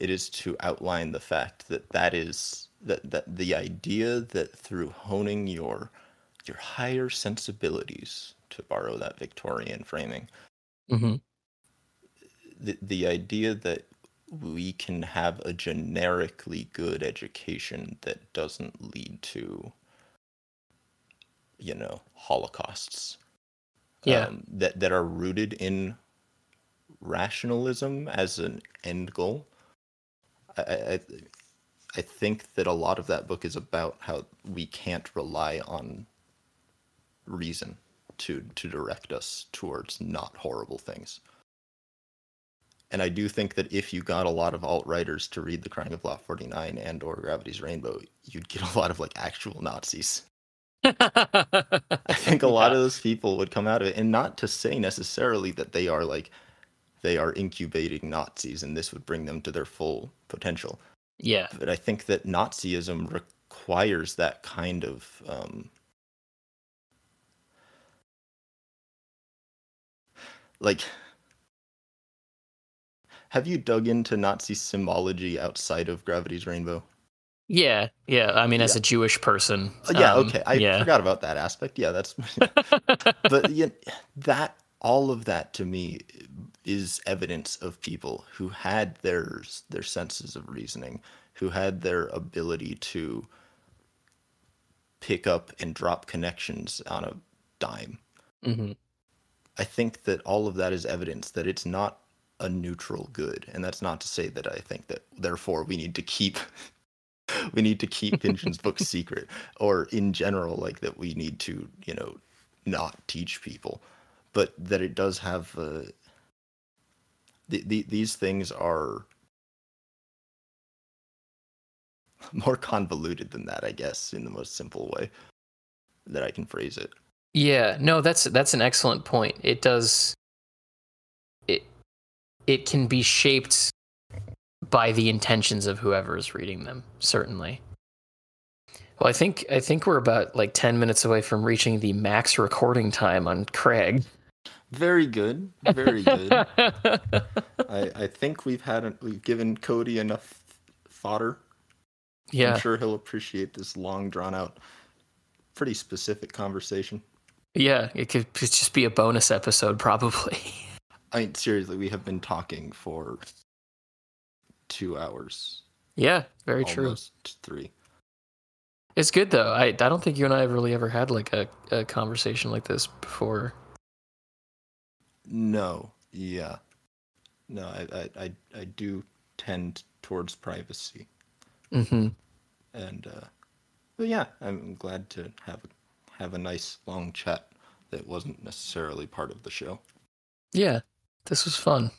It is to outline the fact that that is that that the idea that through honing your your higher sensibilities, to borrow that Victorian framing, mm-hmm. the the idea that we can have a generically good education that doesn't lead to you know holocausts yeah. um, that that are rooted in rationalism as an end goal. I, I I think that a lot of that book is about how we can't rely on reason to to direct us towards not horrible things. And I do think that if you got a lot of alt writers to read The Crying of Lot 49 and or Gravity's Rainbow, you'd get a lot of like actual Nazis. [laughs] I think a lot of those people would come out of it, and not to say necessarily that they are like they are incubating Nazis, and this would bring them to their full potential. Yeah, but I think that Nazism requires that kind of um, like have you dug into Nazi symbology outside of Gravity's Rainbow? Yeah, yeah. I mean, as Yeah. a Jewish person. Uh, yeah, um, okay. I yeah. forgot about that aspect. Yeah, that's [laughs] but yeah, that all of that to me is evidence of people who had their their senses of reasoning, who had their ability to pick up and drop connections on a dime. hmm I think that all of that is evidence that it's not a neutral good, and that's not to say that I think that therefore we need to keep we need to keep Pynchon's book secret, or in general, like that we need to you know not teach people, but that it does have uh, the, the, these things are more convoluted than that, I guess, in the most simple way that I can phrase it. Yeah, no, that's that's an excellent point. It does it it can be shaped by the intentions of whoever is reading them, certainly. Well, I think I think we're about like 10 minutes away from reaching the max recording time on Craig. Very good, very good. [laughs] I, I think we've had a, we've given Cody enough fodder. yeah. I'm sure he'll appreciate this long drawn out, pretty specific conversation. Yeah, it could just be a bonus episode probably. [laughs] I mean, seriously, we have been talking for two hours, yeah, very true. three. It's good though. I I don't think you and I have really ever had like a, a conversation like this before. No, yeah, no, I I I, I do tend towards privacy, hmm and uh, but yeah, I'm glad to have a, have a nice long chat that wasn't necessarily part of the show. Yeah, this was fun.